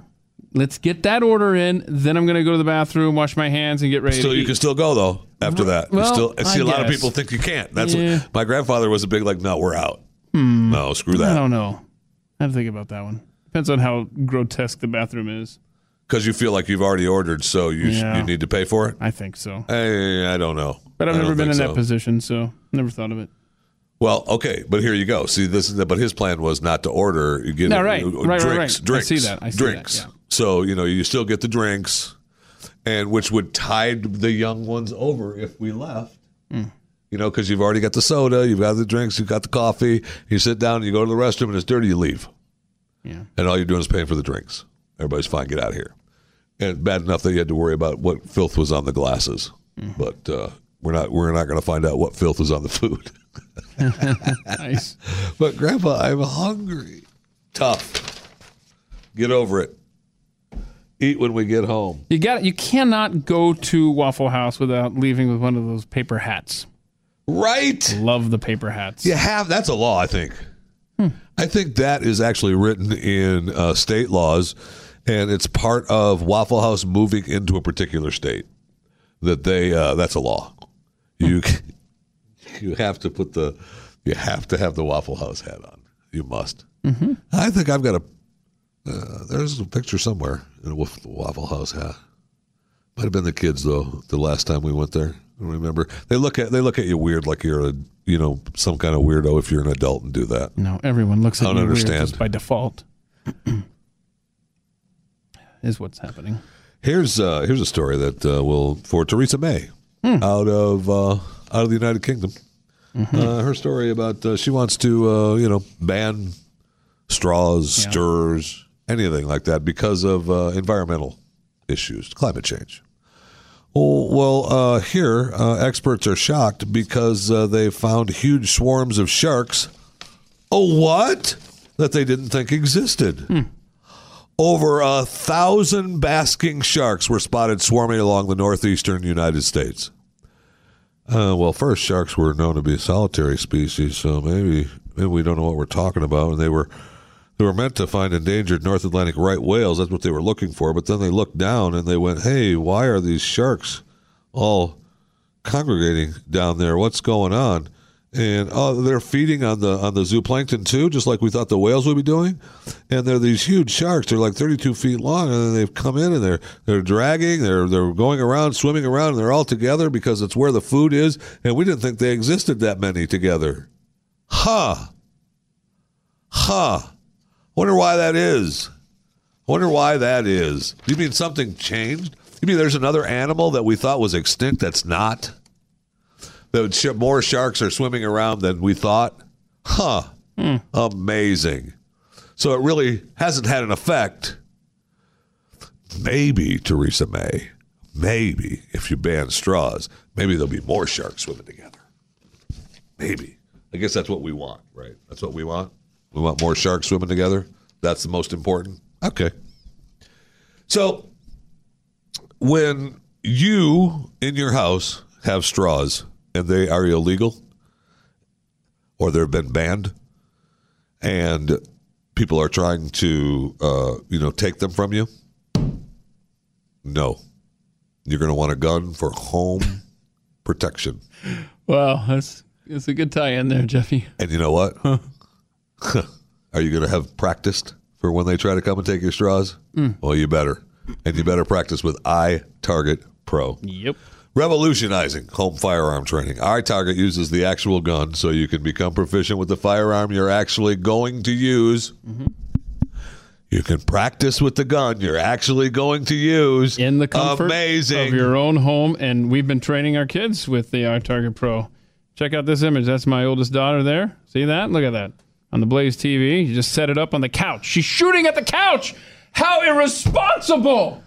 Let's get that order in. Then I'm going to go to the bathroom, wash my hands, and get ready. Still, you can still go though. After that, You well, still, I see I a lot of people think you can't. That's Yeah. what, my grandfather was a big like. No, we're out. Hmm. No, screw that. I don't know. I have to think about that one. Depends on how grotesque the bathroom is. Because you feel like you've already ordered, so you sh- you need to pay for it. I think so. Hey, I don't know. But I've I never been in think that position, so never thought of it. Well, okay, but here you go. See, this is but his plan was not to order. You get No, right. uh, Right, right, drinks, right. I drinks. see that. I see that, drinks. yeah. So you know, you still get the drinks, and which would tide the young ones over if we left. Hmm. You know, because you've already got the soda, you've got the drinks, you've got the coffee. You sit down, you go to the restroom, and it's dirty. You leave. Yeah. And all you're doing is paying for the drinks. Everybody's fine. Get out of here. And bad enough that you had to worry about what filth was on the glasses, Hmm. but uh, we're not. We're not going to find out what filth was on the food. nice. But Grandpa, I'm hungry. Tough. Get over it. Eat when we get home. You got. You cannot go to Waffle House without leaving with one of those paper hats. Right. Love the paper hats. You have that's a law, I think. I think that is actually written in uh, state laws, and it's part of Waffle House moving into a particular state. That they uh, that's a law. You you have to put the you have to have the Waffle House hat on. You must. Mm-hmm. I think I've got a. Uh, there's a picture somewhere in a Waff- Waffle House hat. Might have been the kids though. The last time we went there, I remember. They look at they look at you weird, like you're a you know some kind of weirdo if you're an adult and do that. No, everyone looks at I don't weird understand. by default. is what's happening. Here's uh, here's a story that uh, will for Theresa May Hmm. out of uh, out of the United Kingdom. Mm-hmm. Uh, her story about uh, she wants to uh, you know ban straws, Yeah. stirrers, anything like that because of uh, environmental issues, climate change. Oh, well, uh, here, uh, experts are shocked because uh, they found huge swarms of sharks. Oh, what? That they didn't think existed. Over a thousand basking sharks were spotted swarming along the northeastern United States. Uh, well, first, sharks were known to be a solitary species, so maybe maybe we don't know what we're talking about. And they were they were meant to find endangered North Atlantic right whales. That's what they were looking for. But then they looked down and they went, "Hey, why are these sharks all congregating down there? What's going on?" And oh, they're feeding on the on the zooplankton too, just like we thought the whales would be doing. And they're these huge sharks. They're like 32 feet long, and they've come in and they're they're dragging. They're they're going around, swimming around, and they're all together because it's where the food is. And we didn't think they existed that many together. Huh. Huh. Wonder why that is. Wonder why that is. You mean something changed? You mean there's another animal that we thought was extinct that's not? That more sharks are swimming around than we thought? Huh. Hmm. Amazing. So it really hasn't had an effect. Maybe, Theresa May, maybe if you ban straws, maybe there'll be more sharks swimming together. Maybe. I guess that's what we want, right? That's what we want. We want more sharks swimming together. That's the most important. Okay. So when you in your house have straws and they are illegal or they've been banned and people are trying to uh, you know take them from you no. You're going to want a gun for home protection. Wow, that's that's a good tie in there, Jeffy. and you know what? Are you going to have practiced for when they try to come and take your straws? Mm. well you better. And you better practice with iTarget Pro. Yep. Revolutionizing home firearm training. Our target uses the actual gun so you can become proficient with the firearm you're actually going to use. You can practice with the gun you're actually going to use. In the comfort Amazing. of your own home, and we've been training our kids with the iTarget Pro. Check out this image. That's my oldest daughter there. See that? Look at that on the Blaze TV. You just set it up on the couch. She's shooting at the couch. How irresponsible!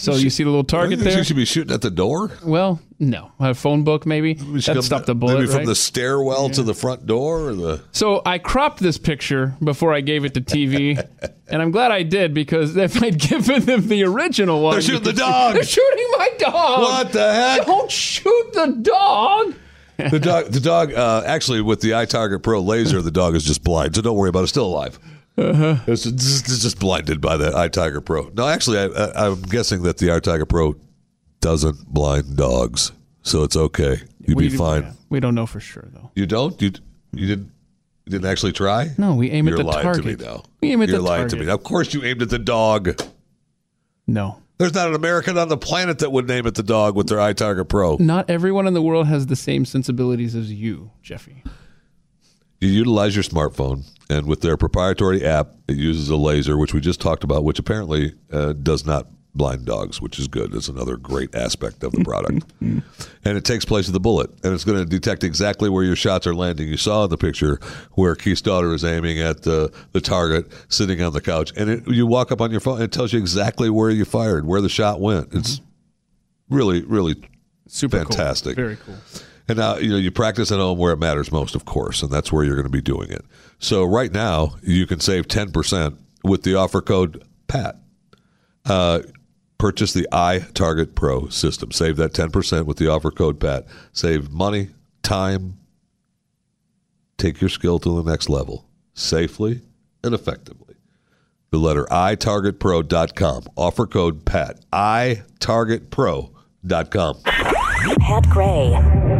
So you see the little I target think there? She should be shooting at the door. Well, no. A phone book, maybe. She That'd come- stop the bullet. Maybe from right? the stairwell to the front door or the. So I cropped this picture before I gave it to TV, and I'm glad I did because if I'd given them the original one, They're shooting the dog. They're shooting my dog. What the heck? Don't shoot the dog. The dog, the dog. Uh, actually, with the iTarget Pro laser, the dog is just blind, so don't worry about it. It's still alive. Uh-huh. It's, just, it's just blinded by the iTarget Pro. No, actually, I, I, I'm guessing that the iTarget Pro doesn't blind dogs, so it's okay. You'd be We- fine. We don't know for sure though. You don't? You you didn't? You didn't actually try? No, we aim at You're the lying target. to me now. We aim at You're the lying to target. me. Of course, you aimed at the dog. No. There's not an American on the planet that would name it the dog with their iTarget Pro. Not everyone in the world has the same sensibilities as you, Jeffy. You utilize your smartphone, and with their proprietary app, it uses a laser, which we just talked about, which apparently uh, does not blind dogs, which is good. It's another great aspect of the product. and it takes place of the bullet, and it's going to detect exactly where your shots are landing. You saw in the picture where Keith's daughter is aiming at the, the target sitting on the couch, and it, you walk up on your phone, and it tells you exactly where you fired, where the shot went. It's really, really Super cool. fantastic. Very cool. And now you know you practice at home where it matters most, of course, and that's where you're going to be doing it. So right now you can save ten percent with the offer code PAT. Uh, purchase the iTarget Pro system. Save that ten percent with the offer code PAT. Save money, time. Take your skill to the next level safely and effectively. The letter itargetpro.com. Offer code PAT. itargetpro.com. Pat Gray.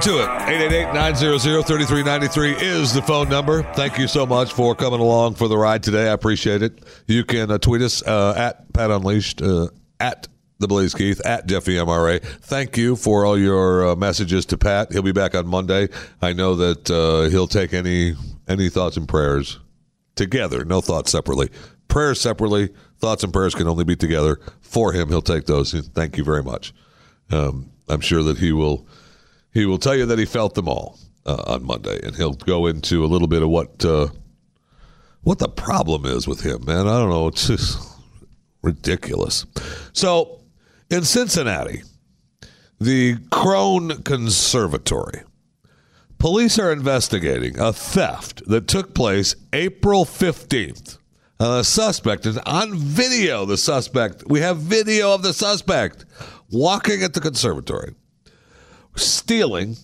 To it. 888-900-3393 is the phone number. Thank you so much for coming along for the ride today. I appreciate it. You can uh, tweet us uh, at Pat Unleashed, uh, at the Blaze Keith at Jeffy MRA. Thank you for all your uh, messages to Pat. He'll be back on Monday. I know that uh, he'll take any any thoughts and prayers together, no thoughts separately. Prayers separately, thoughts and prayers can only be together. For him, he'll take those. Thank you very much. Um, I'm sure that he will he will tell you that he felt them all uh, on Monday, and he'll go into a little bit of what uh, what the problem is with him. Man, I don't know. It's just ridiculous. So in Cincinnati, the Krohn Conservatory. Police are investigating a theft that took place April 15th. Uh, the suspect is on video. The suspect, we have video of the suspect walking at the conservatory, stealing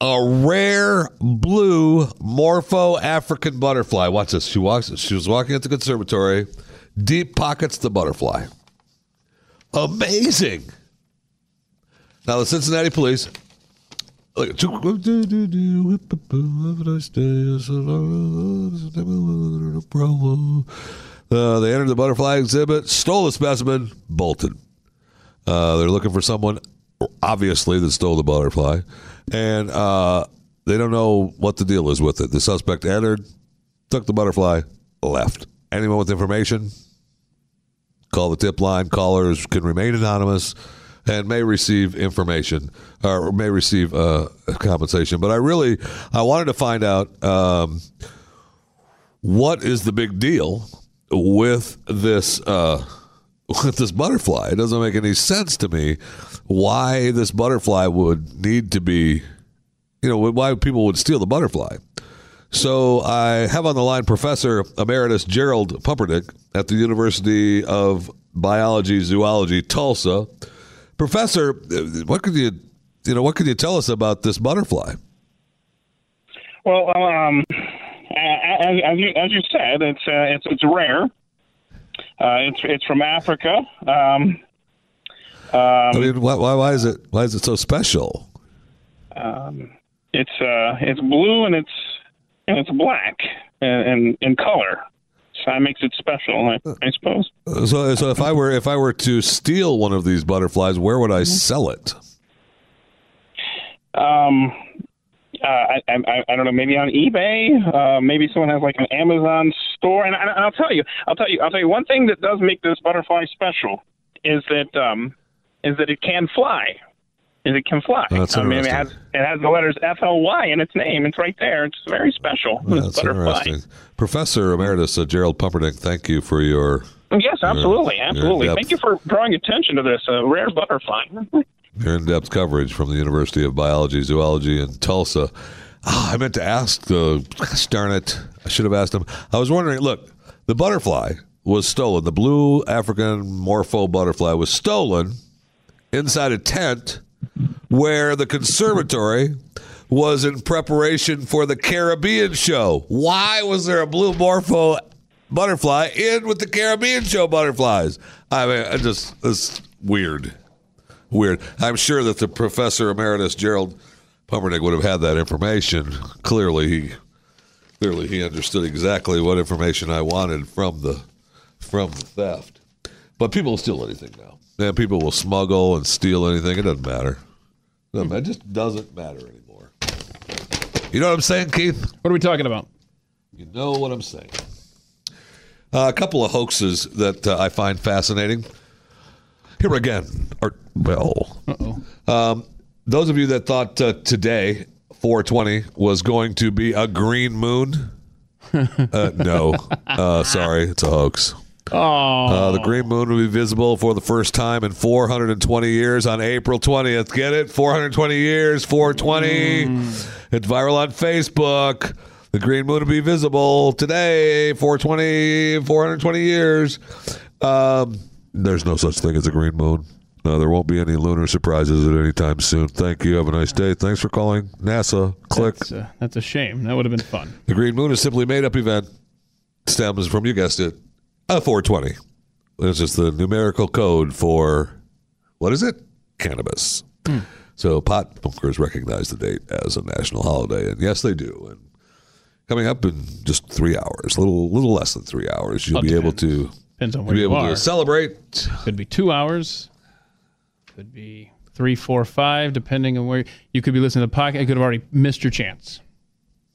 a rare blue morpho African butterfly. Watch this. She walks. She was walking at the conservatory, deep pockets the butterfly. Amazing. Now the Cincinnati police. Uh, they entered the butterfly exhibit, stole the specimen, bolted. Uh, they're looking for someone, obviously, that stole the butterfly, and uh, they don't know what the deal is with it. The suspect entered, took the butterfly, left. Anyone with information, call the tip line. Callers can remain anonymous and may receive information or may receive uh, compensation. But I really I wanted to find out um, what is the big deal with this uh, with this butterfly. It doesn't make any sense to me why this butterfly would need to be, you know, why people would steal the butterfly. So I have on the line Professor Emeritus Gerald Pumpernick at the University of Biology Zoology Tulsa. Professor, what could you you know what could you tell us about this butterfly? Well, um, as, as, you, said, it's uh, it's it's rare. Uh, it's it's from Africa. Um, um, I mean, why, why why is it why is it so special? Um, it's uh, it's blue and it's and it's black in, in color. So that makes it special, I, I suppose. So, so if I were if I were to steal one of these butterflies, where would I sell it? Um, uh, I, I I don't know, maybe on eBay. Uh, maybe someone has like an Amazon store, and, I, and I'll tell you, I'll tell you, I'll tell you one thing that does make this butterfly special is that um, is that it can fly. Is it can fly. That's I mean, it has it has the letters F L Y in its name. It's right there. It's very special. That's interesting. Professor Emeritus uh, Gerald Pumpernick, thank you for your Yes, absolutely, your absolutely. depth. Thank you for drawing attention to this uh, rare butterfly. your in-depth coverage from the University of Biology Zoology in Tulsa. Ah, I meant to ask. Uh, gosh darn it! I should have asked him. I was wondering. Look, the butterfly was stolen. The blue African morpho butterfly was stolen inside a tent where the conservatory was in preparation for the Caribbean show. Why was there a blue morpho butterfly in with the Caribbean show butterflies? I mean, I just it's weird, weird. I'm sure that the professor emeritus Gerald Pumpernick would have had that information. Clearly, he clearly he understood exactly what information I wanted from the from the theft. But people will steal anything now. Man, people will smuggle and steal anything. It doesn't matter. It, doesn't. It just doesn't matter anymore. You know what I'm saying, Keith? What are we talking about? You know what I'm saying. Uh, a couple of hoaxes that uh, I find fascinating. Here again, are well. Um, those of you that thought uh, today, 420, was going to be a green moon, uh, no, uh, sorry, it's a hoax. Oh, Uh, the green moon will be visible for the first time in 420 years on April 20th. Get it? 420 years, 420. It's viral on Facebook. The green moon will be visible today, 420, 420 years. Um, there's no such thing as a green moon. No, there won't be any lunar surprises at any time soon. Thank you. Have a nice day. Thanks for calling NASA. Click. that's a, that's a shame. That would have been fun. The green moon is simply made up event. Stems from, you guessed it, Uh, a 420. It's just the numerical code for, what is it? Cannabis. Hmm. So pot smokers recognize the date as a national holiday. And yes, they do. And coming up in just three hours, a little, little less than three hours, you'll Well, be able to, Depends on you'll where be you able are. to celebrate. Could be two hours. Could be three, four, five, depending on where you could be listening to the podcast. You could have already missed your chance.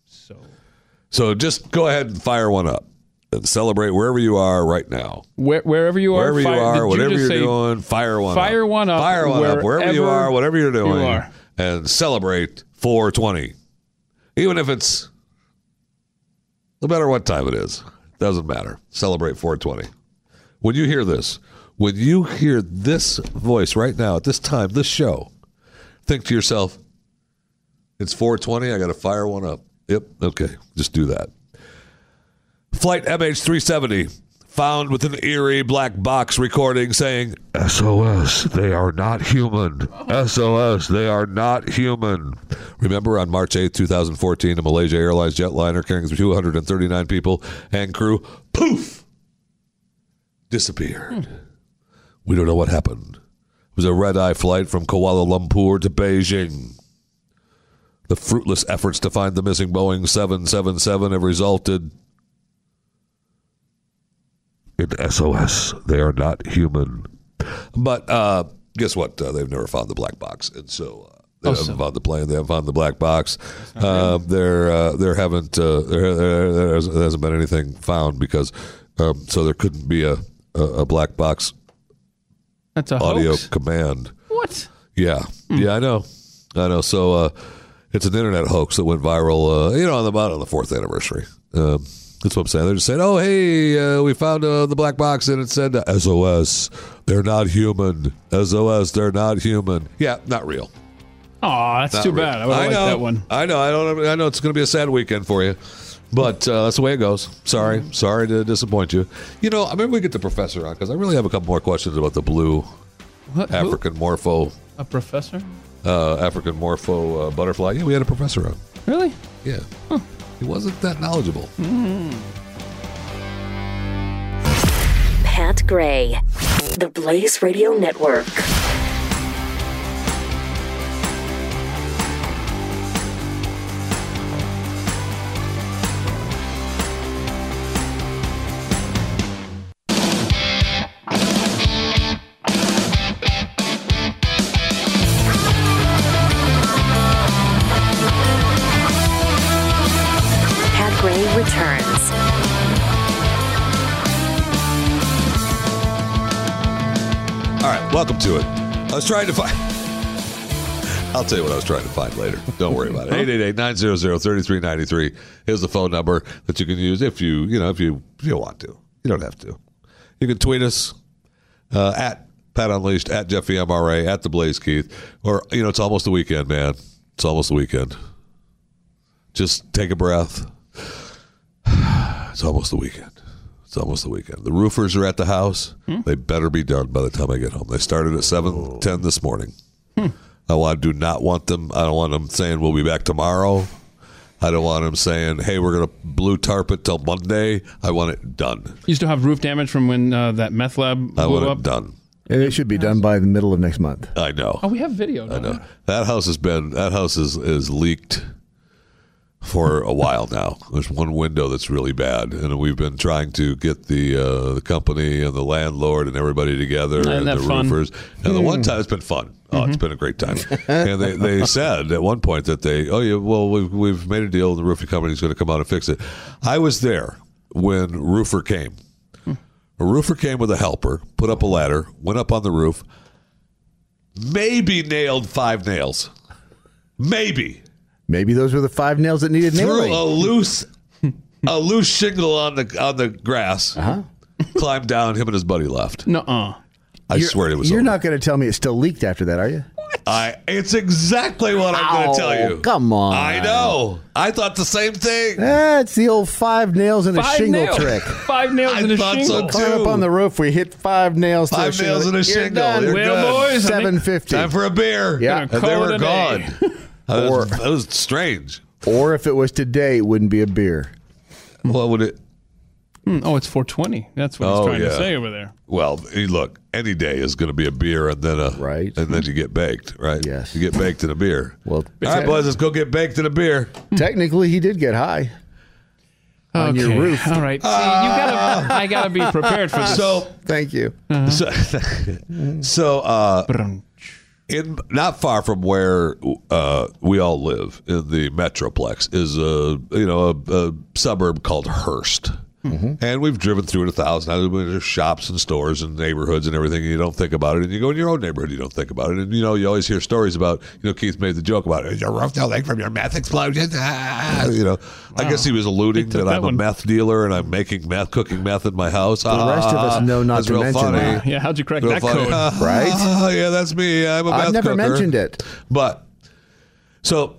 So, So just go ahead and fire one up and celebrate wherever you are right now. Where, wherever you are, Wherever you fire- did are, whatever just you're doing, fire one fire up. one up Fire one up wherever you are, whatever you're you doing, are. and celebrate 420. Even if it's no matter what time it is, doesn't matter. Celebrate 420. When you hear this, when you hear this voice right now at this time, this show, think to yourself, it's 420. I got to fire one up. Yep. Okay. Just do that. Flight MH370 found with an eerie black box recording saying, SOS, they are not human. SOS, they are not human. Remember on March 8, 2014, a Malaysia Airlines jetliner carrying 239 people and crew, poof, disappeared. Hmm. We don't know what happened. It was a red eye flight from Kuala Lumpur to Beijing. The fruitless efforts to find the missing Boeing 777 have resulted in SOS. They are not human. But uh, guess what? Uh, they've never found the black box, and so uh, they Oh, haven't so- found the plane. They haven't found the black box. Uh, there, uh, there haven't. Uh, there, there, there hasn't- been anything found because um, so there couldn't be a a, a black box That's a audio hoax. command. What? Yeah, yeah, I know, I know. So uh, it's an internet hoax that went viral. Uh, you know, on the about on the fourth anniversary. Um, that's what I'm saying. They're just saying, "Oh, hey, uh, we found uh, the black box, and it said uh, SOS. They're not human. SOS. They're not human. Yeah, not real. Oh, that's Not too real. bad. I liked know. that one. I know. I don't. I know it's going to be a sad weekend for you, but uh, that's the way it goes. Sorry, sorry to disappoint you. You know, I remember we get the professor on because I really have a couple more questions about the blue What? Who? African morpho, A professor? uh, African morpho uh, butterfly. Yeah, we had a professor on. Really? Yeah, he wasn't that knowledgeable. Pat Gray, the Blaze Radio Network. Welcome to it. I was trying to find. I'll tell you what I was trying to find later. Don't worry about it. 888-900-3393 is the phone number that you can use if you, you know, if you if you want to. You don't have to. You can tweet us uh, at Pat Unleashed, at Jeffy MRA, at the Blaze Keith, or you know, it's almost the weekend, man. It's almost the weekend. Just take a breath. It's almost the weekend. It's almost the weekend. The roofers are at the house. They better be done by the time I get home. They started at seven ten this morning. I want, do not want them. I don't want them saying we'll be back tomorrow. I don't want them saying, "Hey, we're going to blue tarp it till Monday." I want it done. You still have roof damage from when uh, that meth lab I blew want up? it done. And it should be done by the middle of next month. I know. Oh, we have video. I don't know we? that house has been that house is is leaked for a while now. There's one window that's really bad, and we've been trying to get the uh, the company and the landlord and everybody together Isn't and the fun? roofers. And the one time it's been fun. Oh, it's been a great time. and they, they said at one point that they, oh yeah, well we've we've made a deal. The roofing company's going to come out and fix it. I was there when roofer came. A roofer came with a helper, put up a ladder, went up on the roof, maybe nailed five nails. Maybe Maybe those were the five nails that needed threw nailing. a loose a loose shingle on the on the grass. Uh-huh. Climbed down. Him and his buddy left. Nuh-uh. I You're- swear it was. You're over. not going to tell me it still leaked after that, are you? I. It's exactly what I'm going to tell you. come on. I know. I thought the same thing. That's the old five nails and a Five shingle nails. trick. Five nails I in a thought so, shingle. too. Climb up on the roof. We hit five nails. to Five nails and a You're shingle. done. You're Well, good. boys, I think- Seven fifty. Time for a beer. Yeah. and they Call were a gone. day. That Or- was, that was strange. Or if it was today, it wouldn't be a beer. What would it? Hmm, oh, it's 420. That's what Oh, he's trying yeah. to say over there. Well, look, any day is going to be a beer and then a Right. and then you get baked, right? Yes. you get baked in a beer. Well, All right, boys, let's go get baked in a beer. technically, he did get high. On your roof. All right. See, you gotta, I gotta be prepared for this. So, Thank you. so, so uh, Brunch. In not far from where uh, we all live in the metroplex is a you know a, a suburb called Hurst. And we've driven through it a thousand times. There's shops and stores and neighborhoods and everything. And you don't think about it. And you go in your own neighborhood, you don't think about it. And you know, you always hear stories about. You know, Keith made the joke about it. Your roof no leak from your meth explosion. Ah, you know, I guess he was alluding that, took I'm that a meth dealer and I'm making meth, cooking meth in my house. Ah, The rest of us know not to real mention funny. that. Yeah, how'd you crack Real that funny. code? Right? Ah, yeah, that's me. I'm a meth I've never cooker. mentioned it. But so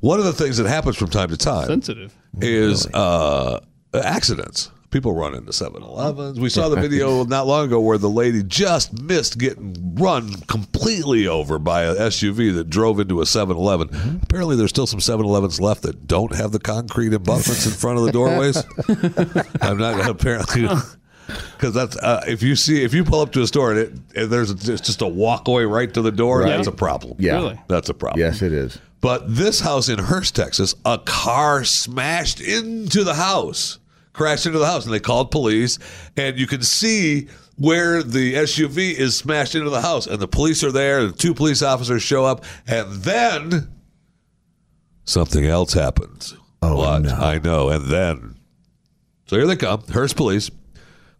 one of the things that happens from time to time Sensitive. is uh, accidents. People run into 7-Elevens. We saw the video not long ago where the lady just missed getting run completely over by a SUV that drove into a 7-Eleven. Mm-hmm. Apparently, there's still some 7-Elevens left that don't have the concrete abutments in front of the doorways. I'm not going to apparently because that's uh, if you see if you pull up to a store and, it, and there's a, it's just a walkway right to the door, Right. that's a problem. Yeah. Really? That's a problem. Yes, it is. But this house in Hurst, Texas, a car smashed into the house, crashed into the house, and they called police. And you can see where the SUV is smashed into the house, and the police are there. The two police officers show up, and then something else happens. Oh, what? no. I know. And then, so here they come, Hurst police.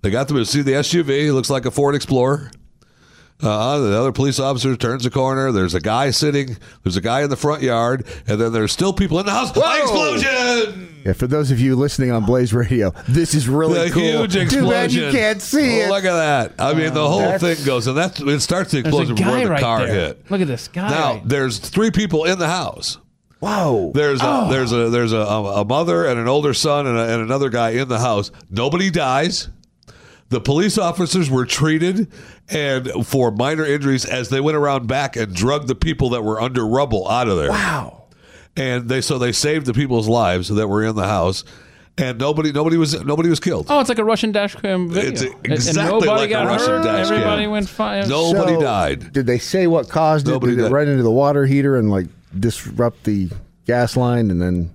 They got them to see the SUV. It looks like a Ford Explorer. Uh, the other police officer turns the corner. There's a guy sitting. There's a guy in the front yard, and then there's still people in the house. Explosion! Yeah, for those of you listening on Blaze Radio, this is really The cool. huge explosion. Too bad you can't see Oh, it. Look at that! I mean, the whole That's- thing goes, and that's it starts the There's a explosion before guy the right car there. hit. Look at this guy. Now there's three people in the house. Whoa. There's a, Oh. there's a there's a, a mother and an older son and, a, and another guy in the house. Nobody dies. The police officers were treated and for minor injuries as they went around back and drugged the people that were under rubble out of there. Wow. And they so they saved the people's lives that were in the house, and nobody nobody was nobody was killed. Oh, it's like a Russian dash cam video. It's And- exactly and nobody like a got Russian hurt. dash cam. Everybody went fine. Nobody So, died. Did they say what caused Nobody it? Did it died. run into the water heater and like disrupt the gas line and then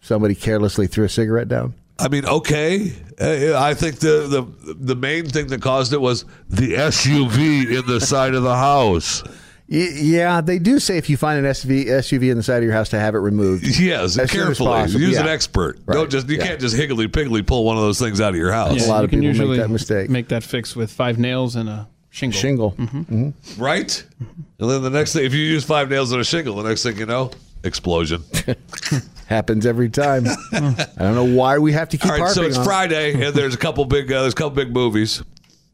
somebody carelessly threw a cigarette down? I mean, okay. Uh, I think the, the the main thing that caused it was the SUV in the side of the house. Yeah, they do say if you find an SUV, SUV in the side of your house to have it removed. Yes, as carefully. Use Yeah. an expert. Right. Don't just you Yeah. can't just higgly piggly pull one of those things out of your house. Yeah, A lot of can people make that mistake. Make that fix with five nails and a shingle. Shingle. Right? And then the next thing if you use five nails and a shingle, the next thing you know, explosion. Happens every time. I don't know why we have to keep All right, so it's on. Friday and there's a couple big uh, there's a couple big movies.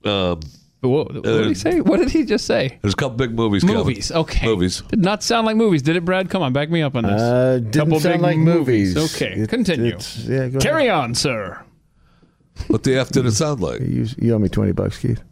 Um, What, what did he say? What did he just say? there's a couple big movies coming. Movies. Okay. Movies. Did not sound like movies, did it, Brad? Come on, back me up on this. Uh, didn't Couple sound big like movies. Okay, It- continue. it's- yeah, go Carry on, sir. What the F did it sound like? You, you owe me 20 bucks, Keith.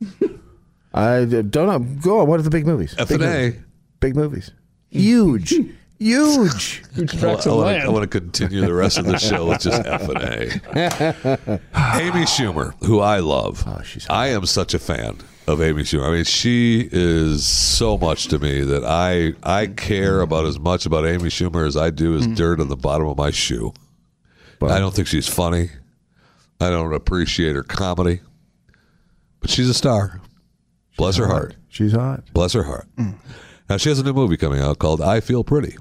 I don't know. Go on. What are the big movies? F Big and movies. A. Big movies. Huge. Huge. Huge I, tracts of want land. to, I want to continue the rest of the show with just F and A. Amy Schumer, who I love. Oh, she's I am such a fan of Amy Schumer. I mean, she is so much to me that I I care about as much about Amy Schumer as I do as hmm. dirt on the bottom of my shoe. I don't think she's funny. I don't appreciate her comedy, but she's a star. Bless her heart. She's hot. Bless her heart. Hmm. Now she has a new movie coming out called "I Feel Pretty."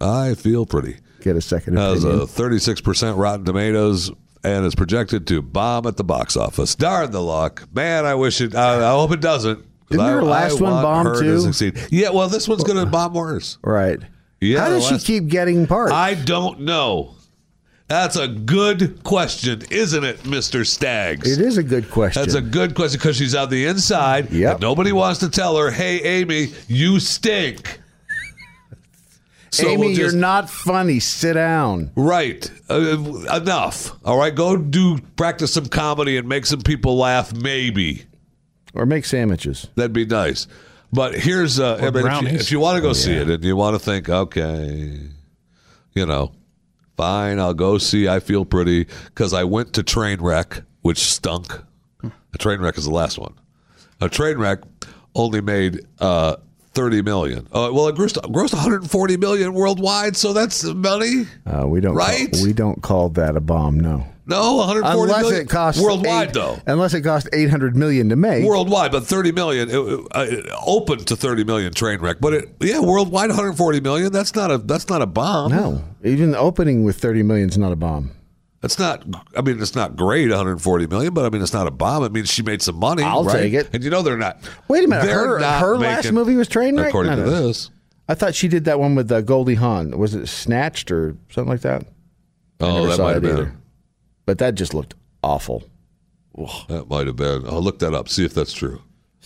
I feel pretty. Get a second Has opinion. a thirty-six percent Rotten Tomatoes and is projected to bomb at the box office. Darn the luck, man! I wish it. I, I hope it doesn't. Didn't I, her last I one bomb too? To succeed. Yeah, well, this one's going to bomb worse. right. Yeah, How does she keep getting parts? I don't know. That's a good question, isn't it, Mister Staggs? it is a good question. That's a good question because she's on the inside. Yeah. nobody wants to tell her, "Hey, Amy, you stink." So Amy, we'll just- you're not funny. Sit down. Right. Uh, enough. All right. Go do practice some comedy and make some people laugh. Maybe Or make sandwiches. that'd be nice. But here's uh, I mean, if you, brownies. if you want to go see it and you want to think, okay, you know, fine, I'll go see. I feel pretty because I went to Trainwreck, which stunk. A Trainwreck is the last one. A Trainwreck only made uh, thirty million. Uh, well, it grossed, grossed 140 million worldwide, so that's money. Uh, we don't. Right? Call, we don't call that a bomb. No. No, 140 unless million? it costs Worldwide, eight- though. Unless it cost 800 million to make. Worldwide, but 30 million. It, uh, it opened to 30 million train wreck, but it yeah, worldwide 140 million. That's not a that's not a bomb. No, even opening with 30 million is not a bomb. That's not. I mean, it's not great, 140 million, but I mean, it's not a bomb. It means she made some money. I'll right? take it. And you know they're not. Wait a minute, her, her last movie was Trainwreck. According No, to no. this. I thought she did that one with uh, Goldie Hawn. Was it Snatched or something like that? Oh, that saw might it have either. been. But that just looked awful. That might have been. I'll look that up. See if that's true.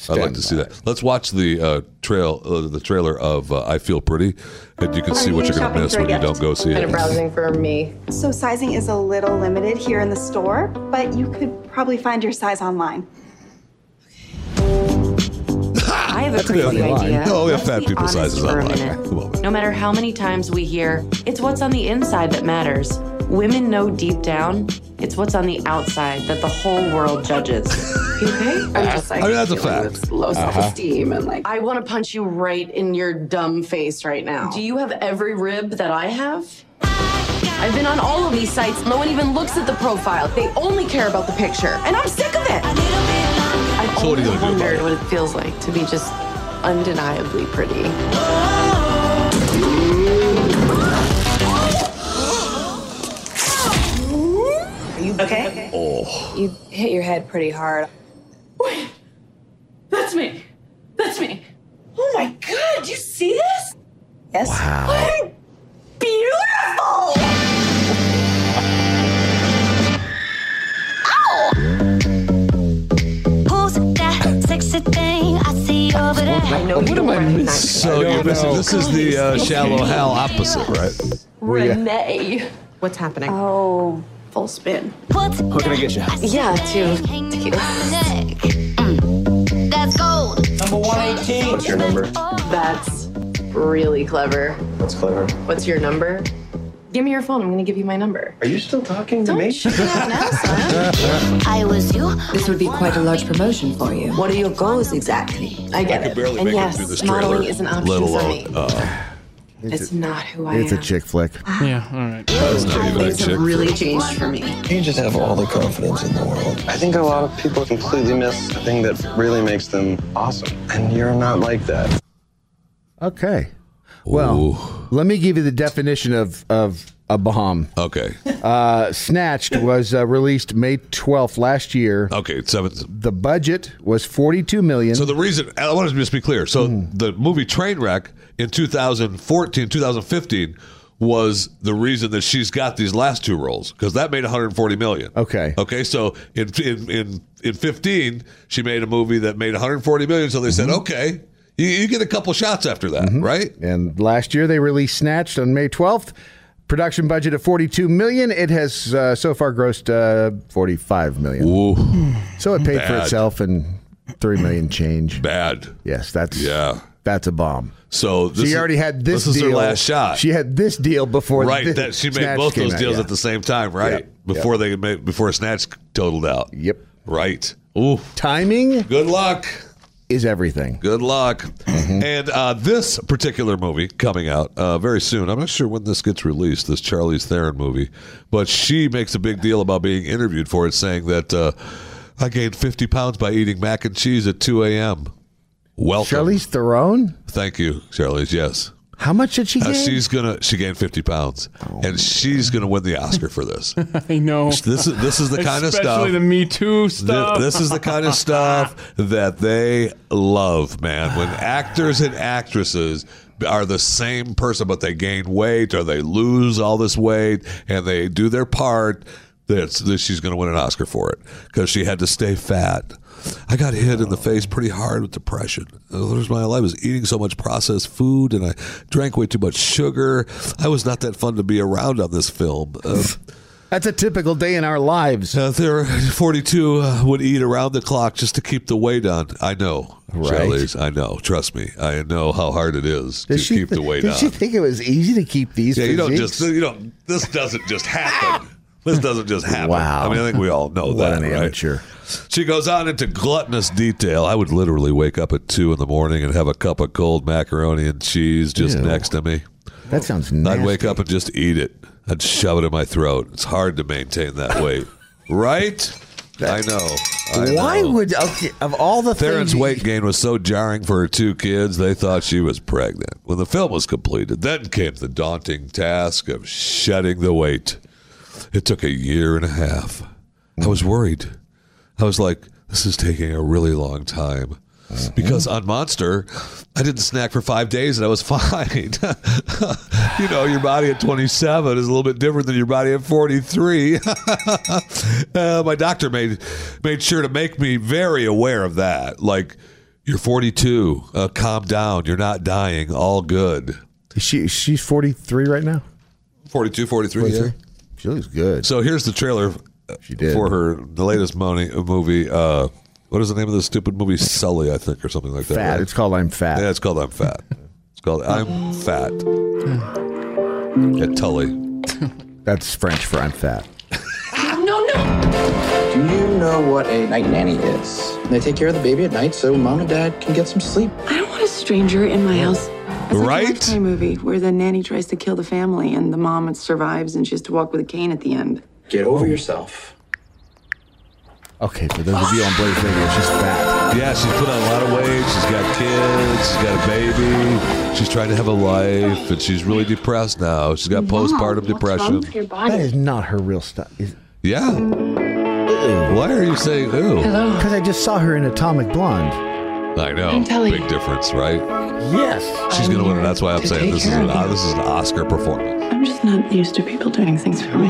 I'd like Stand to see that. Let's watch the uh, trail, uh, the trailer of uh, "I Feel Pretty," and you can see what you're going to miss when you don't go see it. Browsing for me. So sizing is a little limited here in the store, but you could probably find your size online. I have a crazy idea. No, we have fat people sizes online. minute. Come on, man. No matter how many times we hear, it's what's on the inside that matters. Women know deep down, it's what's on the outside that the whole world judges. You okay? I'm just like I mean, that's a fact. low Uh-huh. self-esteem and like I want to punch you right in your dumb face right now. Do you have every rib that I have? I've been on all of these sites. No one even looks at the profile. They only care about the picture. And I'm sick of it. I've So what are you always gonna do about wondered it? what it feels like to be just undeniably pretty. Are you okay? Oh, You hit your head pretty hard. Wait. That's me. That's me. Oh my god, do you see this? Yes. Wow. Beautiful! Who's that sexy thing I see over there? I know you don't recognize So you're missing. This is the uh, Shallow Hal opposite, right? Renee. What's happening? Oh, full spin. What? How can I get you? Yeah, too. That's gold. Number 118. What's your number? That's really clever. What's clever? What's your number? Give me your phone. I'm going to give you my number. Are you still talking to Don't me? now. I was you. This would be quite a large promotion for you. What are your goals exactly? I get I could it. barely and make yes, it through this modeling is an option let for alone. me. Uh, it's not who I It's am. a chick flick. Ah. Yeah, all right. that's not even a Things chick have really flick. changed for me. You just have all the confidence in the world. I think a lot of people completely miss the thing that really makes them awesome. And you're not like that. Okay. Well, let me give you the definition of, of a bomb. Okay. Uh, Snatched was uh, released May 12th last year. Okay. Seven. The budget was 42 million. So the reason I want to just be clear. So Hmm. the movie Trainwreck in 2014, 2015 was the reason that she's got these last two roles because that made 140 million. Okay. Okay. So in in in in 15, she made a movie that made 140 million. So they said, Mm-hmm. okay, you, you get a couple shots after that, right? And last year they released Snatched on May 12th. Production budget of 42 million. It has uh, so far grossed uh, 45 million. Ooh, So it paid for itself and 3 million change. bad. Yes, that's Yeah. that's a bomb. So this she is- already had this, This is deal. her last shot. She had this deal before right. That she made Snatch both those out, deals yeah. at the same time, right? Yep, Before they made before Snatch totaled out. Yep. Right. Ooh. Timing Good luck. Is everything. Good luck. Mm-hmm. And uh, this particular movie coming out uh, very soon. I'm not sure when this gets released. This Charlize Theron movie, but she makes a big deal about being interviewed for it, saying that uh, I gained 50 pounds by eating mac and cheese at 2 a.m. Welcome. Charlize Theron? Thank you, Charlize. Yes. How much did she Uh, gain? she's gonna she gained 50 pounds, and she's gonna win the Oscar for this. I know. This is this is the kind of stuff. Especially the Me Too Th- stuff. This is the kind of stuff that they love, man. When actors and actresses are the same person, but they gain weight or they lose all this weight and they do their part, that's that she's going to win an Oscar for it because she had to stay fat. I got hit in the face pretty hard with depression. The rest of my life I was eating so much processed food and I drank way too much sugar. I was not that fun to be around on this film. Uh, That's a typical day in our lives. uh, there, 42 uh, would eat around the clock just to keep the weight on. I know, Right. Charlize. I know. Trust me. I know how hard it is to Did she, keep the weight on. did on. she think it was easy to keep these? yeah, you don't just you don't. This doesn't just happen. This doesn't just happen. Wow. I mean, I think we all know What that, an right? amateur. She goes on into gluttonous detail. I would literally wake up at two in the morning and have a cup of cold macaroni and cheese just Ew. next to me. That sounds nasty. I'd wake up and just eat it. I'd shove it in my throat. It's hard to maintain that weight, right? I know. I Why know. would okay, of all the Theron's weight gain was so jarring for her two kids, they thought she was pregnant. When the film was completed, then came the daunting task of shedding the weight. It took a year and a half. I was worried. I was like, this is taking a really long time. Because on Monster, I didn't snack for five days and I was fine. you know, your body at 27 is a little bit different than your body at 43. uh, my doctor made made sure to make me very aware of that. Like, you're 42. Uh, calm down. You're not dying. All good. She she's 43 right now. 42, 43. Yeah. She looks good. So here's the trailer uh, did. for her the latest money, movie. Uh, what is the name of the stupid movie? Sully, I think, or something like that. Fat. right? It's called I'm Fat. Yeah, it's called I'm Fat. It's called I'm Fat. At Tully. That's French for I'm fat. No, no. Do you know what a night nanny is? They take care of the baby at night so mom and dad can get some sleep. I don't want a stranger in my house. It's like Right? a movie where the nanny tries to kill the family and the mom survives and she has to walk with a cane at the end. Get over yourself. Okay, for those of you on Blaze Radio, she's fat. Yeah, she's put on a lot of weight. She's got kids. She's got a baby. She's trying to have a life, and she's really depressed now. She's got postpartum depression. That is not her real stuff. Is, Yeah. Why are you saying ooh? Because I just saw her in Atomic Blonde. I know. I'm telling Big difference, right? Yes. She's gonna win. That's why I'm saying this is an of you. this is an Oscar performance. I'm just not used to people doing things for me.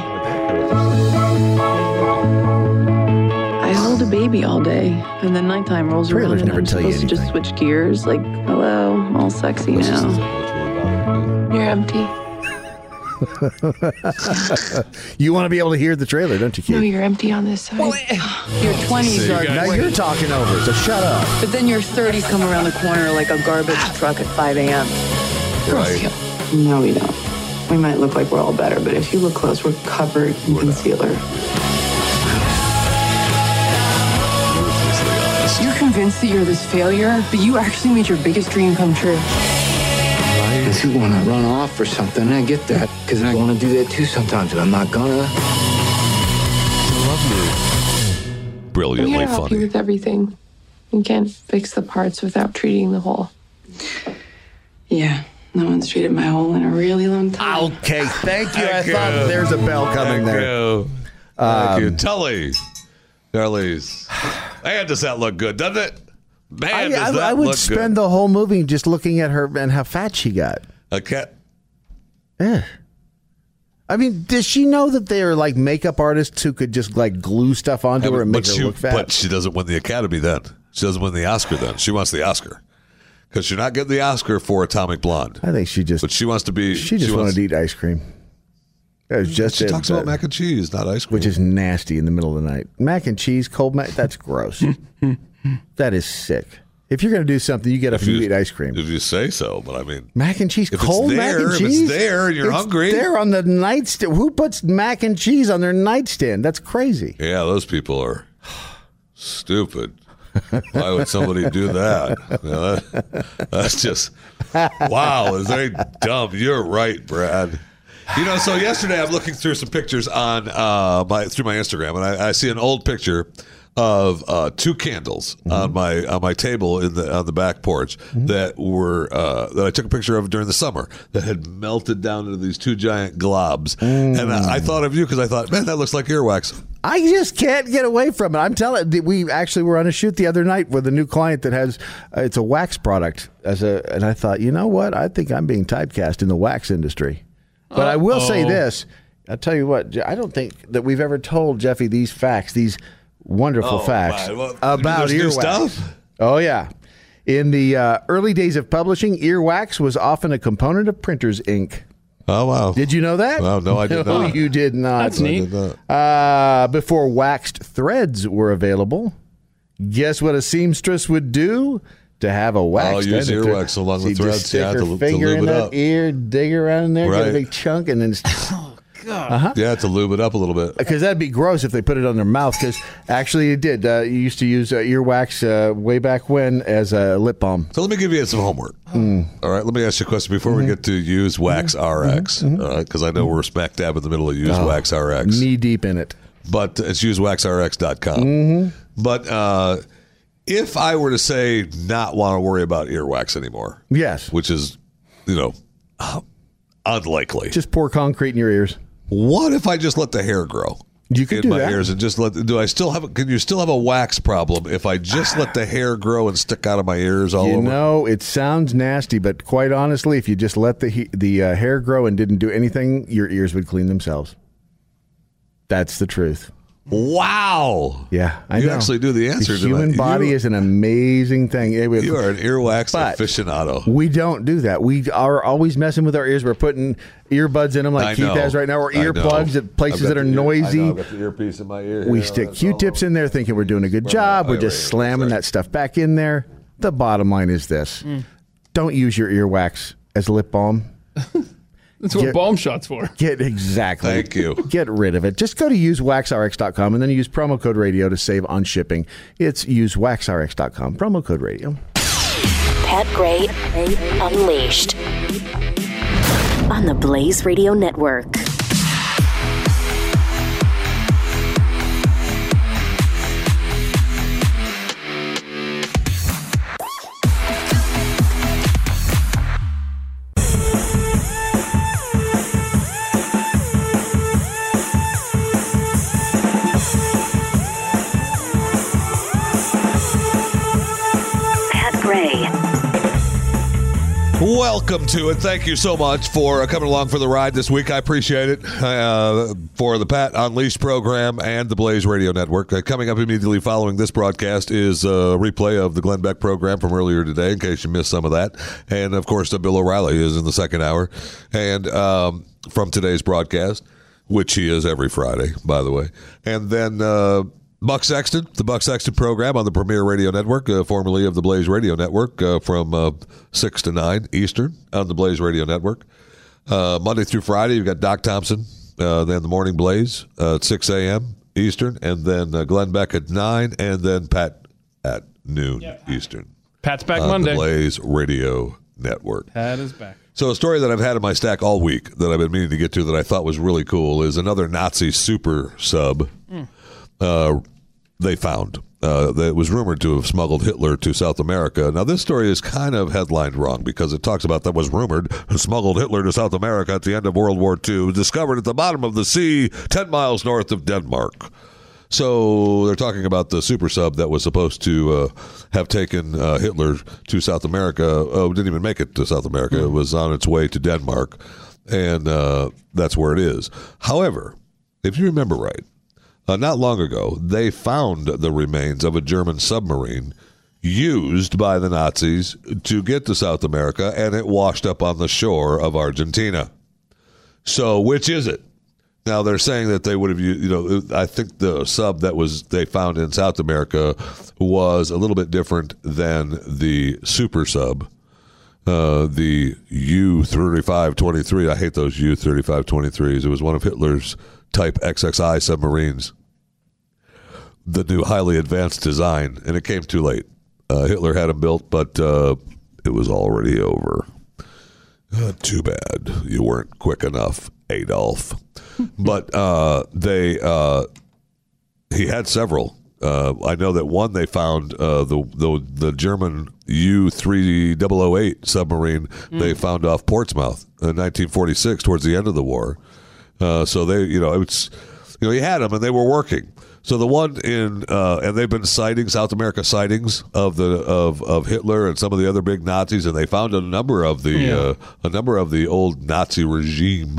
I hold a baby all day, and then nighttime rolls around, Trailers and never I'm tell you supposed to just switch gears. Like, hello, I'm all sexy now. You're empty. You want to be able to hear the trailer, don't you, No, you're empty on this side. Eh, your 20s are now great. you're talking over, so shut up. But then your 30s come around the corner like a garbage truck at 5 a.m. Right. No, we don't. We might look like we're all better, but if you look close, we're covered in concealer. You're convinced that you're this failure, but you actually made your biggest dream come true. If you want to run off or something, I get that. Because I want to do that too sometimes, but I'm not gonna. I'm Brilliantly here to help you with everything. You can't fix the parts without treating the whole. Yeah, no one's treated my hole in a really long time. Okay, thank you. I Thank thought you. there's a bell coming Thank there. you. Thank you. Um, Tully. Charlize. Man, does that look good, doesn't it? Man, I, I- I would spend the whole movie just looking at her and how fat she got. good. A cat. Yeah. I mean, does she know that they are like makeup artists who could just like glue stuff onto her and make but, her look fat? but she doesn't win the Academy then. She doesn't win the Oscar then. She wants the Oscar. Because you're not getting the Oscar for Atomic Blonde. I think she just But she wants to be. she just wants- wanted to eat ice cream. That was just She it, talks about mac and cheese, not ice cream. which is nasty in the middle of the night. Mac and cheese, cold mac, that's gross. that is sick. If you're going to do something, you get up If and you you- eat ice cream. If you say so, but I mean, Mac and cheese, cold there, mac and if it's cheese. there and you're It's hungry. there on the nightstand. Who puts mac and cheese on their nightstand? That's crazy. yeah, those people are stupid. Why would somebody do that? You know, that- That's just wow. It's very dumb. You're right, Brad. You know, so yesterday I'm looking through some pictures on uh, my through my Instagram, and I, I see an old picture of uh, two candles on my on my table in the on the back porch that were uh, that I took a picture of during the summer that had melted down into these two giant globs, and I, I thought of you because I thought, man, that looks like earwax. I just can't get away from it. I'm telling. We actually were on a shoot the other night with a new client that has uh, it's a wax product as a, and I thought, you know what? I think I'm being typecast in the wax industry. But I will say this: I'll tell you what. I don't think that we've ever told Jeffy these facts, these wonderful Oh, facts. Well, about there's new earwax. stuff? Oh yeah. In the uh, early days of publishing, earwax was often a component of printer's ink. Oh wow! Did you know that? Wow, no, I did No, not. you did not. That's neat. Uh, before waxed threads were available, guess what a seamstress would do to have a wax? I'll use earwax along the threads, Just stick yeah, her to- to finger lube in it that up. ear, dig around in there, get a big chunk, and then. just- Uh-huh. Yeah, to lube it up a little bit. Because that'd be gross if they put it on their mouth. Because actually, it did. Uh, you used to use uh, earwax uh, way back when as a lip balm. So let me give you some homework. Mm. All right, let me ask you a question before we get to use Wax RX. All right, because I know we're smack dab in the middle of use Oh, Wax RX. Knee deep in it. But it's usewaxrx.com. Mm-hmm. But uh, if I were to say not want to worry about earwax anymore, Yes. which is, you know, uh, unlikely. Just pour concrete in your ears. What if I just let the hair grow? You could in do my that. ears and just let. Do I still have? a Can you still have a wax problem if I just let the hair grow and stick out of my ears all you over? know, it sounds nasty, but quite honestly, if you just let the he- the uh, hair grow and didn't do anything, your ears would clean themselves. That's the truth. Wow. Yeah, I You know. actually do the answer to The to human that. body You- is an amazing thing. Yeah, we- You are an earwax But aficionado. We don't do that. We are always messing with our ears. We're putting earbuds in them like I Keith know. has right now, or earplugs at places that are the ear- I noisy. know, I've got the earpiece in my ear. We here. stick Q-tips in there, thinking we're doing a good job. We're just slamming that stuff back in there. The bottom line is this: Mm. don't use your earwax as lip balm. That's what Get- balm shots for. Get exactly. Thank you. Get rid of it. Just go to usewaxrx.com and then use promo code radio to save on shipping. It's usewaxrx.com. Promo code radio. Pat Gray Unleashed on the Blaze Radio Network. Welcome to it. Thank you so much for uh, coming along for the ride this week. I appreciate it. Uh, for the Pat Unleashed program and the Blaze Radio Network. Uh, coming up immediately following this broadcast is a replay of the Glenn Beck program from earlier today, in case you missed some of that. And of course, uh, Bill O'Reilly is in the second hour. And um, from today's broadcast, which he is every Friday, by the way. And then. Uh, Buck Sexton, the Buck Sexton program on the Premiere Radio Network, uh, formerly of the Blaze Radio Network, uh, from uh, 6 to 9 Eastern on the Blaze Radio Network. Uh, Monday through Friday, you've got Doc Thompson, uh, then the Morning Blaze uh, at 6 a.m. Eastern, and then uh, Glenn Beck at 9, and then Pat at noon Eastern. Pat's back on Monday. The Blaze Radio Network. Pat is back. So a story that I've had in my stack all week that I've been meaning to get to that I thought was really cool is another Nazi super sub. Uh, they found uh, that it was rumored to have smuggled Hitler to South America. Now this story is kind of headlined wrong because it talks about that was rumored smuggled Hitler to South America at the end of World War II, discovered at the bottom of the sea, ten miles north of Denmark. So they're talking about the super sub that was supposed to uh, have taken uh, Hitler to South America. Oh, didn't even make it to South America. It was on its way to Denmark, and uh, that's where it is. However, if you remember right, uh, not long ago they found the remains of a German submarine used by the Nazis to get to South America, and it washed up on the shore of Argentina. So, which is it? Now they're saying that they would have, you know, I think the sub that was they found in South America was a little bit different than the super sub, uh, the U thirty five twenty three. I hate those U thirty five twenty threes. It was one of Hitler's Type XXI submarines, the new highly advanced design, and it came too late. Uh, Hitler had them built, but uh, it was already over. Uh, too bad you weren't quick enough, Adolf. but uh, they uh, he had several. Uh, I know that one they found uh, the, the the German U three 008 submarine they found off Portsmouth in 1946 towards the end of the war. Uh, so they you know it's you know he had them and they were working. So the one in uh, and they've been citing South America sightings of the of, of Hitler and some of the other big Nazis, and they found a number of the Yeah. uh, a number of the old Nazi regime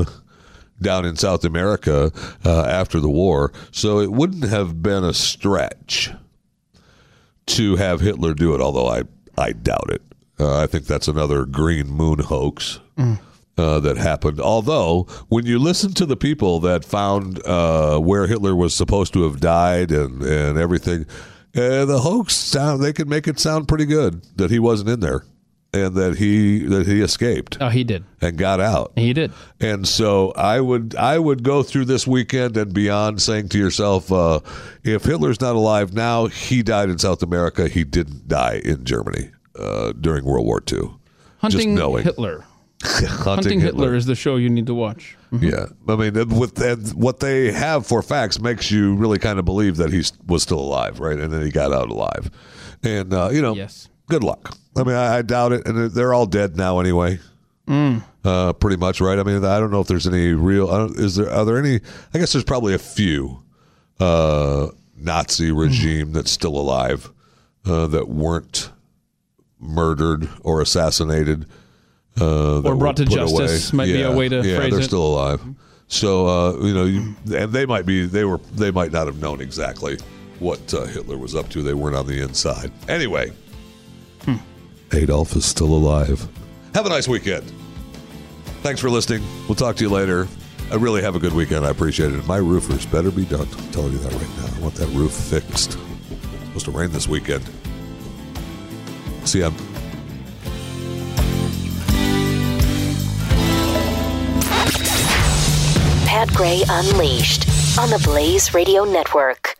down in South America uh, after the war. So it wouldn't have been a stretch to have Hitler do it, although I I doubt it. Uh, I think that's another green moon hoax uh, that happened. Although, when you listen to the people that found uh, where Hitler was supposed to have died and, and everything, uh, the hoax sound they can make it sound pretty good that he wasn't in there. and that he that he escaped. Oh, he did. And got out. He did. And so I would I would go through this weekend and beyond saying to yourself, uh, if Hitler's not alive now, he died in South America. He didn't die in Germany uh, during World War II. Hunting Just knowing. Hitler. Hunting, Hunting Hitler. is the show you need to watch. Mhm. Yeah, I mean, with and what they have for facts makes you really kind of believe that he was still alive, right? And then he got out alive, and uh, you know, yes. good luck. I mean, I, I doubt it, and they're- all dead now anyway. Mm. Uh, pretty much, right? I mean, I don't know if there's any real. I don't, is there? Are there any? I guess there's probably a few uh, Nazi Mm-hmm. regime that's still alive uh, that weren't murdered or assassinated. Uh, Or brought to justice away. might be a Yeah, way to phrase it. yeah, phrase they're it. still alive. So uh, you know, you, and they might be. They were. They might not have known exactly what uh, Hitler was up to. They weren't on the inside. Anyway, Hmm. Adolf is still alive. Have a nice weekend. Thanks for listening. We'll talk to you later. I really have a good weekend. I appreciate it. My roofers better be done. I'm telling you that right now. I want that roof fixed. It's supposed to rain this weekend. See ya. Pat Gray Unleashed on the Blaze Radio Network.